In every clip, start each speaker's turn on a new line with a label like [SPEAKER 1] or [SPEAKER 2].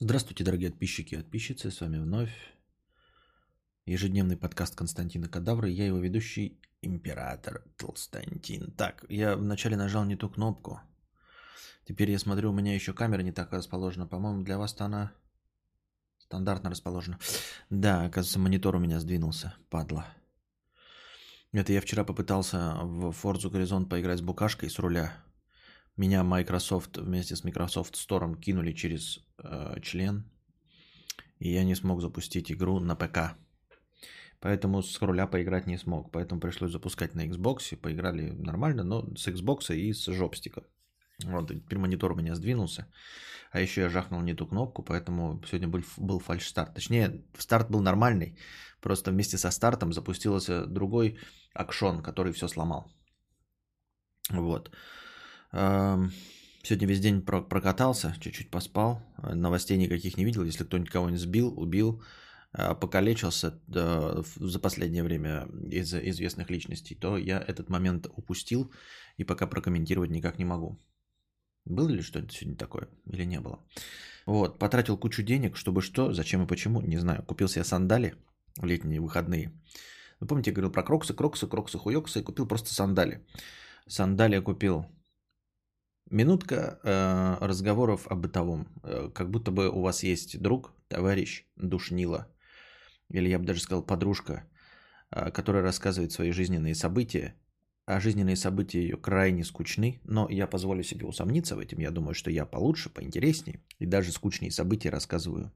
[SPEAKER 1] Здравствуйте, дорогие подписчики и подписчицы. С вами вновь ежедневный подкаст Константина Кадавра. Я его ведущий Император Толстантин. Так, я вначале нажал не ту кнопку. Теперь я смотрю, у меня еще камера не так расположена. По-моему, для вас-то она стандартно расположена. Да, оказывается, монитор у меня сдвинулся. Падла. Это я вчера попытался в Forza Horizon поиграть с букашкой с руля. Меня Microsoft вместе с Microsoft Store кинули через э, член. И я не смог запустить игру на ПК. Поэтому с руля поиграть не смог. Поэтому пришлось запускать на Xbox. Поиграли нормально, но с Xbox и с жопстика. Вот, теперь монитор у меня сдвинулся. А еще я жахнул не ту кнопку, поэтому сегодня был, был фальш-старт. Точнее, старт был нормальный. Просто вместе со стартом запустился другой акшон, который все сломал. Вот. Сегодня весь день прокатался, чуть-чуть поспал. Новостей никаких не видел. Если кто-нибудь кого-нибудь сбил, убил, а, покалечился за последнее время из известных личностей, то я этот момент упустил и пока прокомментировать никак не могу. Было ли что-то сегодня такое или не было? Вот, потратил кучу денег, чтобы что, зачем и почему, не знаю. Купил себе сандали летние выходные. Вы помните, я говорил про кроксы, кроксы, кроксы, хуёксы, и купил просто сандали. Сандали купил. Минутка э, разговоров о бытовом. Э, как будто бы у вас есть друг, товарищ, душнила, или я бы даже сказал подружка, э, которая рассказывает свои жизненные события, а жизненные события ее крайне скучны, но я позволю себе усомниться в этом. Я думаю, что я получше, поинтереснее, и даже скучные события рассказываю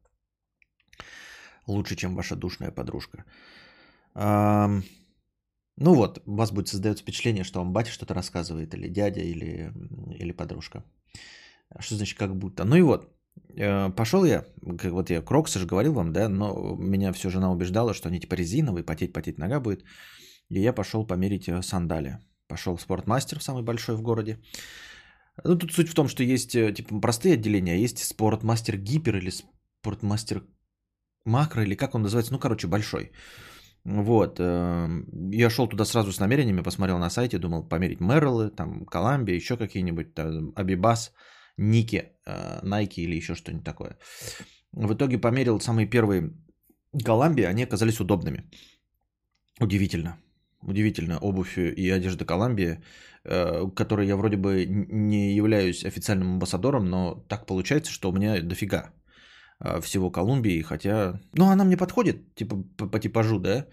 [SPEAKER 1] лучше, чем ваша душная подружка. Ну вот, у вас будет создается впечатление, что вам батя что-то рассказывает, или дядя, или, или подружка. Что значит как будто? Ну и вот, э, пошел я, как вот я кроксы же говорил вам, да, но меня все жена убеждала, что они типа резиновые, потеть-потеть нога будет. И я пошел померить э, сандали. Пошел в спортмастер, самый большой в городе. Ну, тут суть в том, что есть э, типа простые отделения, а есть спортмастер гипер или спортмастер макро, или как он называется, ну, короче, большой. Вот. Эм, я шел туда сразу с намерениями, посмотрел на сайте, думал померить Мерлы, там, Коламбия, еще какие-нибудь, там, Абибас, Ники, э, Nike или еще что-нибудь такое. В итоге померил самые первые Коламбии, они оказались удобными. Удивительно. Удивительно. Обувь и одежда Коламбия, э, которой я вроде бы не являюсь официальным амбассадором, но так получается, что у меня дофига всего Колумбии, хотя, ну, она мне подходит, типа, по, по типажу, да,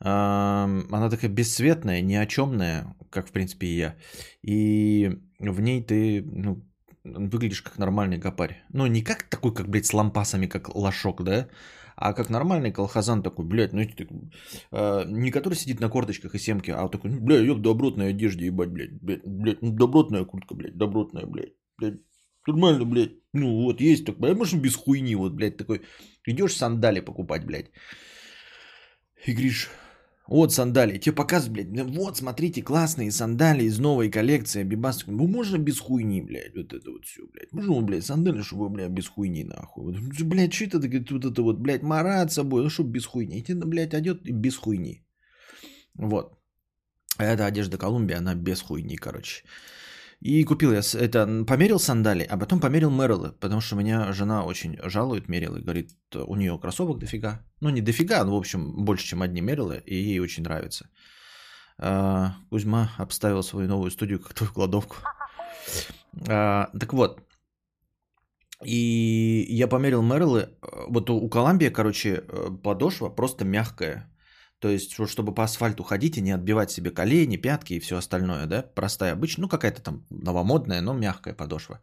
[SPEAKER 1] она такая бесцветная, ни о чемная, как, в принципе, и я, и в ней ты, ну, выглядишь как нормальный гопарь. Ну, не как такой, как, блядь, с лампасами, как лошок, да, а как нормальный колхозан такой, блядь, ну, э, не который сидит на корточках и семки, а такой, блядь, я в добротной одежде, ебать, блядь, блядь, блядь, добротная куртка, блядь, добротная, блядь, блядь, Нормально, блядь. Ну вот есть такой, а можно без хуйни, вот, блядь, такой. Идешь сандали покупать, блядь. И говоришь, вот сандали. Тебе показывают, блядь, вот, смотрите, классные сандали из новой коллекции Бибас. Ну, можно без хуйни, блядь, вот это вот все, блядь. Можно, блядь, сандали, чтобы, блядь, без хуйни, нахуй. Блядь, что это, говорит, вот это вот, блядь, марат собой, ну, чтобы без хуйни. И тебе, блядь, одет без хуйни. Вот. А эта одежда Колумбия, она без хуйни, короче. И купил я это, померил сандали, а потом померил Мэрилы, потому что меня жена очень жалует, мерила и говорит, у нее кроссовок дофига. Ну, не дофига, но, в общем, больше, чем одни мерилы, и ей очень нравится. А, Кузьма обставил свою новую студию как твою кладовку. А, так вот, и я померил Мэрилы. Вот у Коламбия, короче, подошва просто мягкая. То есть, чтобы по асфальту ходить и не отбивать себе колени, пятки и все остальное, да, простая обычная, ну какая-то там новомодная, но мягкая подошва.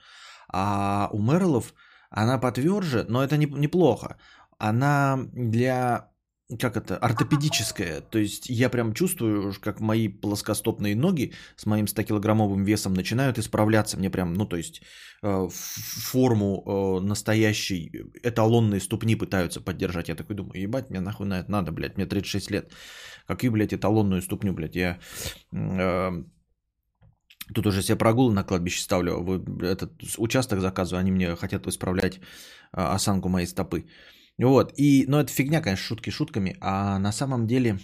[SPEAKER 1] А у Мерлов она потверже, но это неплохо. Она для как это, ортопедическая. То есть я прям чувствую, как мои плоскостопные ноги с моим 100-килограммовым весом начинают исправляться. Мне прям, ну то есть э, форму э, настоящей эталонной ступни пытаются поддержать. Я такой думаю, ебать, мне нахуй на это надо, блядь, мне 36 лет. Какие, блядь, эталонную ступню, блядь, я... Э, Тут уже себе прогулы на кладбище ставлю. Этот участок заказываю, они мне хотят исправлять осанку моей стопы. Вот, и, ну, это фигня, конечно, шутки шутками, а на самом деле,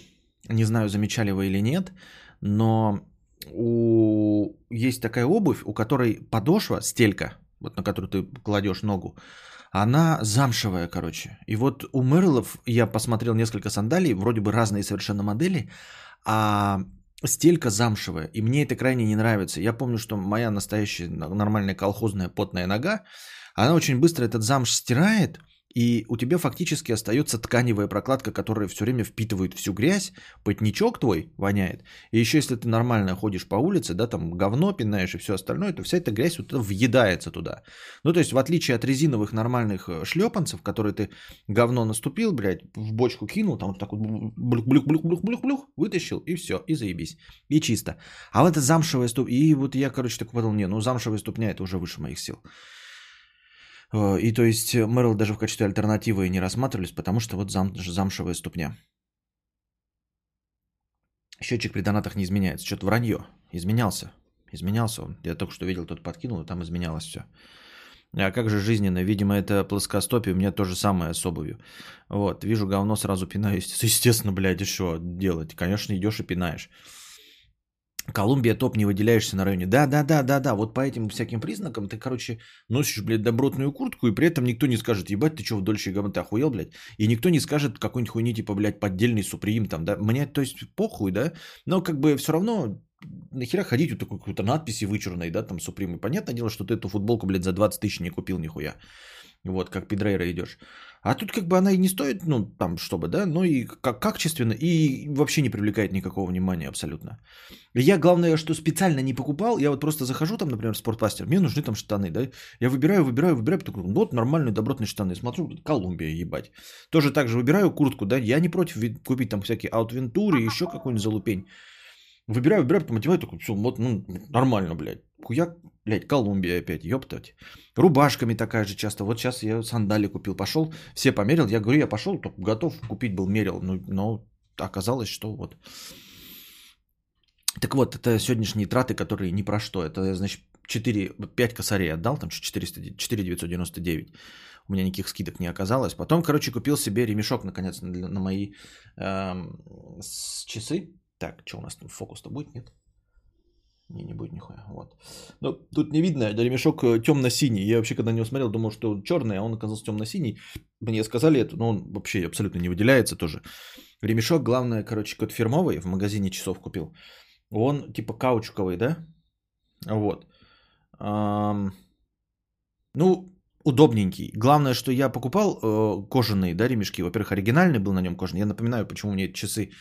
[SPEAKER 1] не знаю, замечали вы или нет, но у... есть такая обувь, у которой подошва, стелька, вот на которую ты кладешь ногу, она замшевая, короче. И вот у Мерлов я посмотрел несколько сандалий, вроде бы разные совершенно модели, а стелька замшевая. И мне это крайне не нравится. Я помню, что моя настоящая нормальная колхозная потная нога, она очень быстро этот замш стирает, и у тебя фактически остается тканевая прокладка, которая все время впитывает всю грязь, потничок твой воняет. И еще если ты нормально ходишь по улице, да, там говно пинаешь и все остальное, то вся эта грязь вот въедается туда. Ну, то есть, в отличие от резиновых нормальных э, шлепанцев, которые ты говно наступил, блядь, в бочку кинул, там вот так вот блюх-блюх-блюх-блюх-блюх, вытащил, и все, и заебись. И чисто. А вот это замшевая ступня, и вот я, короче, так подумал, не, ну замшевая ступня, это уже выше моих сил. Э, и то есть Мэрил даже в качестве альтернативы не рассматривались, потому что вот зам, замшевая ступня. Счетчик при донатах не изменяется. Что-то вранье. Изменялся. Изменялся он. Я только что видел, тот подкинул, и там изменялось все. А как же жизненно? Видимо, это плоскостопие. У меня то же самое с обувью. Вот, вижу говно, сразу пинаюсь. Естественно, блядь, что делать? Конечно, идешь и пинаешь. Колумбия топ не выделяешься на районе. Да, да, да, да, да. Вот по этим всяким признакам ты, короче, носишь, блядь, добротную куртку, и при этом никто не скажет, ебать, ты что в дольше говно, ты охуел, блядь? И никто не скажет какой-нибудь хуйни, типа, блядь, поддельный суприм там, да? Мне, то есть, похуй, да? Но как бы все равно нахера ходить вот такой какой-то надписи вычурной, да, там, Суприм. понятное дело, что ты эту футболку, блядь, за 20 тысяч не купил нихуя. Вот, как Педрейра идешь. А тут как бы она и не стоит, ну, там, чтобы, да, но и как качественно, и вообще не привлекает никакого внимания абсолютно. Я, главное, что специально не покупал, я вот просто захожу там, например, в спортмастер, мне нужны там штаны, да, я выбираю, выбираю, выбираю, потом, вот нормальные добротные штаны, смотрю, Колумбия, ебать. Тоже так же выбираю куртку, да, я не против купить там всякие аутвентуры, еще какой-нибудь залупень. Выбираю, выбираю, потом одеваю, такой, все, вот, ну, нормально, блядь. Хуяк, блядь, Колумбия опять, ёптать. Рубашками такая же часто. Вот сейчас я сандали купил, пошел, все померил. Я говорю, я пошел, готов купить был, мерил. Но, но оказалось, что вот. Так вот, это сегодняшние траты, которые ни про что. Это, значит, 4, 5 косарей отдал, там 400, 4 999. У меня никаких скидок не оказалось. Потом, короче, купил себе ремешок, наконец, на, на мои эм, часы так, что у нас там фокус-то будет, нет? Не, не будет нихуя. Вот. Но тут не видно, да, ремешок э, темно-синий. Я вообще, когда не усмотрел, думал, что он черный, а он оказался темно-синий. Мне сказали это, но он вообще абсолютно не выделяется тоже. Ремешок, главное, короче, код фирмовый, в магазине часов купил. Он типа каучуковый, да? Вот. Ам... Ну, удобненький. Главное, что я покупал э, кожаные, да, ремешки. Во-первых, оригинальный был на нем кожаный. Я напоминаю, почему мне часы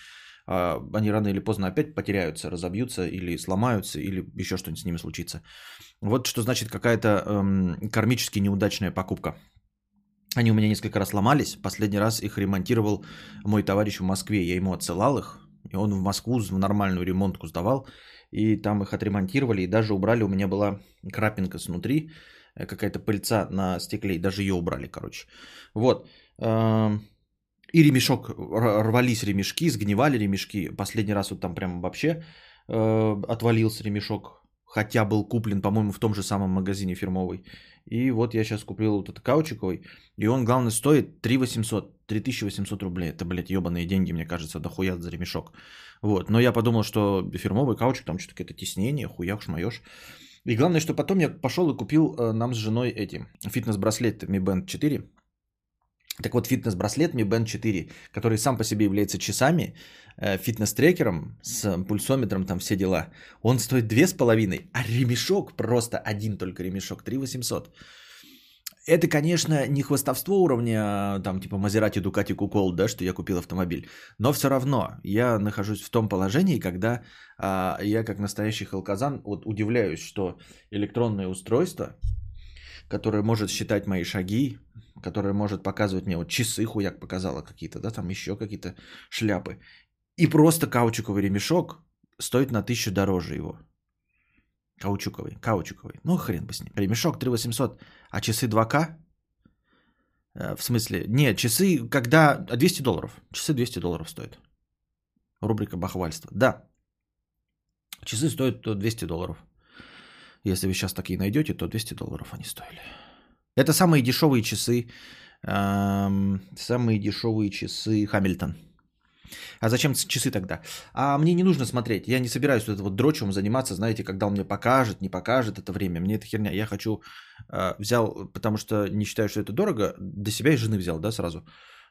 [SPEAKER 1] они рано или поздно опять потеряются, разобьются или сломаются, или еще что-нибудь с ними случится. Вот что значит какая-то эм, кармически неудачная покупка. Они у меня несколько раз сломались. Последний раз их ремонтировал мой товарищ в Москве. Я ему отсылал их. И он в Москву в нормальную ремонтку сдавал. И там их отремонтировали. И даже убрали. У меня была крапинка снутри. Э, какая-то пыльца на стекле. И даже ее убрали, короче. Вот. И ремешок, рвались ремешки, сгнивали ремешки. Последний раз вот там прям вообще э, отвалился ремешок. Хотя был куплен, по-моему, в том же самом магазине фирмовый. И вот я сейчас купил вот этот каучиковый. И он, главное, стоит 3 800, 3800 рублей. Это, блядь, ебаные деньги, мне кажется, дохуя за ремешок. Вот. Но я подумал, что фирмовый каучик, там что-то какое-то теснение, хуяк шмаешь. И главное, что потом я пошел и купил э, нам с женой эти фитнес-браслет Mi Band 4. Так вот, фитнес-браслет Mi Band 4, который сам по себе является часами, э, фитнес-трекером с пульсометром, там все дела, он стоит 2,5, а ремешок, просто один только ремешок, 3 800. Это, конечно, не хвостовство уровня, там, типа Maserati, Ducati, Кукол, да, что я купил автомобиль. Но все равно я нахожусь в том положении, когда а, я, как настоящий халказан, вот удивляюсь, что электронное устройство, которое может считать мои шаги, которая может показывать мне вот часы, хуяк показала какие-то, да, там еще какие-то шляпы. И просто каучуковый ремешок стоит на тысячу дороже его. Каучуковый, каучуковый. Ну, хрен бы с ним. Ремешок 3800, а часы 2К? Э, в смысле, нет, часы, когда 200 долларов. Часы 200 долларов стоят. Рубрика бахвальства. Да. Часы стоят 200 долларов. Если вы сейчас такие найдете, то 200 долларов они стоили. Это самые дешевые часы, эм, самые дешевые часы Хамильтон. А зачем часы тогда? А мне не нужно смотреть. Я не собираюсь вот вот дрочевым заниматься, знаете, когда он мне покажет, не покажет это время. Мне это херня. Я хочу... Э, взял, потому что не считаю, что это дорого, до себя и жены взял, да, сразу.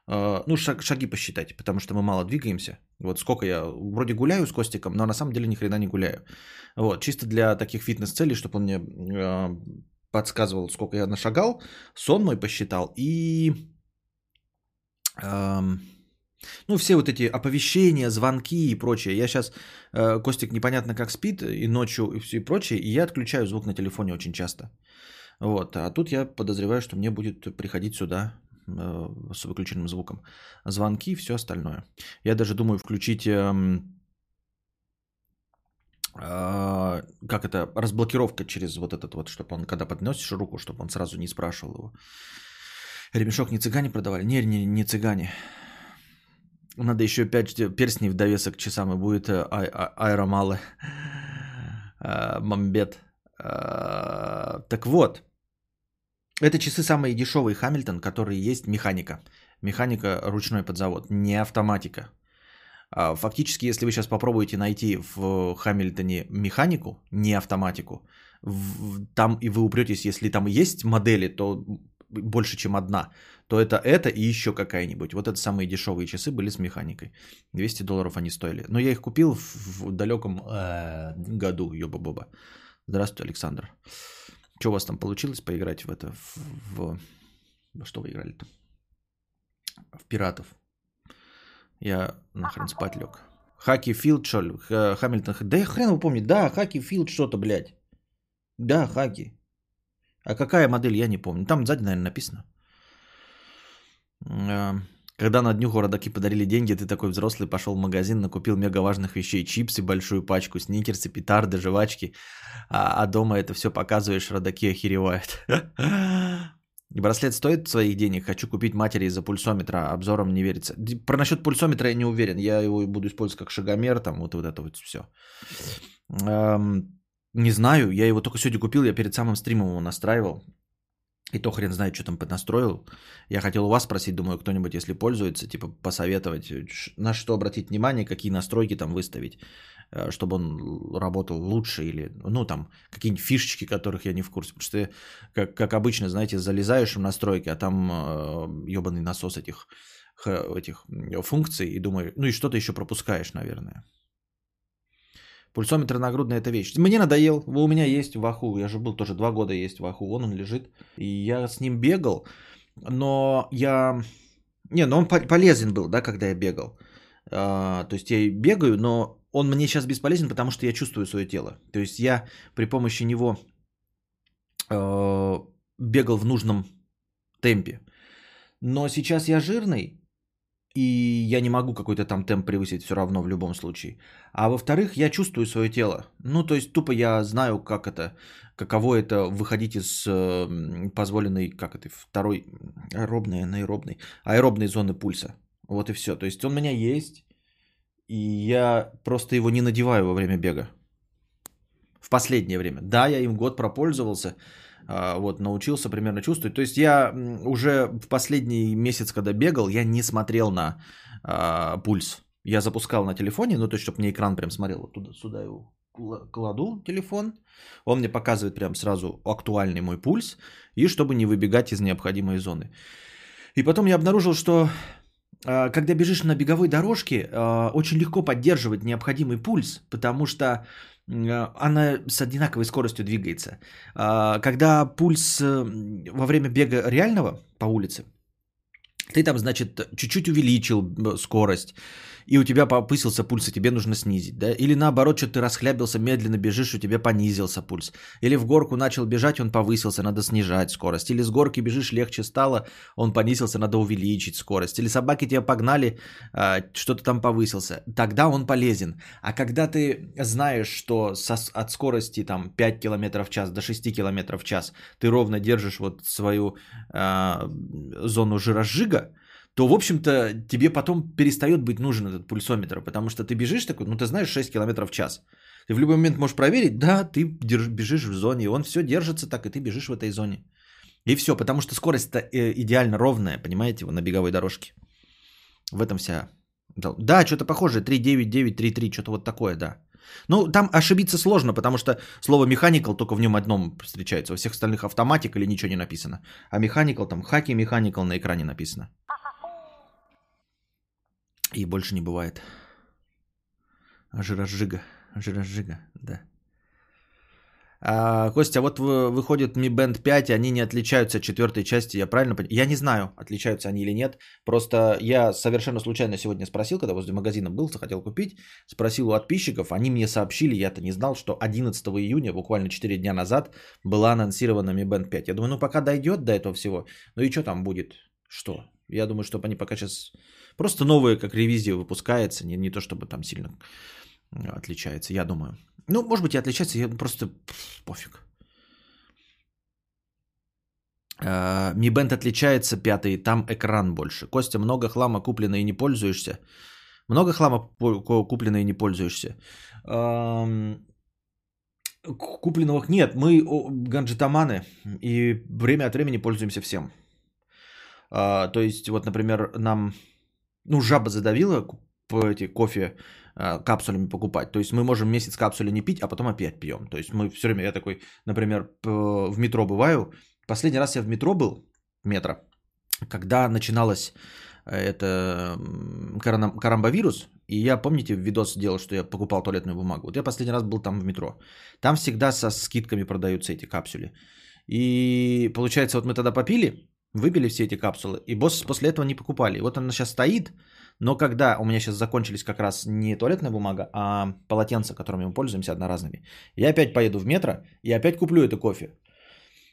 [SPEAKER 1] Э, ну, шаг, шаги посчитать, потому что мы мало двигаемся. Вот сколько я вроде гуляю с Костиком, но на самом деле ни хрена не гуляю. Вот, чисто для таких фитнес-целей, чтобы он мне э, подсказывал, сколько я нашагал, сон мой посчитал и... Э, ну, все вот эти оповещения, звонки и прочее. Я сейчас, э, Костик непонятно как спит, и ночью, и все и прочее, и я отключаю звук на телефоне очень часто. Вот, а тут я подозреваю, что мне будет приходить сюда э, с выключенным звуком. Звонки и все остальное. Я даже думаю включить... Э, как это, разблокировка через вот этот вот, чтобы он, когда подносишь руку, чтобы он сразу не спрашивал его. Ремешок не цыгане продавали? Не, не, не цыгане. Надо еще 5 перстней в довесок к часам, и будет а- а- аэромалы. Мамбет. Так вот, это часы самые дешевые Хамильтон, которые есть механика. Механика ручной подзавод, не автоматика. А, фактически, если вы сейчас попробуете найти в Хамильтоне механику, не автоматику, там и вы упретесь, если там есть модели, то больше, чем одна, то это это и еще какая-нибудь. Вот это самые дешевые часы были с механикой. 200 долларов они стоили. Но я их купил в, в далеком э, году, ёба-боба. Здравствуйте, Александр. Что у вас там получилось поиграть в это? В, в... Во что вы играли-то? В пиратов. Я нахрен спать лег. Хаки Филд, что ли? Хамильтон. Да я хрен его помню. Да, Хаки Филд что-то, блядь. Да, Хаки. А какая модель, я не помню. Там сзади, наверное, написано. А, когда на днюху родаки подарили деньги, ты такой взрослый пошел в магазин, накупил мега важных вещей, чипсы, большую пачку, сникерсы, петарды, жвачки, а, а дома это все показываешь, родаки охеревают. Браслет стоит своих денег, хочу купить матери из-за пульсометра, обзором не верится. Про насчет пульсометра я не уверен, я его буду использовать как шагомер, там вот, вот это вот все. Не знаю, я его только сегодня купил, я перед самым стримом его настраивал. И то хрен знает, что там поднастроил. Я хотел у вас спросить, думаю, кто-нибудь, если пользуется, типа посоветовать, на что обратить внимание, какие настройки там выставить, чтобы он работал лучше или, ну, там, какие-нибудь фишечки, которых я не в курсе. Потому что, как, как обычно, знаете, залезаешь в настройки, а там э, ебаный насос этих, этих функций, и думаю, ну и что-то еще пропускаешь, наверное. Пульсометр нагрудная это вещь. Мне надоел. У меня есть Ваху. Я же был тоже два года есть Ваху. Вон он лежит. И я с ним бегал. Но я... Не, ну он полезен был, да, когда я бегал. А, то есть я бегаю, но он мне сейчас бесполезен, потому что я чувствую свое тело. То есть я при помощи него э, бегал в нужном темпе. Но сейчас я жирный, и я не могу какой-то там темп превысить все равно в любом случае. А во-вторых, я чувствую свое тело. Ну, то есть тупо я знаю, как это, каково это выходить из э, позволенной, как это, второй аэробной, аэробной, аэробной зоны пульса. Вот и все. То есть он у меня есть, и я просто его не надеваю во время бега. В последнее время. Да, я им год пропользовался, а, вот, научился примерно чувствовать. То есть я уже в последний месяц, когда бегал, я не смотрел на а, пульс. Я запускал на телефоне, ну то есть, чтобы мне экран прям смотрел. Вот туда, сюда его кладу телефон, он мне показывает прям сразу актуальный мой пульс, и чтобы не выбегать из необходимой зоны. И потом я обнаружил, что когда бежишь на беговой дорожке, а, очень легко поддерживать необходимый пульс, потому что а, она с одинаковой скоростью двигается. Когда пульс э, во время бега реального по улице, ты там, значит, чуть-чуть увеличил скорость, и у тебя повысился пульс, и тебе нужно снизить, да? Или наоборот, что ты расхлябился, медленно бежишь, у тебя понизился пульс. Или в горку начал бежать, он повысился, надо снижать скорость. Или с горки бежишь, легче стало, он понизился, надо увеличить скорость. Или собаки тебя погнали, а, что-то там повысился. Тогда он полезен. А когда ты знаешь, что от скорости там 5 км в час до 6 км в час ты ровно держишь вот свою э, зону жиросжига, то, в общем-то, тебе потом перестает быть нужен этот пульсометр, потому что ты бежишь такой, ну, ты знаешь, 6 км в час. Ты в любой момент можешь проверить, да, ты бежишь в зоне, и он все держится так, и ты бежишь в этой зоне. И все, потому что скорость-то э, идеально ровная, понимаете, на беговой дорожке. В этом вся Да, что-то похоже, 39933, что-то вот такое, да. Ну, там ошибиться сложно, потому что слово mechanical только в нем одном встречается. Во всех остальных автоматик или ничего не написано. А mechanical там хаки mechanical на экране написано. И больше не бывает. Жирожига. Жирожига, да. А, Костя, вот выходит Mi Band 5, они не отличаются от четвертой части, я правильно понимаю? Я не знаю, отличаются они или нет. Просто я совершенно случайно сегодня спросил, когда возле магазина был, захотел купить, спросил у подписчиков, они мне сообщили, я-то не знал, что 11 июня, буквально 4 дня назад, была анонсирована Mi Band 5. Я думаю, ну пока дойдет до этого всего, ну и что там будет? Что? Я думаю, что они пока сейчас просто новые, как ревизия выпускается, не, не то чтобы там сильно отличается, я думаю. Ну, может быть, и отличается, я просто пофиг. Mi Band отличается, пятый, там экран больше. Костя, много хлама куплено и не пользуешься. Много хлама куплено и не пользуешься. Купленных нет, мы гаджетоманы и время от времени пользуемся всем. А, то есть, вот, например, нам, ну, жаба задавила эти кофе Э, капсулями покупать. То есть мы можем месяц капсули не пить, а потом опять пьем. То есть мы все время, я такой, например, в метро бываю. Последний раз я в метро был, метро, когда начиналось э, это карамбовирус, и я, помните, видос делал, что я покупал туалетную бумагу. Вот я последний раз был там в метро. Там всегда со скидками продаются эти капсули. И получается, вот мы тогда попили, выпили все эти капсулы, и босс после этого не покупали. И вот она сейчас стоит, но когда у меня сейчас закончились как раз не туалетная бумага, а полотенца, которыми мы пользуемся одноразными, я опять поеду в метро и опять куплю это кофе.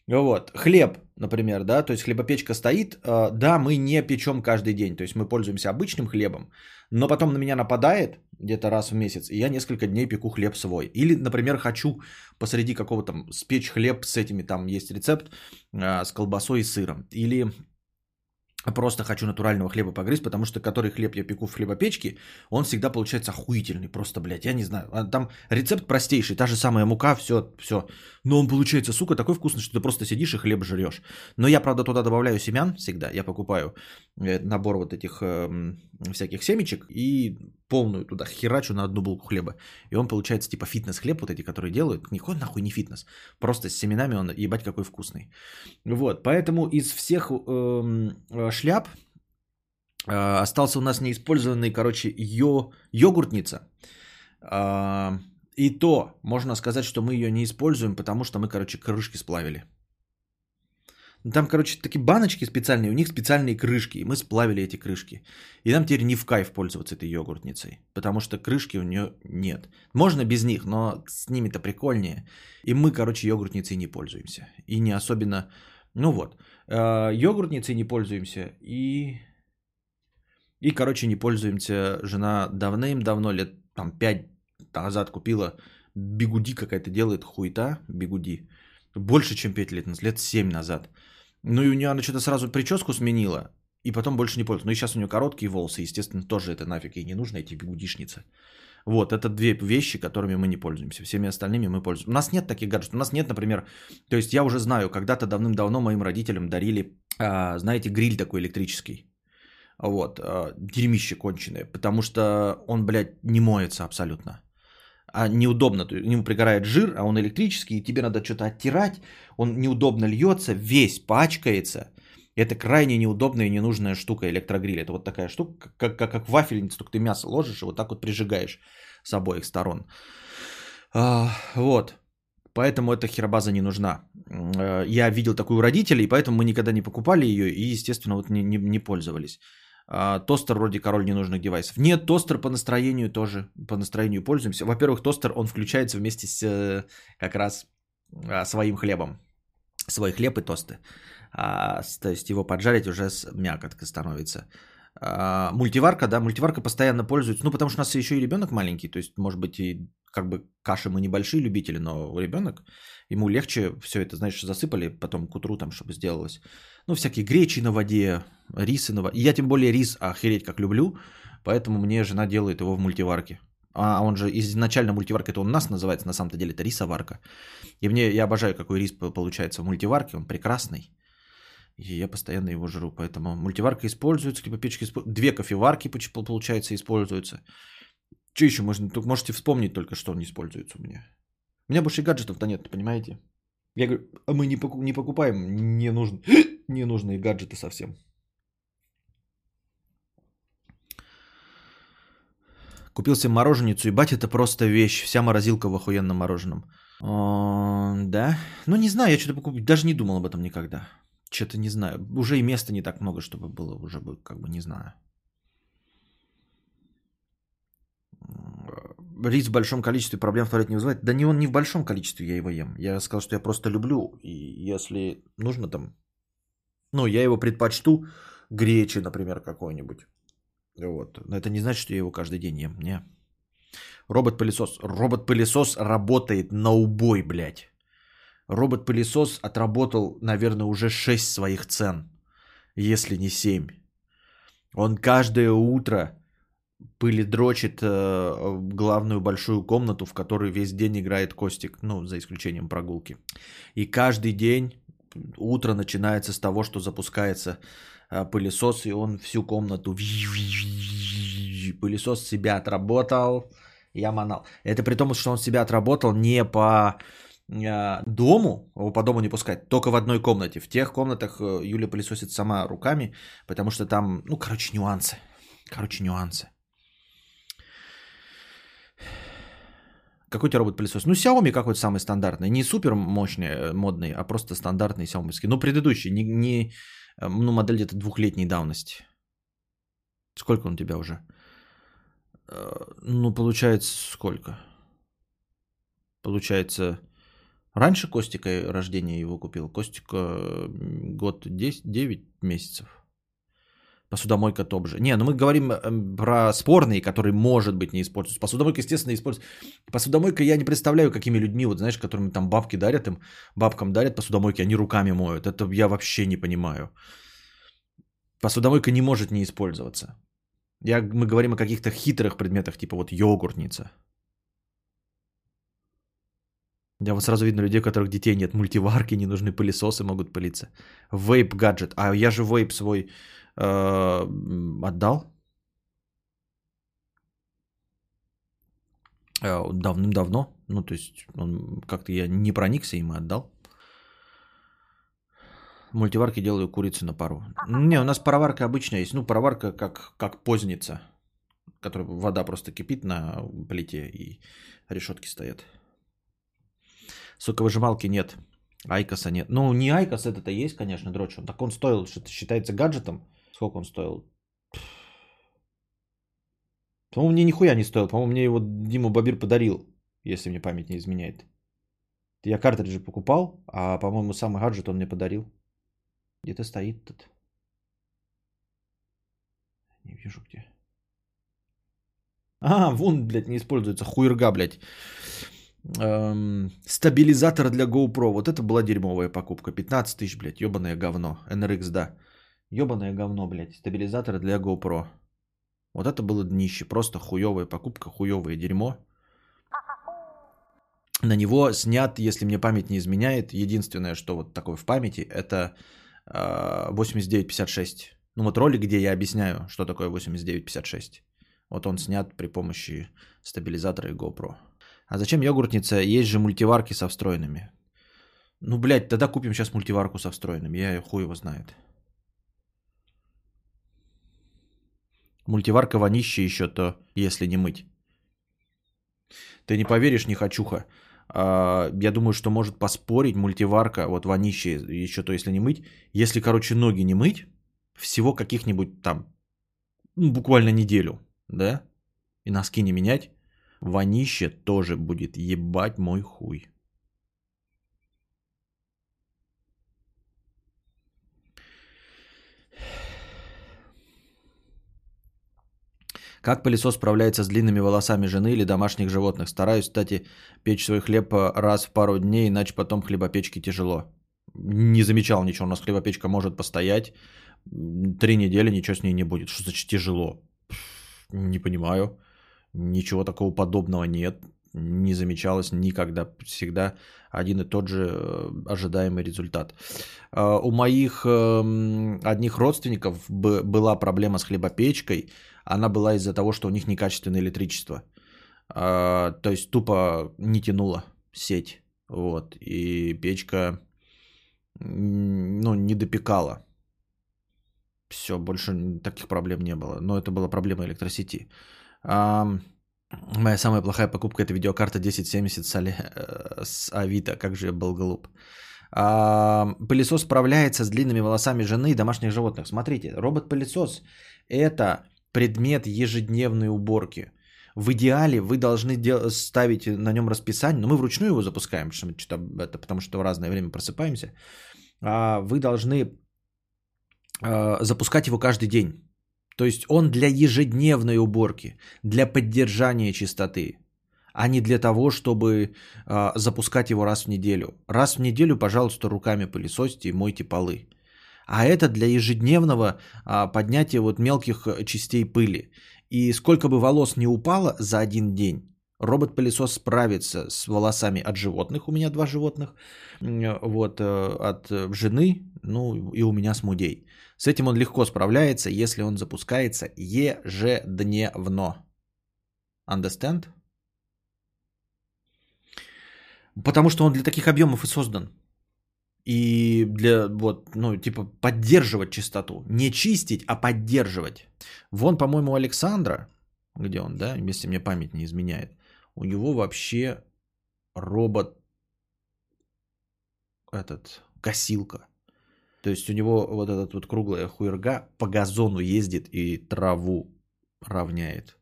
[SPEAKER 1] Вот. Хлеб, например, да, то есть хлебопечка стоит, а, да, мы не печем каждый день, то есть мы пользуемся обычным хлебом, но потом на меня нападает где-то раз в месяц, и я несколько дней пеку хлеб свой. Или, например, хочу посреди какого-то там спечь хлеб с этими, там есть рецепт а, с колбасой и сыром. Или Просто хочу натурального хлеба погрызть, потому что который хлеб я пеку в хлебопечке, он всегда получается охуительный. Просто, блядь, я не знаю. А там рецепт простейший, та же самая мука, все, все. Но он получается, сука, такой вкусный, что ты просто сидишь и хлеб жрешь. Но я, правда, туда добавляю семян всегда. Я покупаю э, набор вот этих э, всяких семечек и полную туда херачу на одну булку хлеба. И он получается типа фитнес-хлеб, вот эти, которые делают. Никакой нахуй не фитнес. Просто с семенами он, ебать, какой вкусный. Вот, поэтому из всех эм, э, шляп э, остался у нас неиспользованный, короче, йо, йогуртница. Э, и то можно сказать, что мы ее не используем, потому что мы, короче, крышки сплавили. Там, короче, такие баночки специальные, у них специальные крышки, и мы сплавили эти крышки. И нам теперь не в кайф пользоваться этой йогуртницей, потому что крышки у нее нет. Можно без них, но с ними-то прикольнее. И мы, короче, йогуртницей не пользуемся. И не особенно... Ну вот, э, йогуртницей не пользуемся, и... И, короче, не пользуемся. Жена давным-давно, лет там 5 назад купила бигуди какая-то делает, хуета, бигуди. Больше, чем 5 лет, лет 7 назад. Ну и у нее она что-то сразу прическу сменила, и потом больше не пользуется. Ну и сейчас у нее короткие волосы, естественно, тоже это нафиг ей не нужно, эти бигудишницы. Вот, это две вещи, которыми мы не пользуемся. Всеми остальными мы пользуемся. У нас нет таких гаджетов. У нас нет, например, то есть я уже знаю, когда-то давным-давно моим родителям дарили, а, знаете, гриль такой электрический. Вот, а, дерьмище конченое, потому что он, блядь, не моется абсолютно а неудобно, то ему пригорает жир, а он электрический, и тебе надо что-то оттирать, он неудобно льется, весь пачкается. Это крайне неудобная и ненужная штука электрогриль. Это вот такая штука, как, как, как вафельница, только ты мясо ложишь и вот так вот прижигаешь с обоих сторон. А, вот. Поэтому эта херобаза не нужна. А, я видел такую у родителей, поэтому мы никогда не покупали ее и, естественно, вот не, не, не пользовались. А, тостер вроде король ненужных девайсов. Нет, тостер по настроению тоже, по настроению пользуемся. Во-первых, тостер, он включается вместе с э, как раз а, своим хлебом. Свой хлеб и тосты. А, то есть его поджарить уже с мякотка становится. Мультиварка, да, мультиварка постоянно пользуется, ну, потому что у нас еще и ребенок маленький, то есть, может быть, и как бы каши мы небольшие любители, но ребенок, ему легче все это, знаешь, засыпали потом к утру там, чтобы сделалось ну, всякие гречи на воде, рисы на воде. Я тем более рис охереть как люблю, поэтому мне жена делает его в мультиварке. А он же изначально мультиварка, это он у нас называется, на самом-то деле это рисоварка. И мне, я обожаю, какой рис получается в мультиварке, он прекрасный. И я постоянно его жру. Поэтому мультиварка используется, либо печка используется. Две кофеварки, получается, используются. Что еще можно? Только можете вспомнить только, что не используется у меня. У меня больше гаджетов-то нет, понимаете? Я говорю, а мы не, покуп, не покупаем не нужны, ненужные гаджеты совсем. Купил себе мороженицу, и бать, это просто вещь. Вся морозилка в охуенном мороженом. О, да? Ну, не знаю, я что-то покупаю. Даже не думал об этом никогда. Что-то не знаю. Уже и места не так много, чтобы было. Уже бы, как бы, не знаю. Рис в большом количестве проблем в туалете не вызывает. Да не он не в большом количестве, я его ем. Я сказал, что я просто люблю. И если нужно там... Ну, я его предпочту гречи, например, какой-нибудь. Вот. Но это не значит, что я его каждый день ем. Не. Робот-пылесос. Робот-пылесос работает на убой, блядь. Робот-пылесос отработал, наверное, уже 6 своих цен. Если не 7. Он каждое утро пыли дрочит э, главную большую комнату, в которой весь день играет Костик, ну, за исключением прогулки. И каждый день утро начинается с того, что запускается э, пылесос, и он всю комнату пылесос себя отработал, я манал. Это при том, что он себя отработал не по дому, его по дому не пускать, только в одной комнате. В тех комнатах э, Юля пылесосит сама руками, потому что там, ну, короче, нюансы. Короче, нюансы. Какой у робот-пылесос? Ну, Xiaomi какой-то самый стандартный. Не супер мощный, э, модный, а просто стандартный Xiaomi. Ну, предыдущий, не, не э, ну, модель где-то двухлетней давности. Сколько он у тебя уже? Ну, получается, сколько? Получается, раньше Костика рождения его купил. Костика год 10, 9 месяцев. Посудомойка топ же. Не, ну мы говорим эм, про спорные, которые, может быть, не используются. Посудомойка, естественно, используется. Посудомойка я не представляю, какими людьми, вот знаешь, которым там бабки дарят, им бабкам дарят посудомойки, они руками моют. Это я вообще не понимаю. Посудомойка не может не использоваться. Я, мы говорим о каких-то хитрых предметах, типа вот йогуртница. Я вот сразу видно людей, у которых детей нет, мультиварки, не нужны пылесосы, могут пылиться. Вейп гаджет. А я же вейп свой Э, отдал. Э, давным-давно. Ну, то есть, он как-то я не проникся им и отдал. Мультиварки делаю курицу на пару. Не, у нас пароварка обычная есть. Ну, пароварка как, как позница, которая вода просто кипит на плите и решетки стоят. Соковыжималки нет. Айкоса нет. Ну, не Айкос, это-то есть, конечно, дрочь. Он так он стоил, что считается гаджетом. Сколько он стоил? По-моему, мне нихуя не стоил. По-моему, мне его Дима Бабир подарил, если мне память не изменяет. Я картриджи покупал, а, по-моему, самый гаджет он мне подарил. Где-то стоит тут. Не вижу где. А, вон, блядь, не используется. Хуерга, блядь. Эм, стабилизатор для GoPro. Вот это была дерьмовая покупка. 15 тысяч, блядь, ебаное говно. NRX, да. Ебаное говно, блядь. Стабилизатор для GoPro. Вот это было днище. Просто хуевая покупка, хуевое дерьмо. На него снят, если мне память не изменяет, единственное, что вот такое в памяти, это 8956. А, ну вот ролик, где я объясняю, что такое 8956. Вот он снят при помощи стабилизатора и GoPro. А зачем йогуртница? Есть же мультиварки со встроенными. Ну, блядь, тогда купим сейчас мультиварку со встроенными. Я хуй его знает. Мультиварка вонище еще то, если не мыть. Ты не поверишь, не хочуха. А, я думаю, что может поспорить мультиварка, вот вонище еще то, если не мыть. Если, короче, ноги не мыть, всего каких-нибудь там, ну, буквально неделю, да, и носки не менять, вонище тоже будет ебать мой хуй. Как пылесос справляется с длинными волосами жены или домашних животных? Стараюсь, кстати, печь свой хлеб э, раз в пару дней, иначе потом хлебопечки тяжело. Не замечал ничего. У нас хлебопечка может постоять. Три недели ничего с ней не будет. Что значит тяжело? Не понимаю. Ничего такого подобного нет. не замечалось никогда. Всегда один и тот же э, ожидаемый результат. А, у моих эм, одних родственников была проблема с хлебопечкой. Она была из-за того, что у них некачественное электричество. А, то есть тупо не тянула сеть. Вот. И печка ну, не допекала. Все, больше таких проблем не было. Но это была проблема электросети. Моя самая плохая покупка это видеокарта 1070 с, Али... Э, с Авито. Как же я был глуп. А, пылесос справляется с длинными волосами жены и домашних животных. Смотрите, робот-пылесос это предмет ежедневной уборки. В идеале вы должны дел- ставить на нем расписание, но мы вручную его запускаем, потому что, это, потому что в разное время просыпаемся. А вы должны а, запускать его каждый день. То есть он для ежедневной уборки, для поддержания чистоты, а не для того, чтобы э, запускать его раз в неделю. Раз в неделю, пожалуйста, руками пылесосьте и мойте полы. А это для ежедневного э, поднятия вот мелких частей пыли. И сколько бы волос не упало за один день, робот-пылесос справится с волосами от животных, у меня два животных, вот, э, от жены, ну и у меня с мудей. С этим он легко справляется, если он запускается ежедневно. Understand? Потому что он для таких объемов и создан. И для, вот, ну, типа, поддерживать чистоту. Не чистить, а поддерживать. Вон, по-моему, Александра, где он, да, если мне память не изменяет, у него вообще робот, этот, косилка. То есть у него вот этот вот круглая хуерга по газону ездит и траву равняет.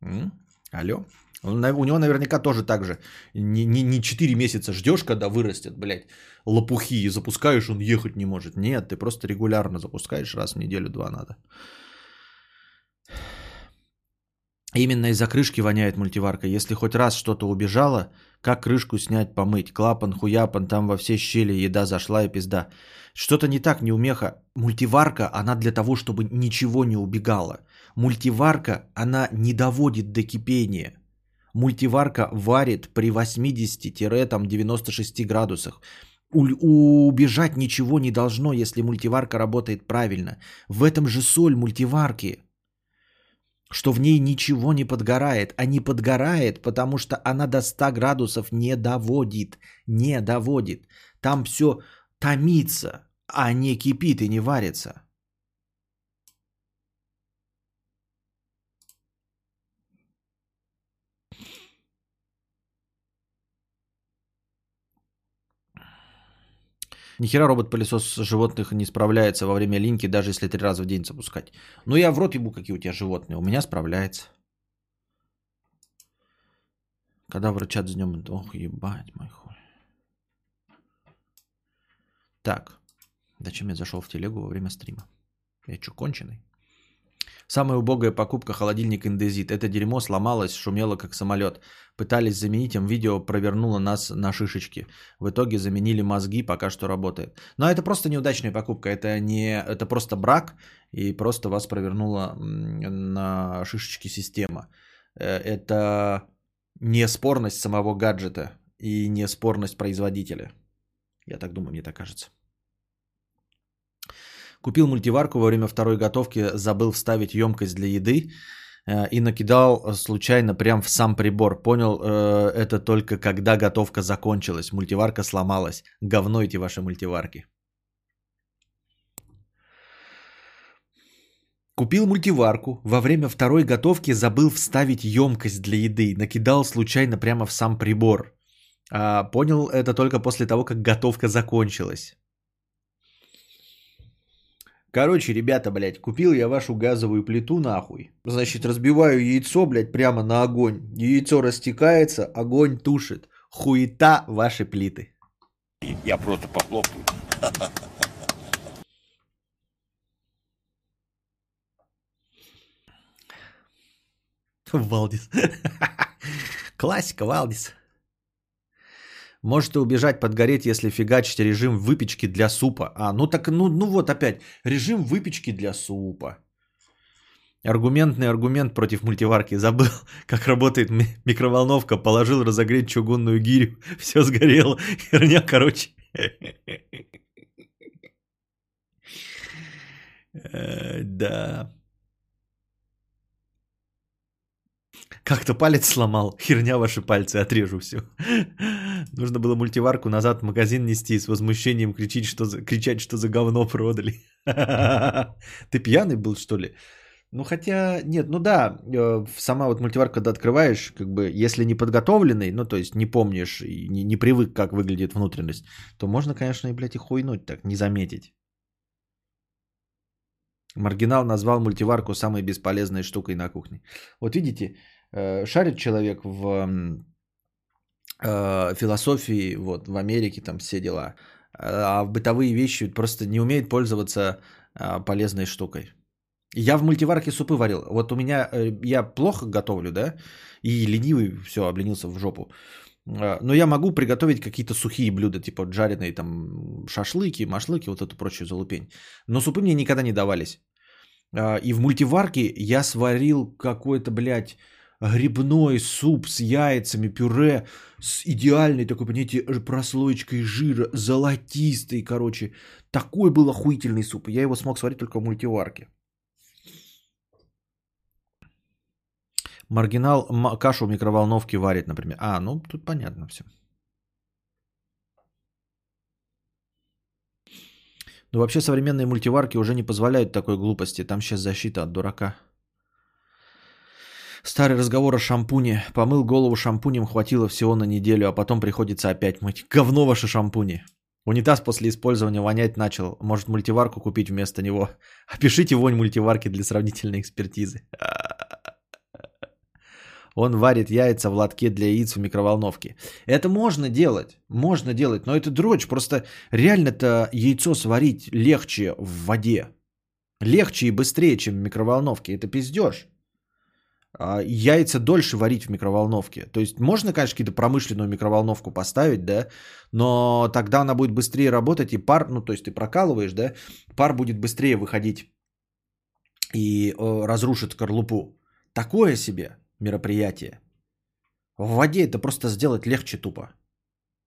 [SPEAKER 1] М? Алло? У него наверняка тоже так же. Не, не, не 4 месяца ждешь, когда вырастет, блядь, лопухи, и запускаешь, он ехать не может. Нет, ты просто регулярно запускаешь, раз в неделю-два надо. Именно из-за крышки воняет мультиварка. Если хоть раз что-то убежало, как крышку снять, помыть? Клапан, хуяпан, там во все щели еда зашла и пизда. Что-то не так, неумеха. Мультиварка, она для того, чтобы ничего не убегало. Мультиварка, она не доводит до кипения. Мультиварка варит при 80-96 градусах. Убежать ничего не должно, если мультиварка работает правильно. В этом же соль мультиварки – что в ней ничего не подгорает, а не подгорает, потому что она до 100 градусов не доводит, не доводит. Там все томится, а не кипит и не варится. Нихера робот-пылесос животных не справляется во время линьки, даже если три раза в день запускать. Ну я в рот ебу, какие у тебя животные. У меня справляется. Когда врачат с днем... Ох, ебать, мой хуй. Так. Зачем я зашел в телегу во время стрима? Я что, конченый? Самая убогая покупка холодильник Индезит. Это дерьмо сломалось, шумело как самолет. Пытались заменить им, видео провернуло нас на шишечки. В итоге заменили мозги, пока что работает. Но это просто неудачная покупка. Это, не, это просто брак, и просто вас провернула на шишечки система. Э, это не спорность самого гаджета и не спорность производителя. Я так думаю, мне так кажется. Купил мультиварку во время второй готовки, забыл вставить емкость для еды э, и накидал случайно прям в сам прибор. Понял э, это только когда готовка закончилась. Мультиварка сломалась. Говно эти ваши мультиварки. Купил мультиварку, во время второй готовки забыл вставить емкость для еды, накидал случайно прямо в сам прибор. А, понял это только после того, как готовка закончилась. Короче, ребята, блядь, купил я вашу газовую плиту нахуй. Значит, разбиваю яйцо, блядь, прямо на огонь. Яйцо растекается, огонь тушит. Хуета ваши плиты.
[SPEAKER 2] Я просто похлопаю.
[SPEAKER 1] Валдис. Классика, Валдис. Можете убежать, подгореть, если фигачить режим выпечки для супа. А, ну так, ну, ну вот опять. Режим выпечки для супа. Аргументный аргумент против мультиварки. Забыл, как работает ми- микроволновка. Положил разогреть чугунную гирю. Все сгорело. Херня, короче. Э, Да. Как-то палец сломал. Херня ваши пальцы, отрежу все. Нужно было мультиварку назад в магазин нести и с возмущением кричать, что за, кричать, что за говно продали. Ты пьяный был, что ли? Ну, хотя, нет, ну да, э, сама вот мультиварка, когда открываешь, как бы, если не подготовленный, ну, то есть не помнишь и не, не привык, как выглядит внутренность, то можно, конечно, и, блядь, и хуйнуть так, не заметить. Маргинал назвал мультиварку самой бесполезной штукой на кухне. Вот видите, шарит человек в э, философии, вот, в Америке там все дела, а в бытовые вещи просто не умеет пользоваться а, полезной штукой. Я в мультиварке супы варил. Вот у меня, э, я плохо готовлю, да, и ленивый, все, обленился в жопу. А, Но я могу приготовить какие-то сухие блюда, типа жареные там шашлыки, машлыки, вот эту прочую залупень. Но супы мне никогда не давались. А, И в мультиварке я сварил какой-то, блядь, грибной суп с яйцами, пюре, с идеальной такой, понимаете, прослоечкой жира, золотистый, короче. Такой был охуительный суп. Я его смог сварить только в мультиварке. Маргинал кашу в микроволновке варит, например. А, ну тут понятно все. Но вообще современные мультиварки уже не позволяют такой глупости. Там сейчас защита от дурака. Старый разговор о шампуне. Помыл голову шампунем, хватило всего на неделю, а потом приходится опять мыть. Говно ваши шампуни. Унитаз после использования вонять начал. Может мультиварку купить вместо него. Опишите вонь мультиварки для сравнительной экспертизы. Он варит яйца в лотке для яиц в микроволновке. Это можно делать, можно делать, но это дрочь. Просто реально-то яйцо сварить легче в воде. Легче и быстрее, чем в микроволновке. Это пиздеж. А яйца дольше варить в микроволновке. То есть можно, конечно, какую-то промышленную микроволновку поставить, да, но тогда она будет быстрее работать, и пар, ну, то есть ты прокалываешь, да, пар будет быстрее выходить и э, разрушит скорлупу. Такое себе мероприятие. В воде это просто сделать легче тупо.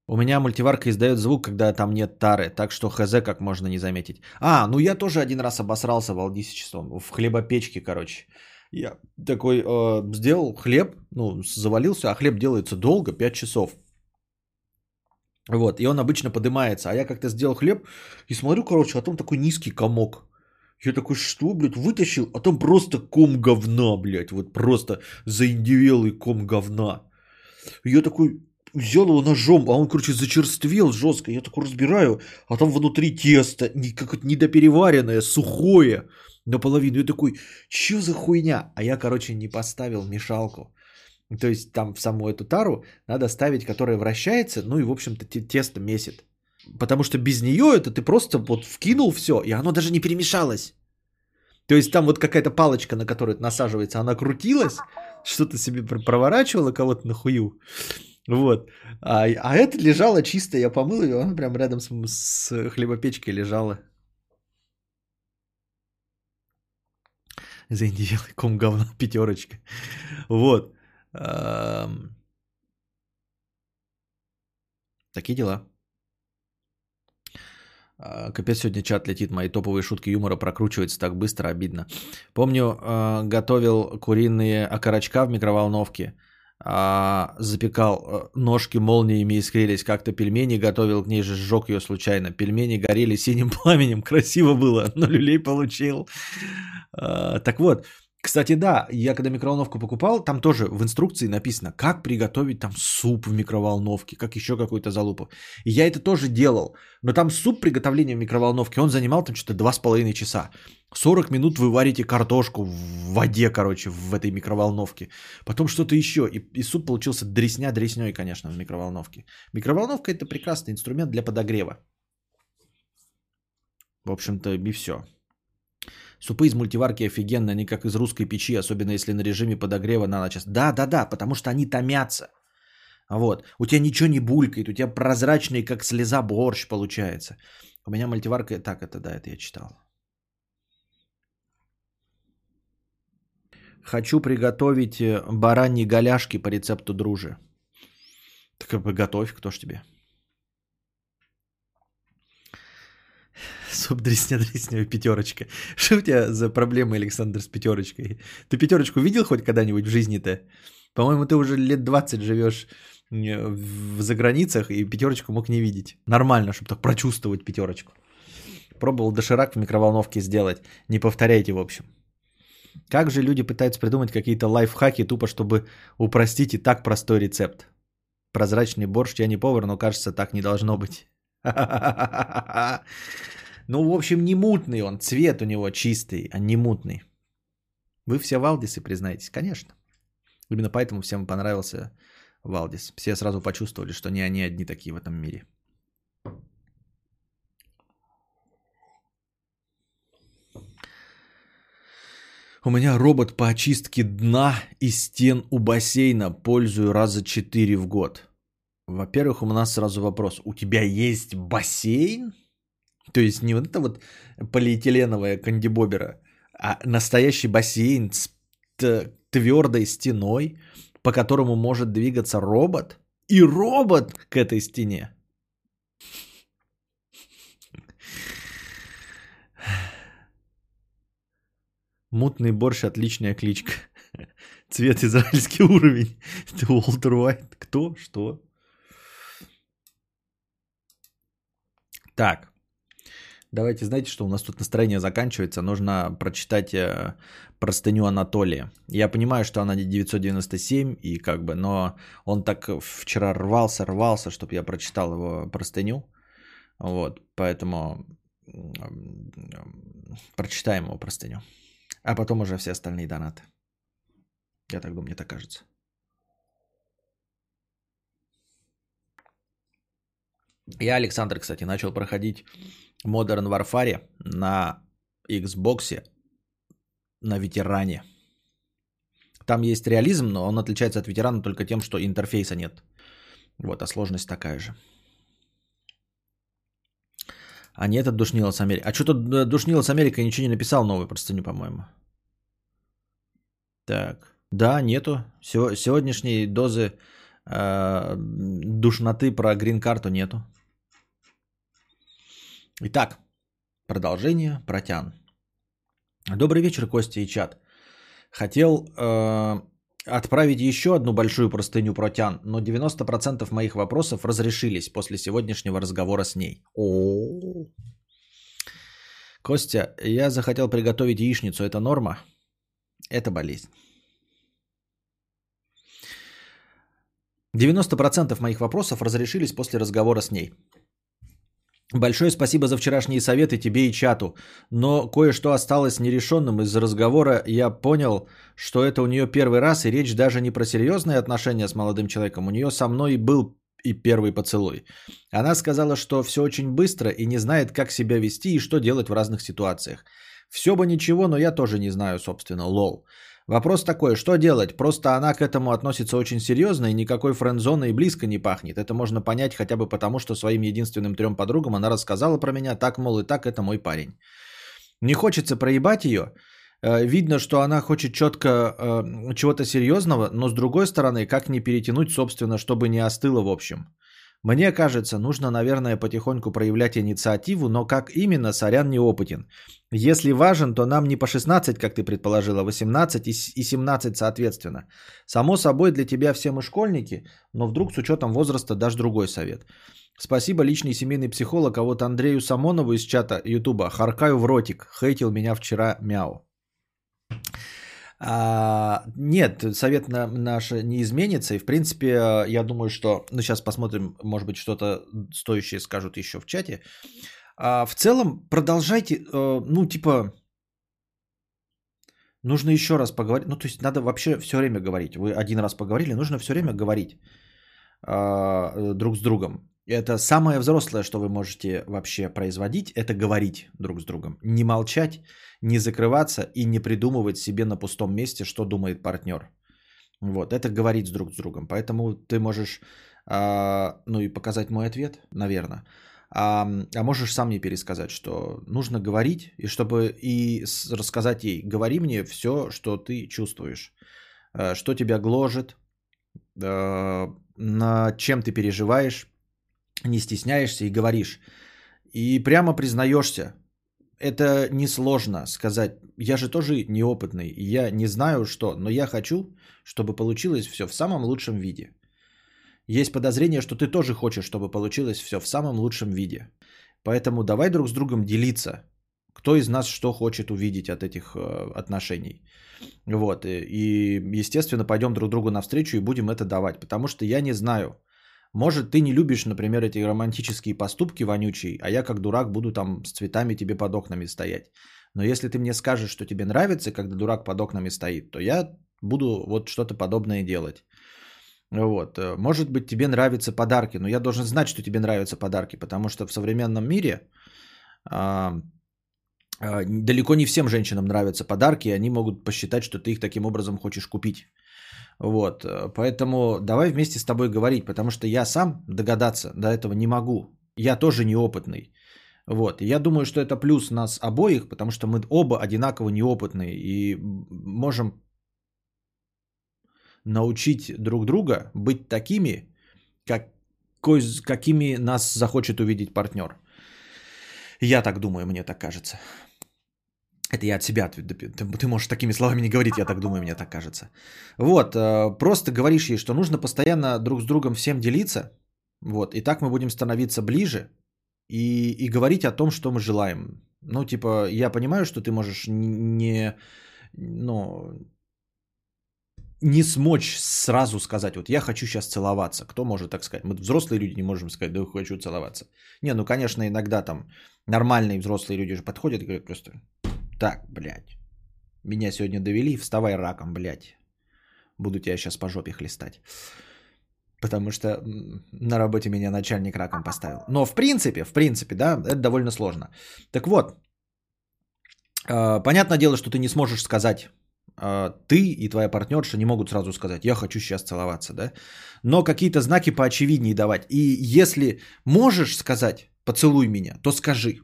[SPEAKER 1] У меня мультиварка издает звук, когда там нет тары, так что хз как можно не заметить. А, ну я тоже один раз обосрался в часом в хлебопечке, короче. Я такой э, сделал хлеб, ну, завалился, а хлеб делается долго, 5 часов. Вот, и он обычно поднимается. А я как-то сделал хлеб и смотрю, короче, а там такой низкий комок. Я такой, что, блядь, вытащил, а там просто ком говна, блядь, вот просто заиндивелый ком говна. Я такой взял его ножом, а он, короче, зачерствел жестко. Я такой разбираю, а там внутри тесто, не, как недопереваренное, сухое наполовину. Я такой, что за хуйня? А я, короче, не поставил мешалку. То есть там в саму эту тару надо ставить, которая вращается, ну и, в общем-то, те- тесто месит. Потому что без нее это ты просто вот вкинул все, и оно даже не перемешалось. То есть там вот какая-то палочка, на которую это насаживается, она крутилась, что-то себе пр- проворачивала кого-то на хую. Вот. А, а это лежало чисто, я помыл ее, она прям рядом с, с хлебопечкой лежала. Заиндивелый ком говна, пятерочка. Вот. Такие дела. А, Капец, сегодня чат летит, мои топовые шутки юмора прокручиваются так быстро, обидно. Помню, а, готовил куриные окорочка в микроволновке, а, запекал, а, ножки молниями искрились, как-то пельмени готовил, к ней же сжег ее случайно. Пельмени горели синим пламенем, красиво было, но люлей получил. А, Так вот, кстати, да, я когда микроволновку покупал, там тоже в инструкции написано, как приготовить там суп в микроволновке, как еще какую-то залупу. И я это тоже делал. Но там суп приготовления в микроволновке, он занимал там что-то 2,5 часа. 40 минут вы варите картошку в воде, короче, в этой микроволновке. Потом что-то еще. И, и суп получился дресня дресней, конечно, в микроволновке. Микроволновка это прекрасный инструмент для подогрева. В общем-то, и все. Супы из мультиварки офигенно, они как из русской печи, особенно если на режиме подогрева на ночь. Да, да, да, потому что они томятся. Вот. У тебя ничего не булькает, у тебя прозрачный, как слеза, борщ получается. У меня мультиварка... Так, это да, это я читал. Хочу приготовить э, бараньи голяшки по рецепту дружи. Так бы готовь, кто ж тебе. Суп дресня дресневая пятерочка. Что у тебя за проблема, Александр, с пятерочкой? Ты пятерочку видел хоть когда-нибудь в жизни-то? По-моему, ты уже лет 20 живешь э, в заграницах и пятерочку мог не видеть. Нормально, чтобы так прочувствовать пятерочку. Пробовал доширак в микроволновке сделать. Не повторяйте, в общем. Как же люди пытаются придумать какие-то лайфхаки, тупо чтобы упростить и так простой рецепт? Прозрачный борщ, я не повар, но кажется, так не должно быть. Ну, в общем, не мутный он, цвет у него чистый, а не мутный. Вы все Валдисы признаетесь? Конечно. Именно поэтому всем понравился Валдис. Все сразу почувствовали, что не они одни такие в этом мире. У меня робот по очистке дна и стен у бассейна. Пользую раза 4 в год. Во-первых, у нас сразу вопрос. У тебя есть бассейн? То есть не вот это вот полиэтиленовая кандибобера, а настоящий бассейн с твердой стеной, по которому может двигаться робот, и робот к этой стене. Мутный борщ – отличная кличка. Цвет израильский уровень. Это Уолтер Уайт. Кто? Что? Так. Давайте, знаете, что у нас тут настроение заканчивается. Нужно прочитать э, простыню Анатолия. Я понимаю, что она 997, и как бы, но он так вчера рвался, рвался, чтобы я прочитал его простыню. Вот, поэтому прочитаем его простыню. А потом уже все остальные донаты. Я так думаю, мне так кажется. Я, Александр, кстати, начал проходить Modern Warfare на Xbox на ветеране. Там есть реализм, но он отличается от ветерана только тем, что интерфейса нет. Вот, а сложность такая же. А нет, это Душнило с Америкой. А что-то э, Душнило с Америкой ничего не написал новый простыню, по-моему. Так. Да, нету. Сегодняшней дозы э, душноты про грин-карту нету. Итак, продолжение про Тян. Добрый вечер, Костя и чат. Хотел э, отправить еще одну большую простыню про Тян, но 90% моих вопросов разрешились после сегодняшнего разговора с ней. О, Костя, я захотел приготовить яичницу. Это норма? Это болезнь. 90% моих вопросов разрешились после разговора с ней. Большое спасибо за вчерашние советы тебе и чату, но кое-что осталось нерешенным из-за разговора. Я понял, что это у нее первый раз, и речь даже не про серьезные отношения с молодым человеком. У нее со мной был и первый поцелуй. Она сказала, что все очень быстро и не знает, как себя вести и что делать в разных ситуациях. Все бы ничего, но я тоже не знаю, собственно, лол. Вопрос такой, что делать? Просто она к этому относится очень серьезно и никакой френд-зоны и близко не пахнет. Это можно понять хотя бы потому, что своим единственным трем подругам она рассказала про меня, так, мол, и так, это мой парень. Не хочется проебать ее. Э, видно, что она хочет четко э, чего-то серьезного, но с другой стороны, как не перетянуть, собственно, чтобы не остыло в общем. Мне кажется, нужно, наверное, потихоньку проявлять инициативу, но как именно, сорян неопытен. Если важен, то нам не по 16, как ты предположила, 18 и 17 соответственно. Само собой, для тебя все мы школьники, но вдруг с учетом возраста дашь другой совет. Спасибо личный семейный психолог, а вот Андрею Самонову из чата Ютуба «Харкаю в ротик», хейтил меня вчера мяу. А, нет, совет на, наш не изменится. И, в принципе, я думаю, что... Ну, сейчас посмотрим, может быть, что-то стоящее скажут еще в чате. А, в целом, продолжайте, э, ну, типа... Нужно еще раз поговорить. Ну, то есть, надо вообще все время говорить. Вы один раз поговорили, нужно все время говорить а, друг с другом. Это самое взрослое, что вы можете вообще производить, это говорить друг с другом. Не молчать, не закрываться и не придумывать себе на пустом месте, что думает партнер. Вот, это говорить с друг с другом. Поэтому ты можешь, э, ну и показать мой ответ, наверное. а, а можешь сам мне пересказать, что нужно говорить, и чтобы и рассказать ей, говори мне все, что ты чувствуешь, э, что тебя гложет, э, на чем ты переживаешь, не стесняешься и говоришь. И прямо признаешься, это несложно сказать. Я же тоже неопытный, я не знаю что, но я хочу, чтобы получилось все в самом лучшем виде. Есть подозрение, что ты тоже хочешь, чтобы получилось все в самом лучшем виде. Поэтому давай друг с другом делиться, кто из нас что хочет увидеть от этих э, отношений. Вот, и, и, естественно, пойдем друг другу навстречу и будем это давать, потому что я не знаю, может, ты не любишь, например, эти романтические поступки вонючие, а я как дурак буду там с цветами тебе под окнами стоять. Но если ты мне скажешь, что тебе нравится, когда дурак под окнами стоит, то я буду вот что-то подобное делать. Вот. э, Может быть, тебе нравятся подарки, но я должен знать, что тебе нравятся подарки, потому что в современном мире а, а, далеко не всем женщинам нравятся подарки, и они могут посчитать, что ты их таким образом хочешь купить. Вот, э, поэтому давай вместе с тобой говорить, потому что я сам догадаться до этого не могу. Я тоже неопытный. Вот, я думаю, что это плюс нас обоих, потому что мы оба одинаково неопытные и можем научить друг друга быть такими, какой, какими нас захочет увидеть партнер. Я так думаю, мне так кажется. Это я от себя, ты, можешь такими словами не говорить, я так думаю, мне так кажется. Вот, э, просто говоришь ей, что нужно постоянно друг с другом всем делиться, вот, и так мы будем становиться ближе и, и говорить о том, что мы желаем. Ну, типа, я понимаю, что ты можешь не, ну, не смочь сразу сказать, вот я хочу сейчас целоваться. Кто может так сказать? Мы взрослые люди не можем сказать, да хочу целоваться. Не, ну, конечно, иногда там нормальные взрослые люди же подходят и говорят просто, так, блядь, меня сегодня довели, вставай раком, блядь. Буду тебя сейчас по жопе хлестать. Потому что на работе меня начальник раком поставил. Но в принципе, в принципе, да, это довольно сложно. Так вот, э, понятное дело, что ты не сможешь сказать, э, ты и твоя партнерша не могут сразу сказать, я хочу сейчас целоваться, да. Но какие-то знаки поочевиднее давать. И если можешь сказать, поцелуй меня, то скажи.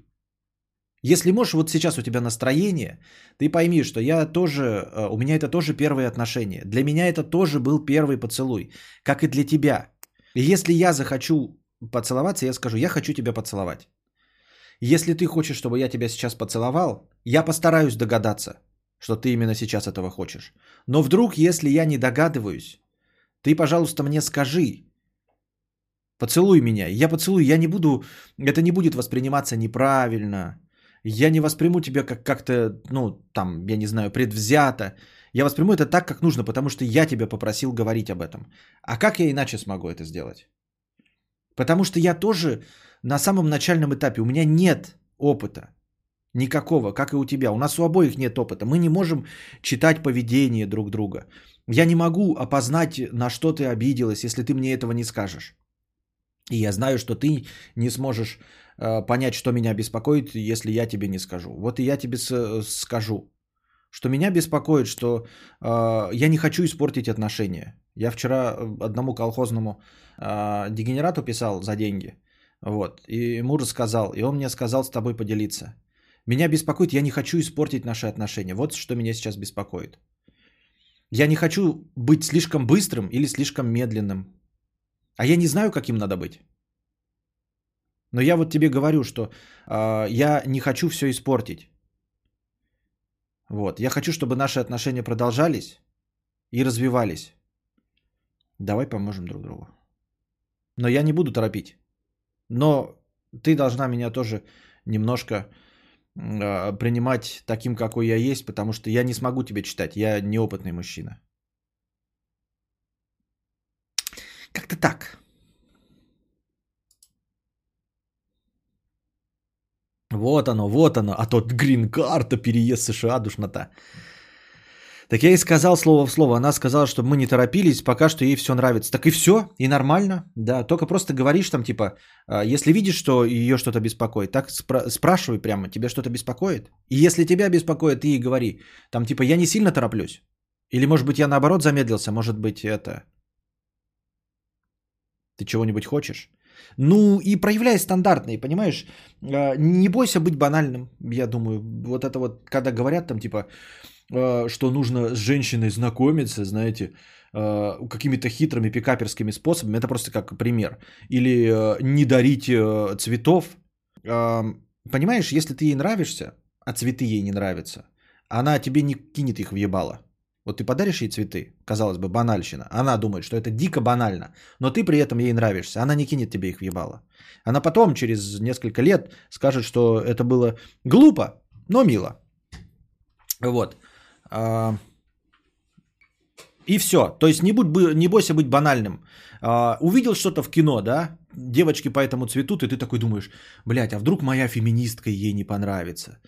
[SPEAKER 1] Если можешь, вот сейчас у тебя настроение, ты пойми, что я тоже, э, у меня это тоже первые отношения. Для меня это тоже был первый поцелуй, как и для тебя. И если я захочу поцеловаться, я скажу, я хочу тебя поцеловать. Если ты хочешь, чтобы я тебя сейчас поцеловал, я постараюсь догадаться, что ты именно сейчас этого хочешь. Но вдруг, если я не догадываюсь, ты, пожалуйста, мне скажи, поцелуй меня. Я поцелую, я не буду, это не будет восприниматься неправильно. Я не восприму тебя как как-то, ну, там, я не знаю, предвзято. Я восприму это так, как нужно, потому что я тебя попросил говорить об этом. А как я иначе смогу это сделать? Потому что я тоже на самом начальном этапе, у меня нет опыта. Никакого, как и у тебя. У нас у обоих нет опыта. Мы не можем читать поведение друг друга. Я не могу опознать, на что ты обиделась, если ты мне этого не скажешь. И я знаю, что ты не сможешь понять, что меня беспокоит, если я тебе не скажу. Вот и я тебе с- скажу, что меня беспокоит, что э, я не хочу испортить отношения. Я вчера одному колхозному э, дегенерату писал за деньги, вот, и ему рассказал, и он мне сказал с тобой поделиться. Меня беспокоит, я не хочу испортить наши отношения. Вот что меня сейчас беспокоит. Я не хочу быть слишком быстрым или слишком медленным. А я не знаю, каким надо быть. Но я вот тебе говорю, что э, я не хочу все испортить. Вот. Я хочу, чтобы наши отношения продолжались и развивались. Давай поможем друг другу. Но я не буду торопить. Но ты должна меня тоже немножко э, принимать таким, какой я есть, потому что я не смогу тебе читать. Я неопытный мужчина. Как-то так. Вот оно, вот оно, а тот грин-карта, переезд США, душнота. Так я ей сказал слово в слово. Она сказала, чтобы мы не торопились, пока что ей все нравится. Так и все, и нормально. Да, только просто говоришь там, типа, а, если видишь, что ее что-то беспокоит, так спра- спрашивай прямо, тебе что-то беспокоит? И если тебя беспокоит, ты ей говори. Там, типа, я не сильно тороплюсь. Или, может быть, я наоборот замедлился, может быть, это... Ты чего-нибудь хочешь? Ну и проявляй стандартные, понимаешь? Э, не бойся быть банальным, я думаю. Вот это вот, когда говорят там типа, э, что нужно с женщиной знакомиться, знаете, э, какими-то хитрыми пикаперскими способами, это просто как пример. Или не дарить цветов. Понимаешь, если ты ей нравишься, а цветы ей не нравятся, она тебе не кинет их в ебало. Вот ты подаришь ей цветы, казалось бы, банальщина. Она думает, что это дико банально, но ты при этом ей нравишься. Она не кинет тебе их в ебало. Она потом, через несколько лет, скажет, что это было глупо, но мило. Вот. А, и все. То есть не, будь, не бойся быть банальным. А, увидел что-то в кино, да? Девочки по этому цветут, и ты такой думаешь, блядь, а вдруг моя феминистка ей не понравится?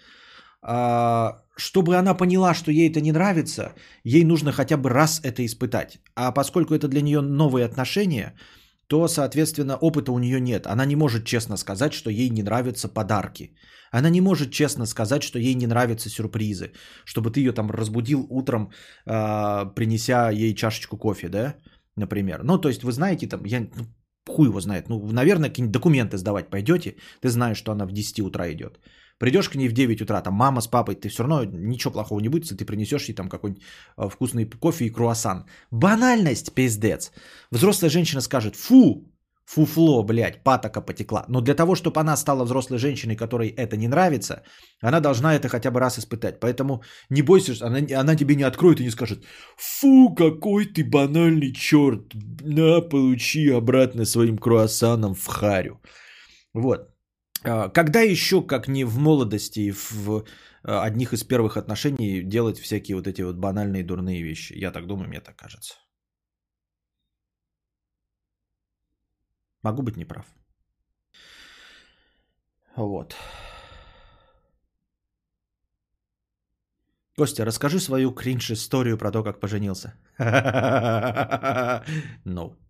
[SPEAKER 1] А, чтобы она поняла, что ей это не нравится, ей нужно хотя бы раз это испытать. А поскольку это для нее новые отношения, то, соответственно, опыта у нее нет. Она не может честно сказать, что ей не нравятся подарки. Она не может честно сказать, что ей не нравятся сюрпризы. Чтобы ты ее там разбудил утром, э, принеся ей чашечку кофе, да, например. Ну, то есть вы знаете, там, я, ну, хуй его знает, ну, наверное, какие-нибудь документы сдавать пойдете, ты знаешь, что она в 10 утра идет. Придешь к ней в 9 утра, там мама с папой, ты все равно ничего плохого не будет, если ты принесешь ей там какой-нибудь э, вкусный кофе и круассан. Банальность, пиздец. Взрослая женщина скажет, фу, фуфло, блядь, патока потекла. Но для того, чтобы она стала взрослой женщиной, которой это не нравится, она должна это хотя бы раз испытать. Поэтому не бойся, она, она тебе не откроет и не скажет, фу, какой ты банальный черт, на, получи обратно своим круассаном в харю. Вот. А, когда еще, как не в молодости, в а, одних из первых отношений делать всякие вот эти вот банальные дурные вещи? Я так думаю, мне так кажется. Могу быть неправ. Вот. Костя, расскажи свою кринж-историю про то, как поженился. No.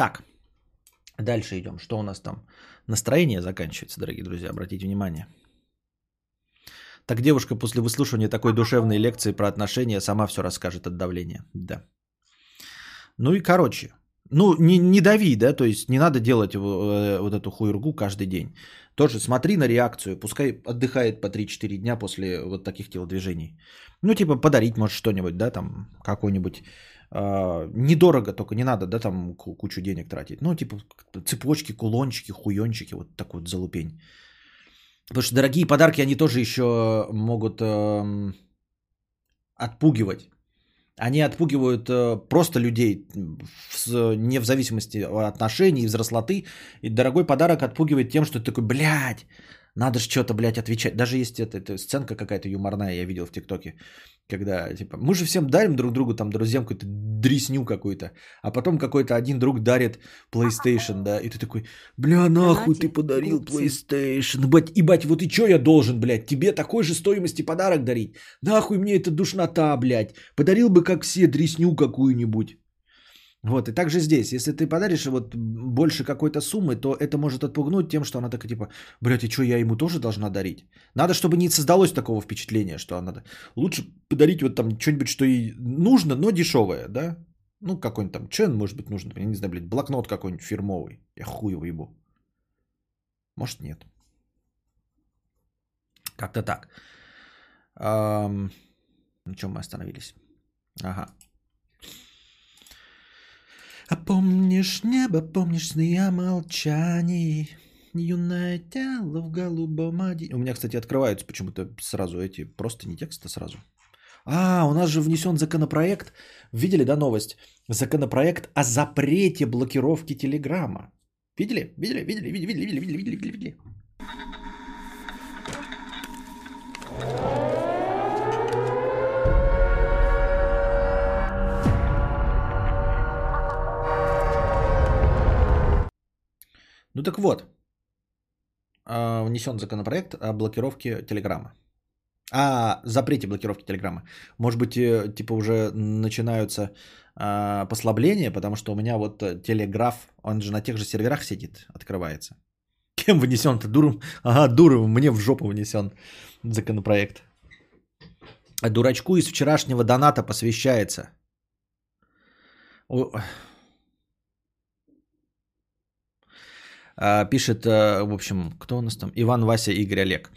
[SPEAKER 1] Так, дальше идем. Что у нас там? Настроение заканчивается, дорогие друзья, обратите внимание. Так девушка после выслушивания такой душевной лекции про отношения сама все расскажет от давления. Да. Ну и короче, ну не, не дави, да, то есть не надо делать э, вот эту хуйргу каждый день. Тоже смотри на реакцию, пускай отдыхает по 3-4 дня после вот таких телодвижений. Ну типа подарить может что-нибудь, да, там какой-нибудь недорого, только не надо, да, там кучу денег тратить. Ну, типа цепочки, кулончики, хуёнчики, вот такой вот залупень. Потому что дорогие подарки, они тоже еще могут э, отпугивать. Они отпугивают э, просто людей, в, не в зависимости от отношений взрослоты. И дорогой подарок отпугивает тем, что ты такой, блядь, надо же что-то, блядь, отвечать. Даже есть это, это сценка какая-то юморная, я видел в ТикТоке. Когда, типа, мы же всем дарим друг другу, там, друзьям какую-то дресню какую-то. А потом какой-то один друг дарит PlayStation, да. И ты такой, бля, нахуй ты подарил PlayStation. Бать, и бать, вот и что я должен, блядь, тебе такой же стоимости подарок дарить? Нахуй мне эта душнота, блядь. Подарил бы, как все, дресню какую-нибудь. Вот, и также здесь, если ты подаришь вот больше какой-то суммы, то это может отпугнуть тем, что она такая типа, блядь, и что, я ему тоже должна дарить? Надо, чтобы не создалось такого впечатления, что она... Лучше подарить вот там что-нибудь, что ей нужно, но дешевое, да? Ну, какой-нибудь там чен, может быть, нужен, я не знаю, блядь, блокнот какой-нибудь фирмовый. Я хуй его ебу. Может, нет. Как-то так. На чем мы остановились? Ага. А помнишь небо, помнишь сны о молчании, Юное тело в голубом одеянии. У меня, кстати, открываются почему-то сразу эти, просто не тексты сразу. А, у нас же внесен законопроект. Видели, да, новость? Законопроект о запрете блокировки Телеграма. Видели? Видели? Видели? Видели? Видели? Видели? Видели? Видели? Видели? Ну так вот, а, внесен законопроект о блокировке Телеграма. А, запрете блокировки Телеграма. Может быть, э, типа уже начинаются а, послабления, потому что у меня вот э, Телеграф, он же на тех же серверах сидит, открывается. Кем внесен-то? Дуром? Ага, Дуровым мне в жопу внесен законопроект. Дурачку из вчерашнего доната посвящается. О... пишет, э, в общем, кто у нас там? Иван, Вася, Игорь, Олег.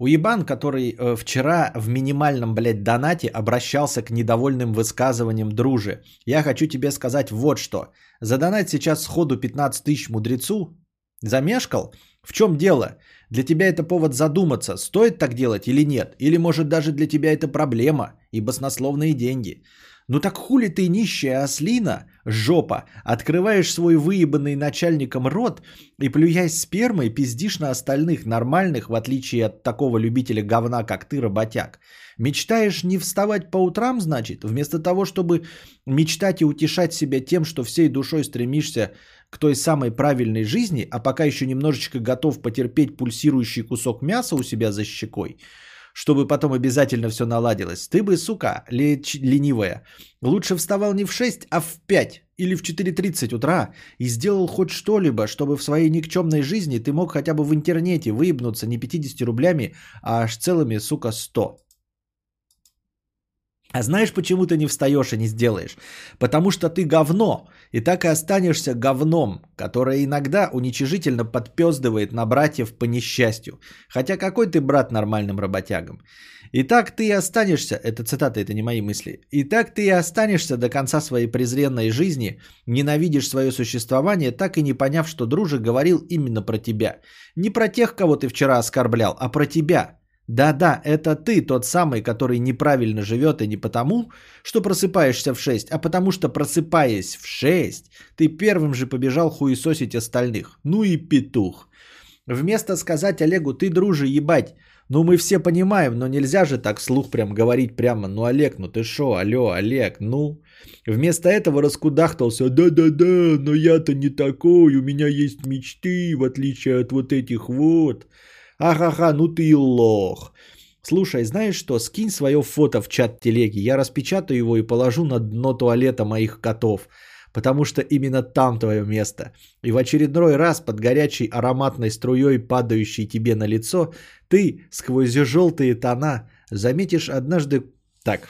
[SPEAKER 1] Уебан, который э, вчера в минимальном, блядь, донате обращался к недовольным высказываниям дружи. Я хочу тебе сказать вот что. Задонать сейчас сходу 15 тысяч мудрецу? Замешкал? В чем дело? Для тебя это повод задуматься, стоит так делать или нет? Или может даже для тебя это проблема и баснословные деньги? Ну так хули ты, нищая ослина, жопа, открываешь свой выебанный начальником рот и, плюясь спермой, пиздишь на остальных нормальных, в отличие от такого любителя говна, как ты, работяг. Мечтаешь не вставать по утрам, значит, вместо того, чтобы мечтать и утешать себя тем, что всей душой стремишься к той самой правильной жизни, а пока еще немножечко готов потерпеть пульсирующий кусок мяса у себя за щекой – чтобы потом обязательно все наладилось. Ты бы, сука, ленивая, лучше вставал не в 6, а в 5 или в 4.30 утра и сделал хоть что-либо, чтобы в своей никчемной жизни ты мог хотя бы в интернете выебнуться не 50 рублями, а аж целыми, сука, 100. А знаешь, почему ты не встаешь и не сделаешь? Потому что ты говно, и так и останешься говном, которое иногда уничижительно подпездывает на братьев по несчастью. Хотя какой ты брат нормальным работягам? И так ты и останешься, это цитата, это не мои мысли, и так ты и останешься до конца своей презренной жизни, ненавидишь свое существование, так и не поняв, что дружи говорил именно про тебя. Не про тех, кого ты вчера оскорблял, а про тебя, да-да, это ты тот самый, который неправильно живет и не потому, что просыпаешься в 6, а потому что просыпаясь в 6, ты первым же побежал хуесосить остальных. Ну и петух. Вместо сказать Олегу, ты, друже, ебать, ну мы все понимаем, но нельзя же так слух прям говорить прямо, ну Олег, ну ты шо, алло, Олег, ну. Вместо этого раскудахтался, да-да-да, но я-то не такой, у меня есть мечты, в отличие от вот этих вот. Ага-га, ну ты и лох. Слушай, знаешь что, скинь свое фото в чат телеги, я распечатаю его и положу на дно туалета моих котов, потому что именно там твое место. И в очередной раз под горячей ароматной струей, падающей тебе на лицо, ты сквозь желтые тона заметишь однажды... Так,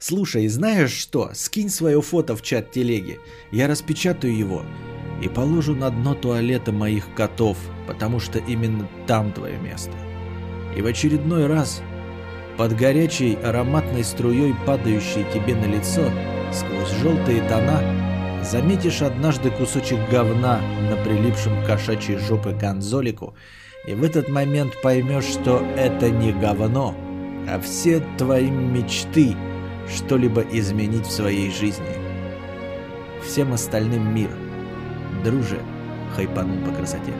[SPEAKER 1] Слушай, знаешь что? Скинь свое фото в чат телеги. Я распечатаю его и положу на дно туалета моих котов, потому что именно там твое место. И в очередной раз, под горячей ароматной струей, падающей тебе на лицо, сквозь желтые тона, заметишь однажды кусочек говна на прилипшем кошачьей жопы гонзолику, и в этот момент поймешь, что это не говно, а все твои мечты что-либо изменить в своей жизни. Всем остальным мир – Друже, хайпанул по красоте.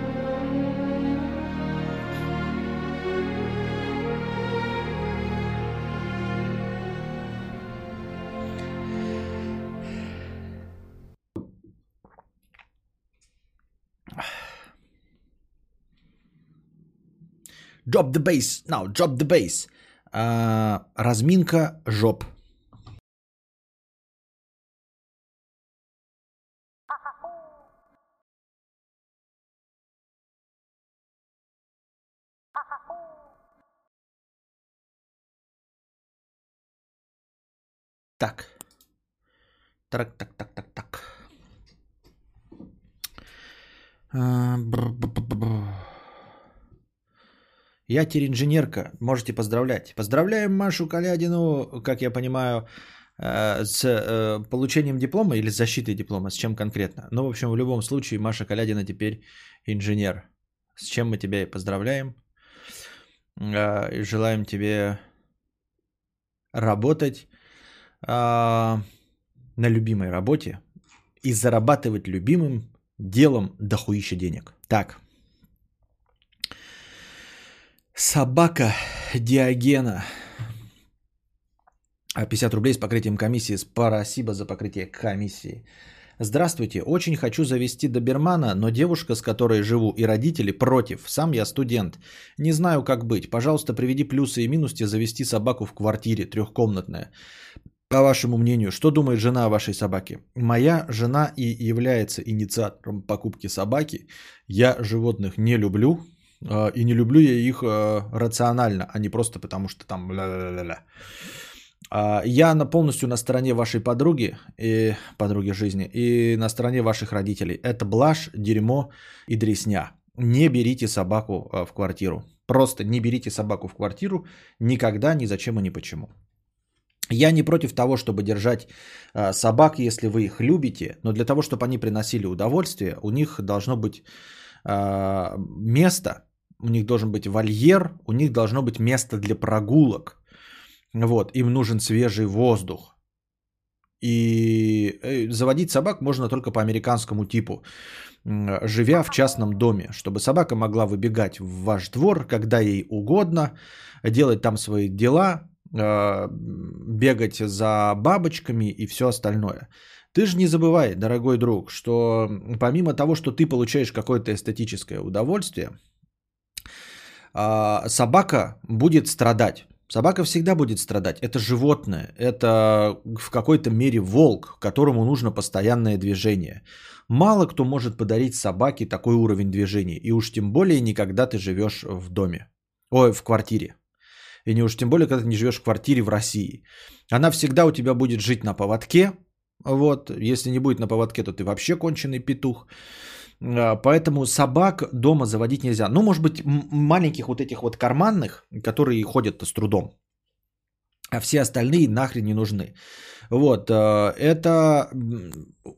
[SPEAKER 1] Drop the bass. Now, drop the bass. А, разминка жоп. Так. Так, так, так, так, так. Я теперь инженерка, можете поздравлять. Поздравляем Машу Калядину, как я понимаю, э, с э, получением диплома или с защитой диплома, с чем конкретно. Ну, в общем, в любом случае, Маша Калядина теперь инженер. С чем мы тебя и поздравляем. А, и желаем тебе работать а, на любимой работе и зарабатывать любимым делом дохуища денег. Так. Собака Диогена. 50 рублей с покрытием комиссии. Спасибо за покрытие комиссии. Здравствуйте, очень хочу завести добермана, но девушка, с которой живу, и родители против. Сам я студент. Не знаю, как быть. Пожалуйста, приведи плюсы и минусы завести собаку в квартире трехкомнатная. По вашему мнению, что думает жена о вашей собаке? Моя жена и является инициатором покупки собаки. Я животных не люблю, э, и не люблю я их э, рационально, а не просто потому, что там ля-ля-ля-ля. А, я на полностью на стороне вашей подруги и подруги жизни и на стороне ваших родителей. Это блажь, дерьмо и дресня. Не берите собаку а, в квартиру. Просто не берите собаку в квартиру никогда, ни зачем и ни почему. Я не против того, чтобы держать а, собак, если вы их любите, но для того, чтобы они приносили удовольствие, у них должно быть место, у них должен быть вольер, у них должно быть место для прогулок. Вот, им нужен свежий воздух. И э, заводить собак можно только по американскому типу, живя в частном доме, чтобы собака могла выбегать в ваш двор, когда ей угодно, делать там свои дела, э, бегать за бабочками и все остальное. Ты же не забывай, дорогой друг, что помимо того, что ты получаешь какое-то эстетическое удовольствие, а, собака будет страдать. Собака всегда будет страдать. Это животное, это в какой-то мере волк, которому нужно постоянное движение. Мало кто может подарить собаке такой уровень движения. И уж тем более никогда ты живешь в доме. Ой, в квартире. И не уж тем более, когда ты не живешь в квартире в России. Она всегда у тебя будет жить на поводке. Вот, если не будет на поводке, то ты вообще конченый петух. А, поэтому собак дома заводить нельзя. Ну, может быть, маленьких вот этих вот карманных, которые ходят с трудом. А все остальные нахрен не нужны. Вот, а, это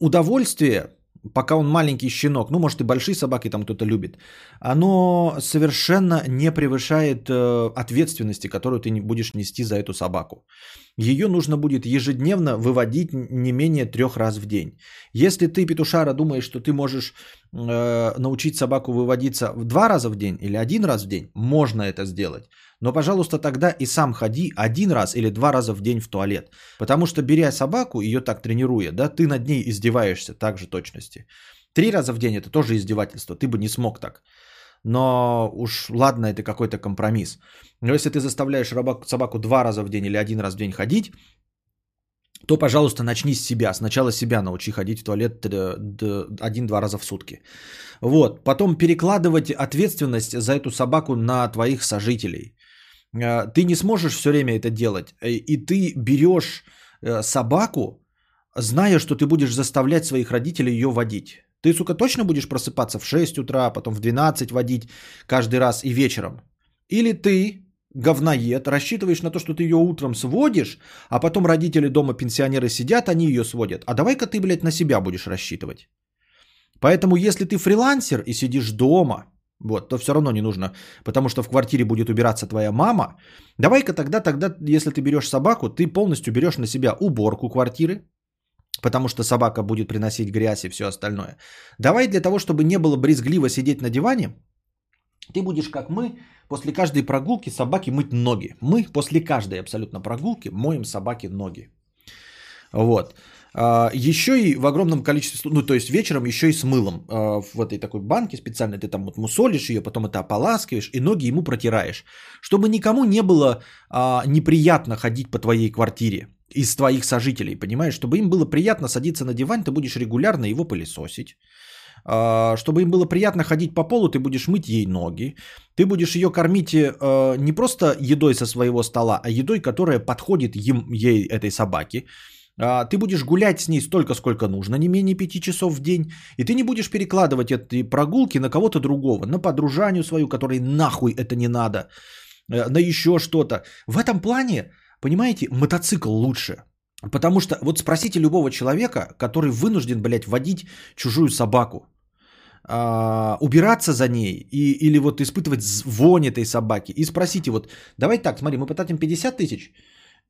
[SPEAKER 1] удовольствие, пока он маленький щенок, ну, может, и большие собаки там кто-то любит, оно совершенно не превышает э, ответственности, которую ты будешь нести за эту собаку. Ее нужно будет ежедневно выводить не менее трех раз в день. Если ты, петушара, думаешь, что ты можешь э, научить собаку выводиться в два раза в день или один раз в день, можно это сделать. Но, пожалуйста, тогда и сам ходи один раз или два раза в день в туалет. Потому что, беря собаку, ее так тренируя, да, ты над ней издеваешься так же точности. Три раза в день это тоже издевательство, ты бы не смог так. Но уж ладно, это какой-то компромисс. Но если ты заставляешь собаку два раза в день или один раз в день ходить, то, пожалуйста, начни с себя. Сначала себя научи ходить в туалет один-два раза в сутки. Вот. Потом перекладывать ответственность за эту собаку на твоих сожителей. Э, ты не сможешь все время это делать. Э, и ты берешь э, собаку, зная, что ты будешь заставлять своих родителей ее водить. Ты, сука, точно будешь просыпаться в 6 утра, потом в 12 водить каждый раз и вечером? Или ты, говноед, рассчитываешь на то, что ты ее утром сводишь, а потом родители дома, пенсионеры сидят, они ее сводят. А давай-ка ты, блядь, на себя будешь рассчитывать. Поэтому, если ты фрилансер и сидишь дома, вот, то все равно не нужно, потому что в квартире будет убираться твоя мама. Давай-ка тогда, тогда, если ты берешь собаку, ты полностью берешь на себя уборку квартиры, потому что собака будет приносить грязь и все остальное. Давай для того, чтобы не было брезгливо сидеть на диване, ты будешь как мы, после каждой прогулки собаки мыть ноги. Мы после каждой абсолютно прогулки моем собаке ноги. Вот. А, еще и в огромном количестве, ну то есть вечером еще и с мылом а, в этой такой банке специально ты там вот мусолишь ее, потом это ополаскиваешь и ноги ему протираешь, чтобы никому не было а, неприятно ходить по твоей квартире из твоих сожителей, понимаешь, чтобы им было приятно садиться на диван, ты будешь регулярно его пылесосить, чтобы им было приятно ходить по полу, ты будешь мыть ей ноги, ты будешь ее кормить э, не просто едой со своего стола, а едой, которая подходит им, ей, этой собаке, а, ты будешь гулять с ней столько, сколько нужно, не менее 5 часов в день, и ты не будешь перекладывать эти прогулки на кого-то другого, на подружанию свою, которой нахуй это не надо, э, на еще что-то. В этом плане, понимаете, мотоцикл лучше. Потому что вот спросите любого человека, который вынужден, блядь, водить чужую собаку, а, убираться за ней и, или вот испытывать вонь этой собаки. И спросите вот, давай так, смотри, мы потратим 50 тысяч,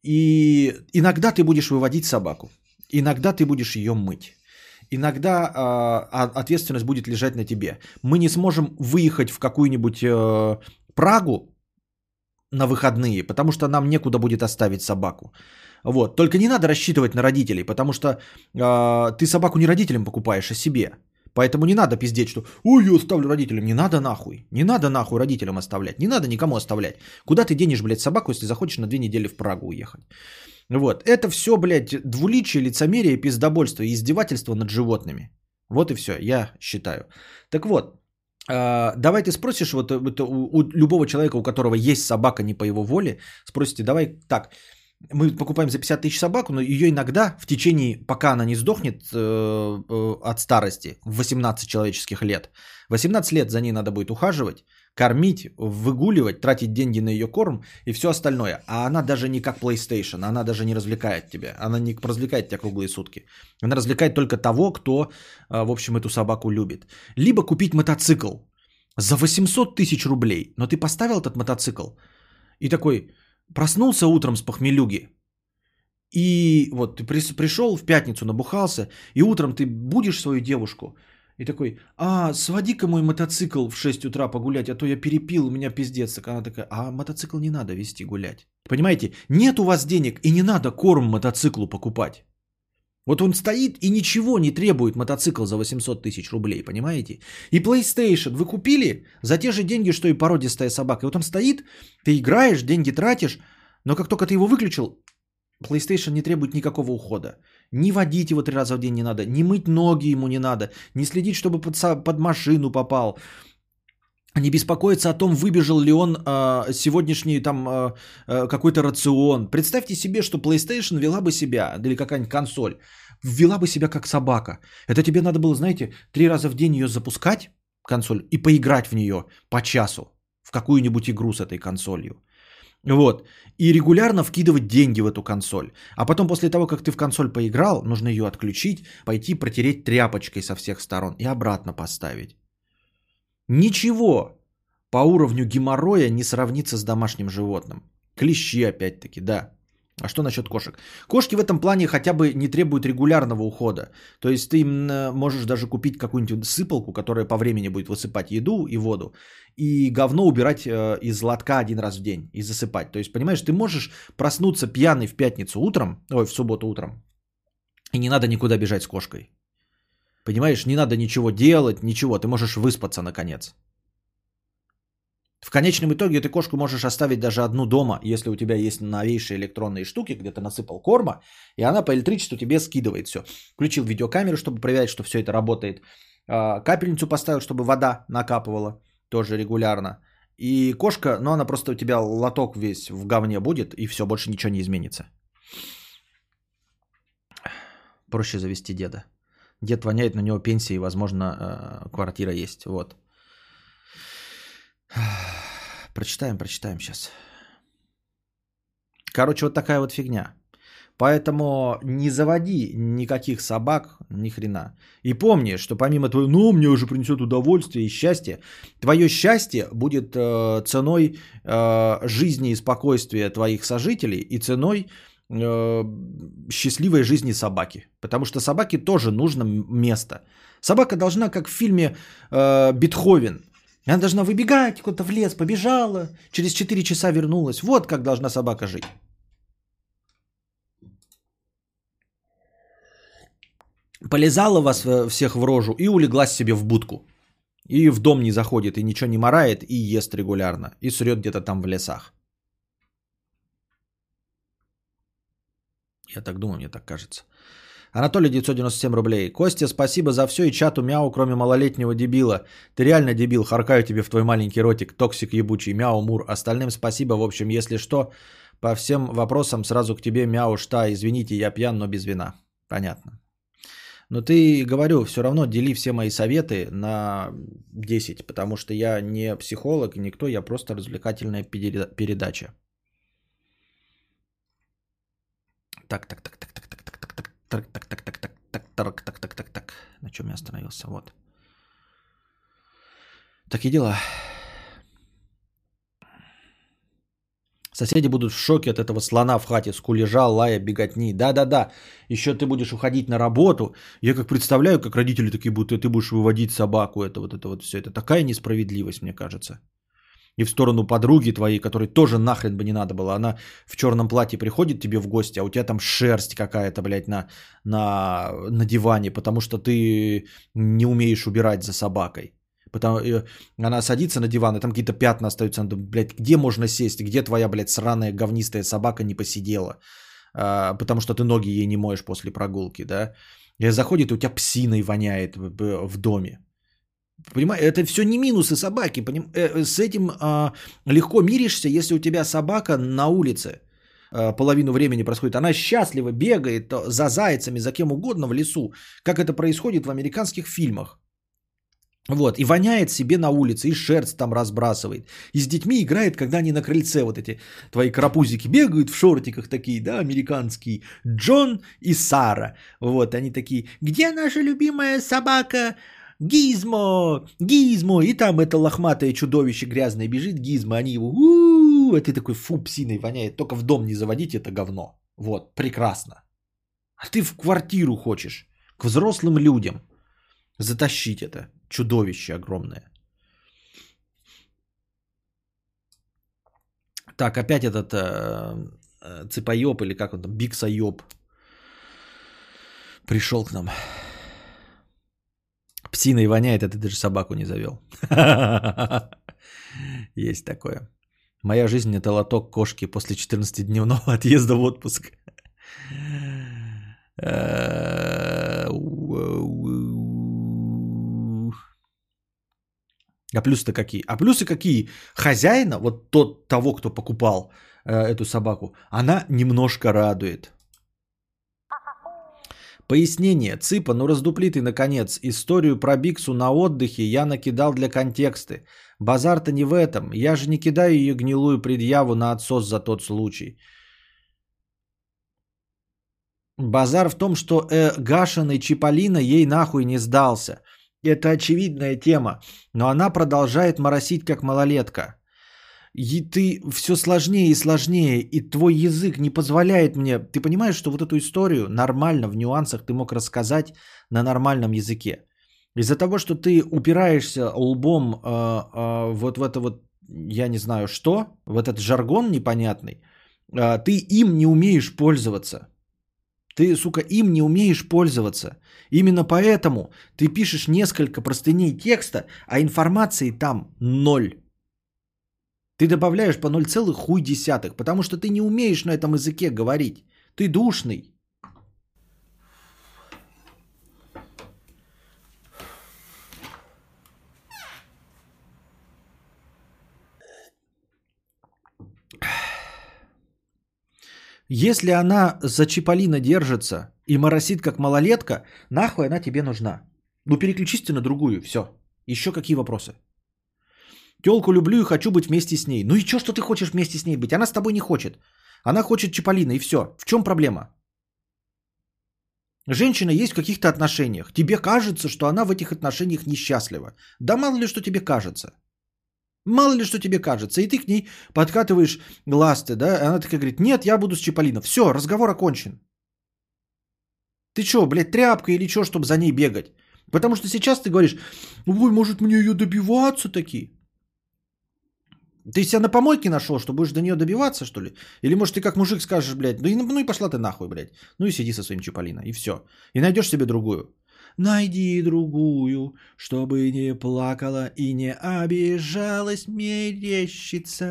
[SPEAKER 1] и иногда ты будешь выводить собаку, иногда ты будешь ее мыть. Иногда э, ответственность будет лежать на тебе. Мы не сможем выехать в какую-нибудь э, Прагу на выходные, потому что нам некуда будет оставить собаку. Вот. Только не надо рассчитывать на родителей, потому что э, ты собаку не родителям покупаешь, а себе. Поэтому не надо пиздеть, что «Ой, я оставлю родителям». Не надо нахуй. Не надо нахуй родителям оставлять. Не надо никому оставлять. Куда ты денешь, блядь, собаку, если захочешь на две недели в Прагу уехать? Вот. Это все, блядь, двуличие, лицемерие, пиздобольство и издевательство над животными. Вот и все, я считаю. Так вот, а, давай ты спросишь вот, у любого человека, у которого есть собака не по его воле, спросите, давай так, мы покупаем за 50 тысяч собаку, но ее иногда в течение, пока она не сдохнет э, э, от старости, в 18 человеческих лет, 18 лет за ней надо будет ухаживать, кормить, выгуливать, тратить деньги на ее корм и все остальное. А она даже не как PlayStation, она даже не развлекает тебя. Она не развлекает тебя круглые сутки. Она развлекает только того, кто, э, в общем, эту собаку любит. Либо купить мотоцикл за 800 тысяч рублей, но ты поставил этот мотоцикл и такой, Проснулся утром с похмелюги. И вот ты пришел в пятницу, набухался, и утром ты будешь свою девушку, и такой, а, своди-ка мой мотоцикл в 6 утра погулять, а то я перепил, у меня пиздец. Так она такая, а мотоцикл не надо вести гулять. Понимаете, нет у вас денег, и не надо корм мотоциклу покупать. Вот он стоит и ничего не требует мотоцикл за 800 тысяч рублей, понимаете? И PlayStation вы купили за те же деньги, что и породистая собака. И вот он стоит, ты играешь, деньги тратишь, но как только ты его выключил, PlayStation не требует никакого ухода. Ни водить его три раза в день не надо, ни мыть ноги ему не надо, не следить, чтобы под, под машину попал, не беспокоиться о том, выбежал ли он э, сегодняшний там э, какой-то рацион. Представьте себе, что PlayStation вела бы себя, или какая-нибудь консоль, вела бы себя как собака. Это тебе надо было, знаете, три раза в день ее запускать, консоль, и поиграть в нее по часу, в какую-нибудь игру с этой консолью. Вот. И регулярно вкидывать деньги в эту консоль. А потом после того, как ты в консоль поиграл, нужно ее отключить, пойти протереть тряпочкой со всех сторон и обратно поставить. Ничего по уровню геморроя не сравнится с домашним животным. Клещи опять-таки, да. А что насчет кошек? Кошки в этом плане хотя бы не требуют регулярного ухода. То есть ты можешь даже купить какую-нибудь сыпалку, которая по времени будет высыпать еду и воду, и говно убирать э, из лотка один раз в день и засыпать. То есть, понимаешь, ты можешь проснуться пьяный в пятницу утром, ой, в субботу утром, и не надо никуда бежать с кошкой. Понимаешь, не надо ничего делать, ничего, ты можешь выспаться наконец. В конечном итоге ты кошку можешь оставить даже одну дома, если у тебя есть новейшие электронные штуки, где ты насыпал корма, и она по электричеству тебе скидывает все. Включил видеокамеру, чтобы проверять, что все это работает. А, капельницу поставил, чтобы вода накапывала тоже регулярно. И кошка, ну она просто у тебя лоток весь в говне будет, и все, больше ничего не изменится. Проще завести деда. Дед воняет, на него пенсия и, возможно, э, квартира есть. Вот. Прочитаем, прочитаем сейчас. Короче, вот такая вот фигня. Поэтому не заводи никаких собак, ни хрена. И помни, что помимо твоего, ну, мне уже принесет удовольствие и счастье, твое счастье будет э, ценой э, жизни и спокойствия твоих сожителей и ценой э, счастливой жизни собаки. Потому что собаке тоже нужно место. Собака должна, как в фильме э, Бетховен, она должна выбегать куда-то в лес, побежала, через 4 часа вернулась. Вот как должна собака жить. Полизала вас всех в рожу и улеглась себе в будку. И в дом не заходит, и ничего не марает, и ест регулярно. И срет где-то там в лесах. Я так думаю, мне так кажется. Анатолий 997 рублей. Костя, спасибо за все и чату мяу, кроме малолетнего дебила. Ты реально дебил, харкаю тебе в твой маленький ротик, токсик ебучий, мяу, мур. Остальным спасибо, в общем, если что, по всем вопросам сразу к тебе мяу, шта, извините, я пьян, но без вина. Понятно. Но ты, говорю, все равно дели все мои советы на 10, потому что я не психолог, никто, я просто развлекательная передача. Так, так, так, так, так, так, так, так, так, так, так, так, так, так, так, так, так, так, так. На чем я остановился? Вот. Такие дела. Соседи будут в шоке от этого слона в хате, скулежа, лая, беготни. Да-да-да, еще ты будешь уходить на работу. Я как представляю, как родители такие будут, и ты будешь выводить собаку. Это вот это вот все. Это такая несправедливость, мне кажется и в сторону подруги твоей, которой тоже нахрен бы не надо было. Она в черном платье приходит тебе в гости, а у тебя там шерсть какая-то, блядь, на, на, на диване, потому что ты не умеешь убирать за собакой. Потому, э, она садится на диван, и там какие-то пятна остаются. Она думает, блядь, где можно сесть? Где твоя, блядь, сраная говнистая собака не посидела? а, потому что ты ноги ей не моешь после прогулки, да, и заходит, и у тебя псиной воняет в, в доме. Понимаешь, это все не минусы собаки. Поним... Э, с этим а, легко миришься, если у тебя собака на улице а, половину времени происходит. Она счастливо бегает за зайцами, за кем угодно в лесу, как это происходит в американских фильмах. Вот, и воняет себе на улице, и шерсть там разбрасывает. И с детьми играет, когда они на крыльце, вот эти твои карапузики бегают в шортиках такие, да, американские. Джон и Сара. Вот, они такие, где наша любимая собака Гизмо, Гизмо, и там это лохматое чудовище грязное бежит, Гизмо, они его, у а ты такой, фу, псиной воняет, только в дом не заводите это говно. Вот, прекрасно. А ты в квартиру хочешь, к взрослым людям затащить это чудовище огромное. Так, опять этот э, э, цепоеб или как он там, биксоеб пришел к нам. Псиной воняет, а ты даже собаку не завел. Есть такое. Моя жизнь это лоток кошки после 14-дневного отъезда в отпуск. А плюсы-то какие? А плюсы какие? Хозяина, вот тот, того, кто покупал э, эту собаку, она немножко радует. Пояснение. Цыпа, ну раздупли ты, наконец. Историю про Биксу на отдыхе я накидал для контексты. Базар-то не в этом. Я же не кидаю ее гнилую предъяву на отсос за тот случай. Базар в том, что э, Гашин и Чиполлино ей нахуй не сдался. Это очевидная тема. Но она продолжает моросить как малолетка. И ты все сложнее и сложнее, и твой язык не позволяет мне. Ты понимаешь, что вот эту историю нормально, в нюансах ты мог рассказать на нормальном языке. Из-за того, что ты упираешься лбом э, э, вот в это вот, я не знаю что, в этот жаргон непонятный, э, ты им не умеешь пользоваться. Ты, сука, им не умеешь пользоваться. Именно поэтому ты пишешь несколько простыней текста, а информации там ноль. Ты добавляешь по 0, хуй десятых, потому что ты не умеешь на этом языке говорить. Ты душный. Если она за Чиполлино держится и моросит как малолетка, нахуй она тебе нужна. Ну переключись ты на другую, все. Еще какие вопросы? Телку люблю и хочу быть вместе с ней. Ну и что, что ты хочешь вместе с ней быть? Она с тобой не хочет. Она хочет Чиполлино и все. В чем проблема? Женщина есть в каких-то отношениях. Тебе кажется, что она в этих отношениях несчастлива. Да мало ли, что тебе кажется. Мало ли, что тебе кажется. И ты к ней подкатываешь ласты, да? Она такая говорит, нет, я буду с Чиполлино. Все, разговор окончен. Ты что, блядь, тряпка или что, чтобы за ней бегать? Потому что сейчас ты говоришь, ой, может мне ее добиваться таки? Ты себя на помойке нашел, что будешь до нее добиваться, что ли? Или может ты как мужик скажешь, блядь, ну и, ну и пошла ты нахуй, блядь. Ну и сиди со своим Чиполлино, и все. И найдешь себе другую. Найди другую, чтобы не плакала и не обижалась мерещица.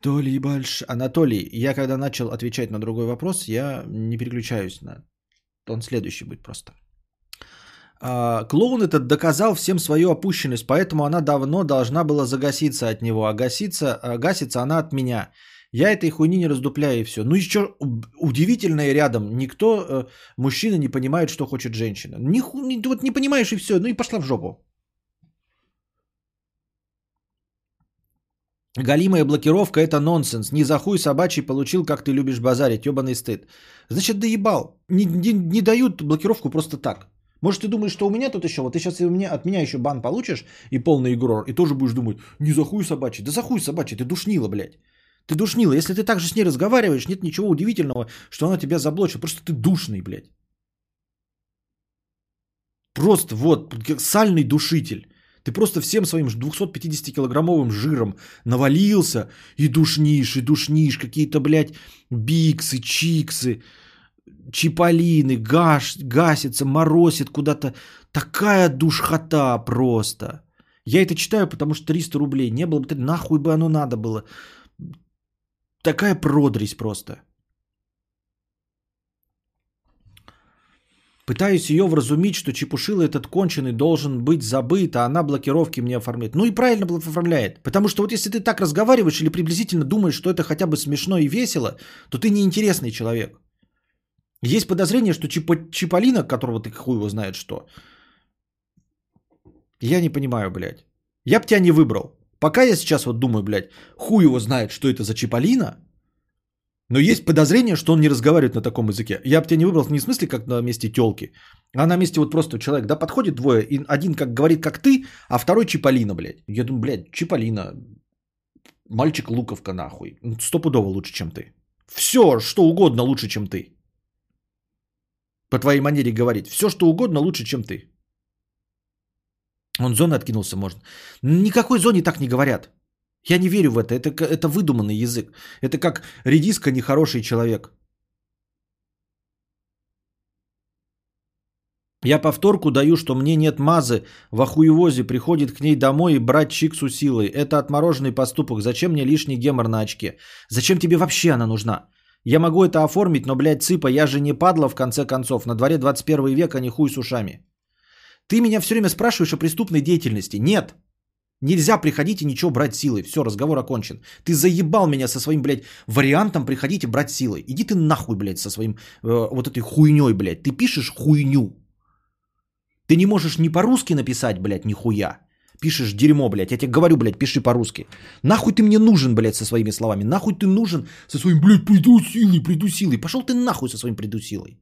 [SPEAKER 1] То ли больше... Анатолий, я когда начал отвечать на другой вопрос, я не переключаюсь на... Он следующий будет просто. А, клоун этот доказал всем свою опущенность, поэтому она давно должна была загаситься от него, а гаситься, а гасится она от меня. Я этой хуйни не раздупляю и все. Ну еще удивительное рядом. Никто, э, мужчина не понимает, что хочет женщина. Ни, ни, вот не понимаешь и все. Ну и пошла в жопу. Галимая блокировка – это нонсенс. Не за хуй собачий получил, как ты любишь базарить. Ебаный стыд. Значит, доебал. Не, не, не дают блокировку просто так. Может, ты думаешь, что у меня тут еще, вот ты сейчас у меня, от меня еще бан получишь и полный игрор, и тоже будешь думать, не за хуй собачий. Да за хуй собачий, ты душнила, блядь. Ты душнила. Если ты так же с ней разговариваешь, нет ничего удивительного, что она тебя заблочила. Просто ты душный, блядь. Просто вот, сальный душитель. Ты просто всем своим 250-килограммовым жиром навалился и душнишь, и душнишь. Какие-то, блядь, биксы, чиксы, чиполлины, гаш, гасится, моросит куда-то. Такая душхота просто. Я это читаю, потому что 300 рублей. Не было бы, нахуй бы оно надо было. такая продресь просто. Пытаюсь ее вразумить, что Чепушила этот конченый должен быть забыт, а она блокировки мне оформляет. Ну и правильно оформляет. Потому что вот если ты так разговариваешь или приблизительно думаешь, что это хотя бы смешно и весело, то ты неинтересный человек. Есть подозрение, что Чипо, Чиполлино, которого ты хуй его знает что, я не понимаю, блядь. Я бы тебя не выбрал. Пока я сейчас вот думаю, блядь, хуй его знает, что это за Чиполлино, но есть подозрение, что он не разговаривает на таком языке. Я бы тебя не выбрал не в смысле, как на месте телки, а на месте вот просто человек, да, подходит двое, и один как говорит, как ты, а второй Чиполлино, блядь. Я думаю, блядь, Чиполлино, мальчик Луковка нахуй. Ну, стопудово лучше, чем ты. Все, что угодно лучше, чем ты. По твоей манере говорить. Все, что угодно лучше, чем ты. Он зоны откинулся, может. Никакой зоне так не говорят. Я не верю в это. Это, это выдуманный язык. Это как редиска нехороший человек. Я повторку даю, что мне нет мазы в охуевозе, приходит к ней домой и брать чиксу силой. Это отмороженный поступок. Зачем мне лишний гемор на очке? Зачем тебе вообще она нужна? Я могу это оформить, но, блядь, цыпа, я же не падла в конце концов. На дворе 21 век, а не хуй с ушами. Ты меня все время спрашиваешь о преступной деятельности. Нет. Нельзя приходить и ничего брать силой. Все, разговор окончен. Ты заебал меня со своим, блядь, вариантом приходить и брать силой. Иди ты нахуй, блядь, со своим э, вот этой хуйней, блядь. Ты пишешь хуйню. Ты не можешь ни по-русски написать, блядь, нихуя. Пишешь дерьмо, блядь. Я тебе говорю, блядь, пиши по-русски. Нахуй ты мне нужен, блядь, со своими словами. Нахуй ты нужен со своим, блядь, приду силой, приду силой. Пошел ты нахуй со своим приду силой.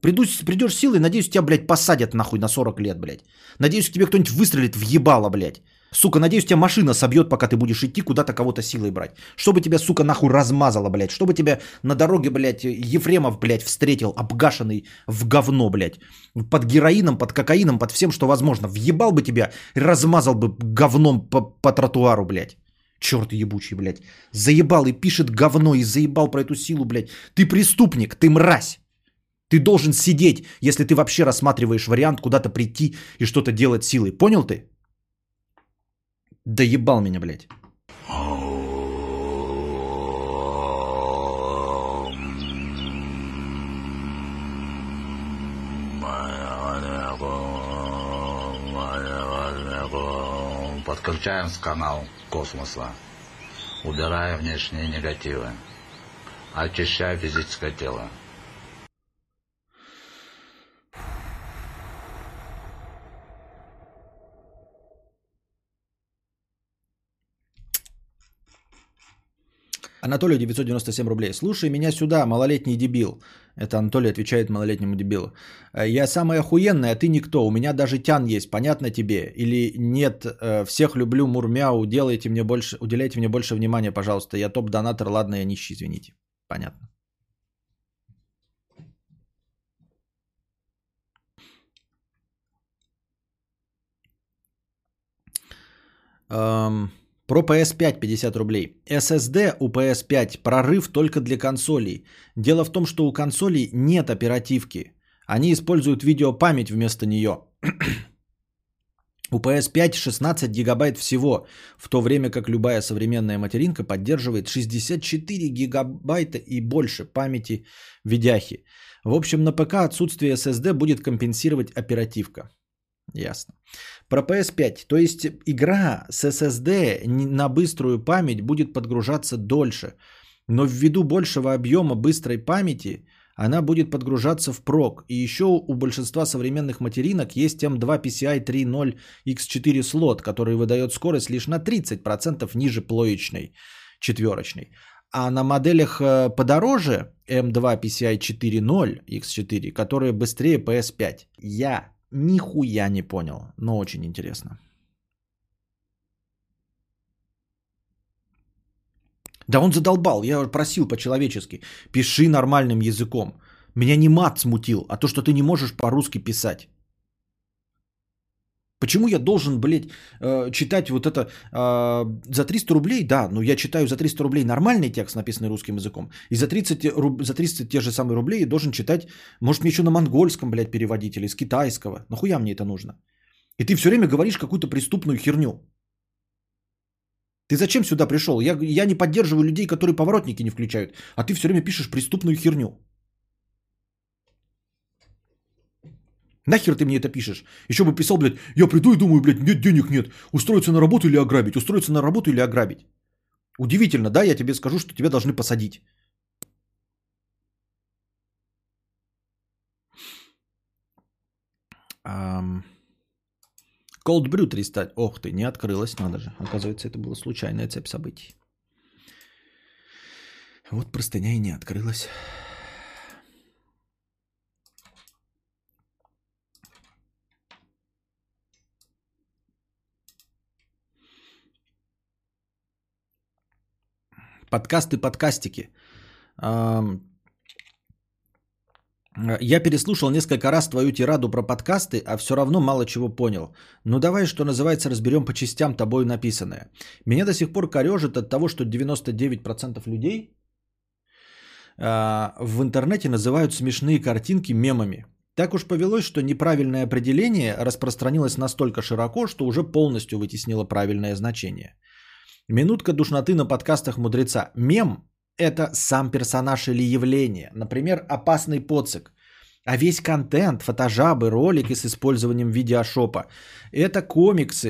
[SPEAKER 1] Приду, придешь силой, надеюсь, тебя, блядь, посадят нахуй на 40 лет, блядь. Надеюсь, тебе кто-нибудь выстрелит в ебало, блядь. Сука, надеюсь, тебя машина собьет, пока ты будешь идти куда-то кого-то силой брать. Чтобы тебя, сука, нахуй размазало, блядь. Чтобы тебя на дороге, блядь, Ефремов, блядь, встретил, обгашенный в говно, блядь. Под героином, под кокаином, под всем, что возможно. Въебал бы тебя размазал бы говном по, по тротуару, блядь. Черт ебучий, блядь. Заебал и пишет говно, и заебал про эту силу, блядь. Ты преступник, ты мразь. Ты должен сидеть, если ты вообще рассматриваешь вариант куда-то прийти и что-то делать силой. Понял ты? Да ебал меня, блядь.
[SPEAKER 3] Подключаем с канал космоса. Убирая внешние негативы. Очищая физическое тело.
[SPEAKER 1] Анатолий 997 рублей. Слушай меня сюда, малолетний дебил. Это Анатолий отвечает малолетнему дебилу. «Э, я самый охуенный, а ты никто. У меня даже тян есть, понятно тебе? Или нет, э, всех люблю, мурмяу, делайте мне больше, уделяйте мне больше внимания, пожалуйста. Я топ-донатор, ладно, я нищий, извините. Понятно. Um... Про PS5 50 рублей. SSD у PS5 прорыв только для консолей. Дело в том, что у консолей нет оперативки. Они используют видеопамять вместо нее. У PS5 16 гигабайт всего, в то время как любая современная материнка поддерживает 64 гигабайта и больше памяти видяхи. В общем, на ПК отсутствие SSD будет компенсировать оперативка. Ясно. Про PS5. То есть игра с SSD на быструю память будет подгружаться дольше. Но ввиду большего объема быстрой памяти она будет подгружаться в прок. И еще у большинства современных материнок есть M2 PCI 3.0 X4 слот, который выдает скорость лишь на 30% ниже плоечной четверочной. А на моделях э, подороже M2 PCI 4.0 X4, которые быстрее PS5, я Нихуя не понял, но очень интересно. Да он задолбал, я просил по-человечески. Пиши нормальным языком. Меня не мат смутил, а то, что ты не можешь по-русски писать. Почему я должен, блядь, э, читать вот это э, за 300 рублей? Да, но я читаю за 300 рублей нормальный текст, написанный русским языком. И за 30, за 30 те же самые рублей должен читать, может мне еще на монгольском, блядь, переводить или с китайского. Нахуя мне это нужно? И ты все время говоришь какую-то преступную херню. Ты зачем сюда пришел? Я, я не поддерживаю людей, которые поворотники не включают. А ты все время пишешь преступную херню. Нахер ты мне это пишешь? Еще бы писал, блядь, я приду и думаю, блядь, нет денег нет. Устроиться на работу или ограбить? Устроиться на работу или ограбить? Удивительно, да? Я тебе скажу, что тебя должны посадить. Um... Cold Brew 300. Ох ты, не открылась, надо же. Оказывается, это была случайная цепь событий. Вот простыня и не открылась. Подкасты, подкастики. Я переслушал несколько раз твою тираду про подкасты, а все равно мало чего понял. Ну давай, что называется, разберем по частям тобой написанное. Меня до сих пор корежит от того, что 99% людей а, в интернете называют смешные картинки мемами. Так уж повелось, что неправильное определение распространилось настолько широко, что уже полностью вытеснило правильное значение. Минутка душноты на подкастах мудреца. Мем – это сам персонаж или явление. Например, опасный поцик. А весь контент, фотожабы, ролики с использованием видеошопа – это комиксы,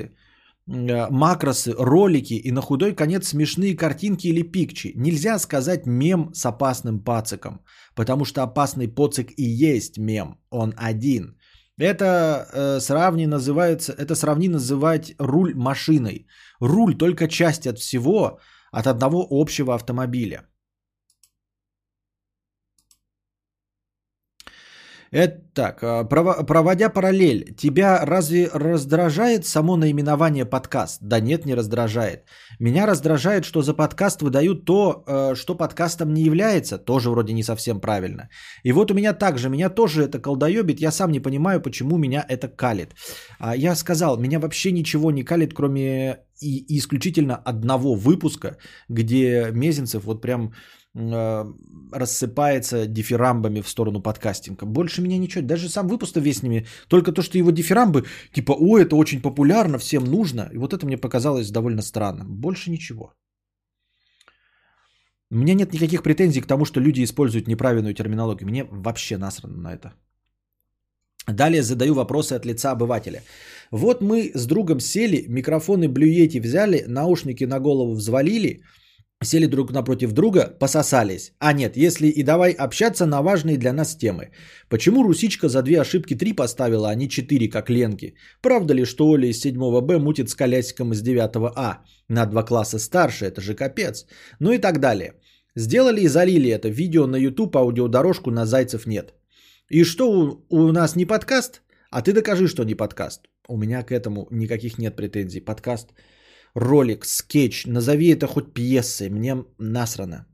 [SPEAKER 1] э, макросы, ролики и на худой конец смешные картинки или пикчи. Нельзя сказать мем с опасным пациком, потому что опасный поцик и есть мем, он один. Это э, сравни называется, это сравни называть руль машиной. Руль только часть от всего, от одного общего автомобиля. Это так, а, проводя параллель, тебя разве раздражает само наименование подкаст? Да нет, не раздражает. Меня раздражает, что за подкаст выдают то, э, что подкастом не является, тоже вроде не совсем правильно. И вот у меня также, меня тоже это колдоебит, я сам не понимаю, почему меня это калит. А я сказал, меня вообще ничего не калит, кроме и исключительно одного выпуска, где Мезенцев вот прям э, рассыпается дифирамбами в сторону подкастинга. Больше меня ничего, даже сам выпуск весь с ними, только то, что его дифирамбы, типа, о, это очень популярно, всем нужно. И вот это мне показалось довольно странным. Больше ничего. У меня нет никаких претензий к тому, что люди используют неправильную терминологию. Мне вообще насрано на это. Далее задаю вопросы от лица обывателя. Вот мы с другом сели, микрофоны блюети взяли, наушники на голову взвалили – сели друг напротив друга, пососались. А нет, если и давай общаться на важные для нас темы. Почему Русичка за две ошибки три поставила, а не четыре, как Ленки? Правда ли, что Оля из 7 Б мутит с колясиком из 9 А? На два класса старше, это же капец. Ну и так далее. Сделали и залили это видео на YouTube, аудиодорожку на Зайцев нет. И что у, у нас не подкаст? А ты докажи, что не подкаст. У меня к этому никаких нет претензий. Подкаст – ролик, скетч, назови это хоть пьесой, мне насрано.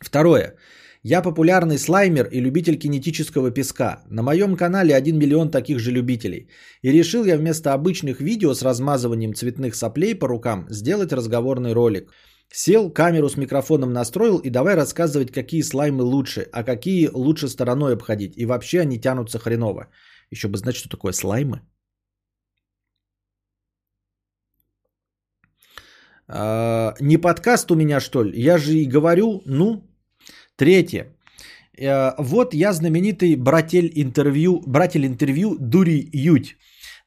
[SPEAKER 1] Второе. Я популярный слаймер и любитель кинетического песка. На моем канале 1 миллион таких же любителей. И решил я вместо обычных видео с размазыванием цветных соплей по рукам сделать разговорный ролик. Сел, камеру с микрофоном настроил и давай рассказывать, какие слаймы лучше, а какие лучше стороной обходить. И вообще они тянутся хреново. Еще бы знать, что такое слаймы. А, не подкаст у меня, что ли? Я же и говорю, ну. Третье. Э, вот я знаменитый братель интервью, братель интервью Дури Ють.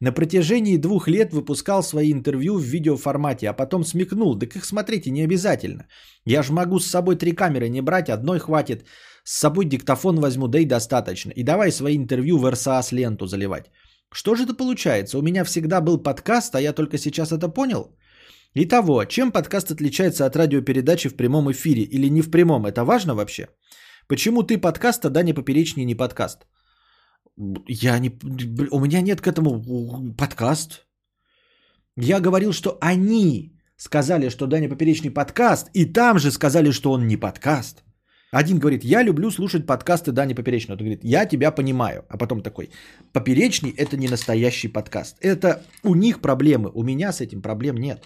[SPEAKER 1] На протяжении двух лет выпускал свои интервью в видеоформате, а потом смекнул, да как смотрите, не обязательно. Я же могу с собой три камеры не брать, одной хватит. С собой диктофон возьму, да и достаточно. И давай свои интервью в РСАС ленту заливать. Что же это получается? У меня всегда был подкаст, а я только сейчас это понял? Итого, чем подкаст отличается от радиопередачи в прямом эфире или не в прямом? Это важно вообще? Почему ты подкаст, а Даня Поперечный не подкаст? Я не... У меня нет к этому подкаст. Я говорил, что они сказали, что Даня Поперечный подкаст, и там же сказали, что он не подкаст. Один говорит, я люблю слушать подкасты Дани Поперечного. Тот говорит, я тебя понимаю. А потом такой, Поперечный это не настоящий подкаст. Это у них проблемы, у меня с этим проблем нет.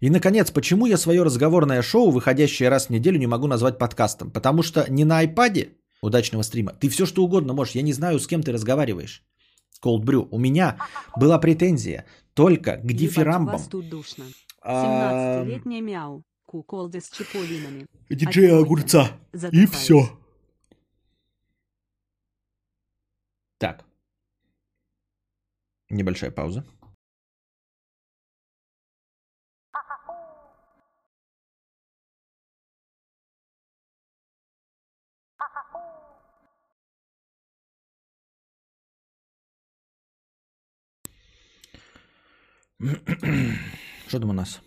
[SPEAKER 1] И, наконец, почему я свое разговорное шоу, выходящее раз в неделю, не могу назвать подкастом? Потому что не на iPad удачного стрима. Ты все что угодно можешь. Я не знаю, с кем ты разговариваешь. Cold Brew. У меня была претензия только к дифирамбам.
[SPEAKER 4] вас тут душно.
[SPEAKER 1] а,
[SPEAKER 4] 17-летняя мяу. Куколды с чиповинами.
[SPEAKER 1] диджея огурца. И
[SPEAKER 4] Затыкаюсь.
[SPEAKER 1] все. Так. Небольшая пауза. Что там у нас?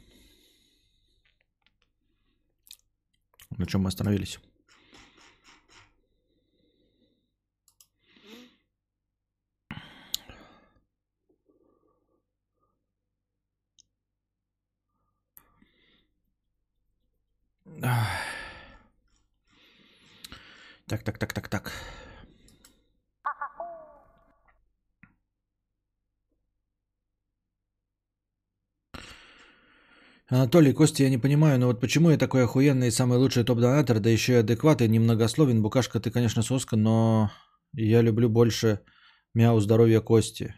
[SPEAKER 1] На чем мы остановились? Так, так, так, так, так. Анатолий, Костя, я не понимаю, но вот почему я такой охуенный и самый лучший топ-донатор, да еще и адекватный, немногословен. Букашка, ты, конечно, соска, но я люблю больше мяу здоровья Кости.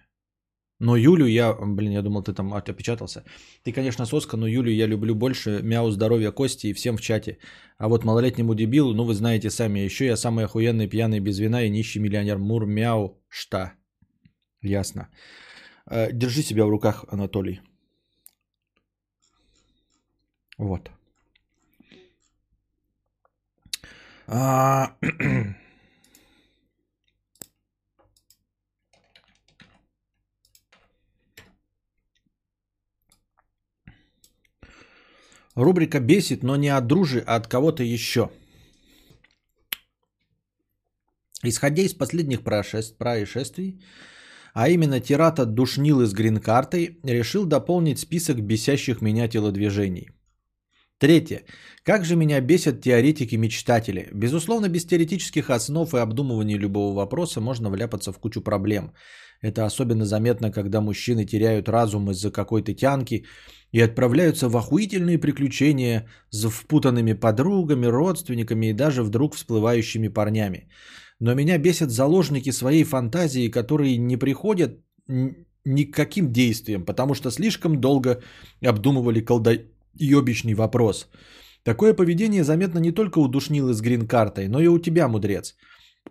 [SPEAKER 1] Но Юлю я, блин, я думал, ты там опечатался. Ты, конечно, соска, но Юлю я люблю больше мяу здоровья Кости и всем в чате. А вот малолетнему дебилу, ну вы знаете сами, еще я самый охуенный пьяный без вина и нищий миллионер Мур мяу шта. Ясно. Э, Держи себя в руках, Анатолий. Вот. А, Рубрика «Бесит, но не от дружи, а от кого-то еще». Исходя из последних происшеств- происшествий, а именно тирата душнилы с грин-картой, решил дополнить список бесящих меня телодвижений. Третье. Как же меня бесят теоретики-мечтатели. Безусловно, без теоретических основ и обдумывания любого вопроса можно вляпаться в кучу проблем. Это особенно заметно, когда мужчины теряют разум из-за какой-то тянки и отправляются в охуительные приключения с впутанными подругами, родственниками и даже вдруг всплывающими парнями. Но меня бесят заложники своей фантазии, которые не приходят ни к каким действиям, потому что слишком долго обдумывали колдоебищный вопрос. Такое поведение заметно не только у душнилы с грин-картой, но и у тебя, мудрец.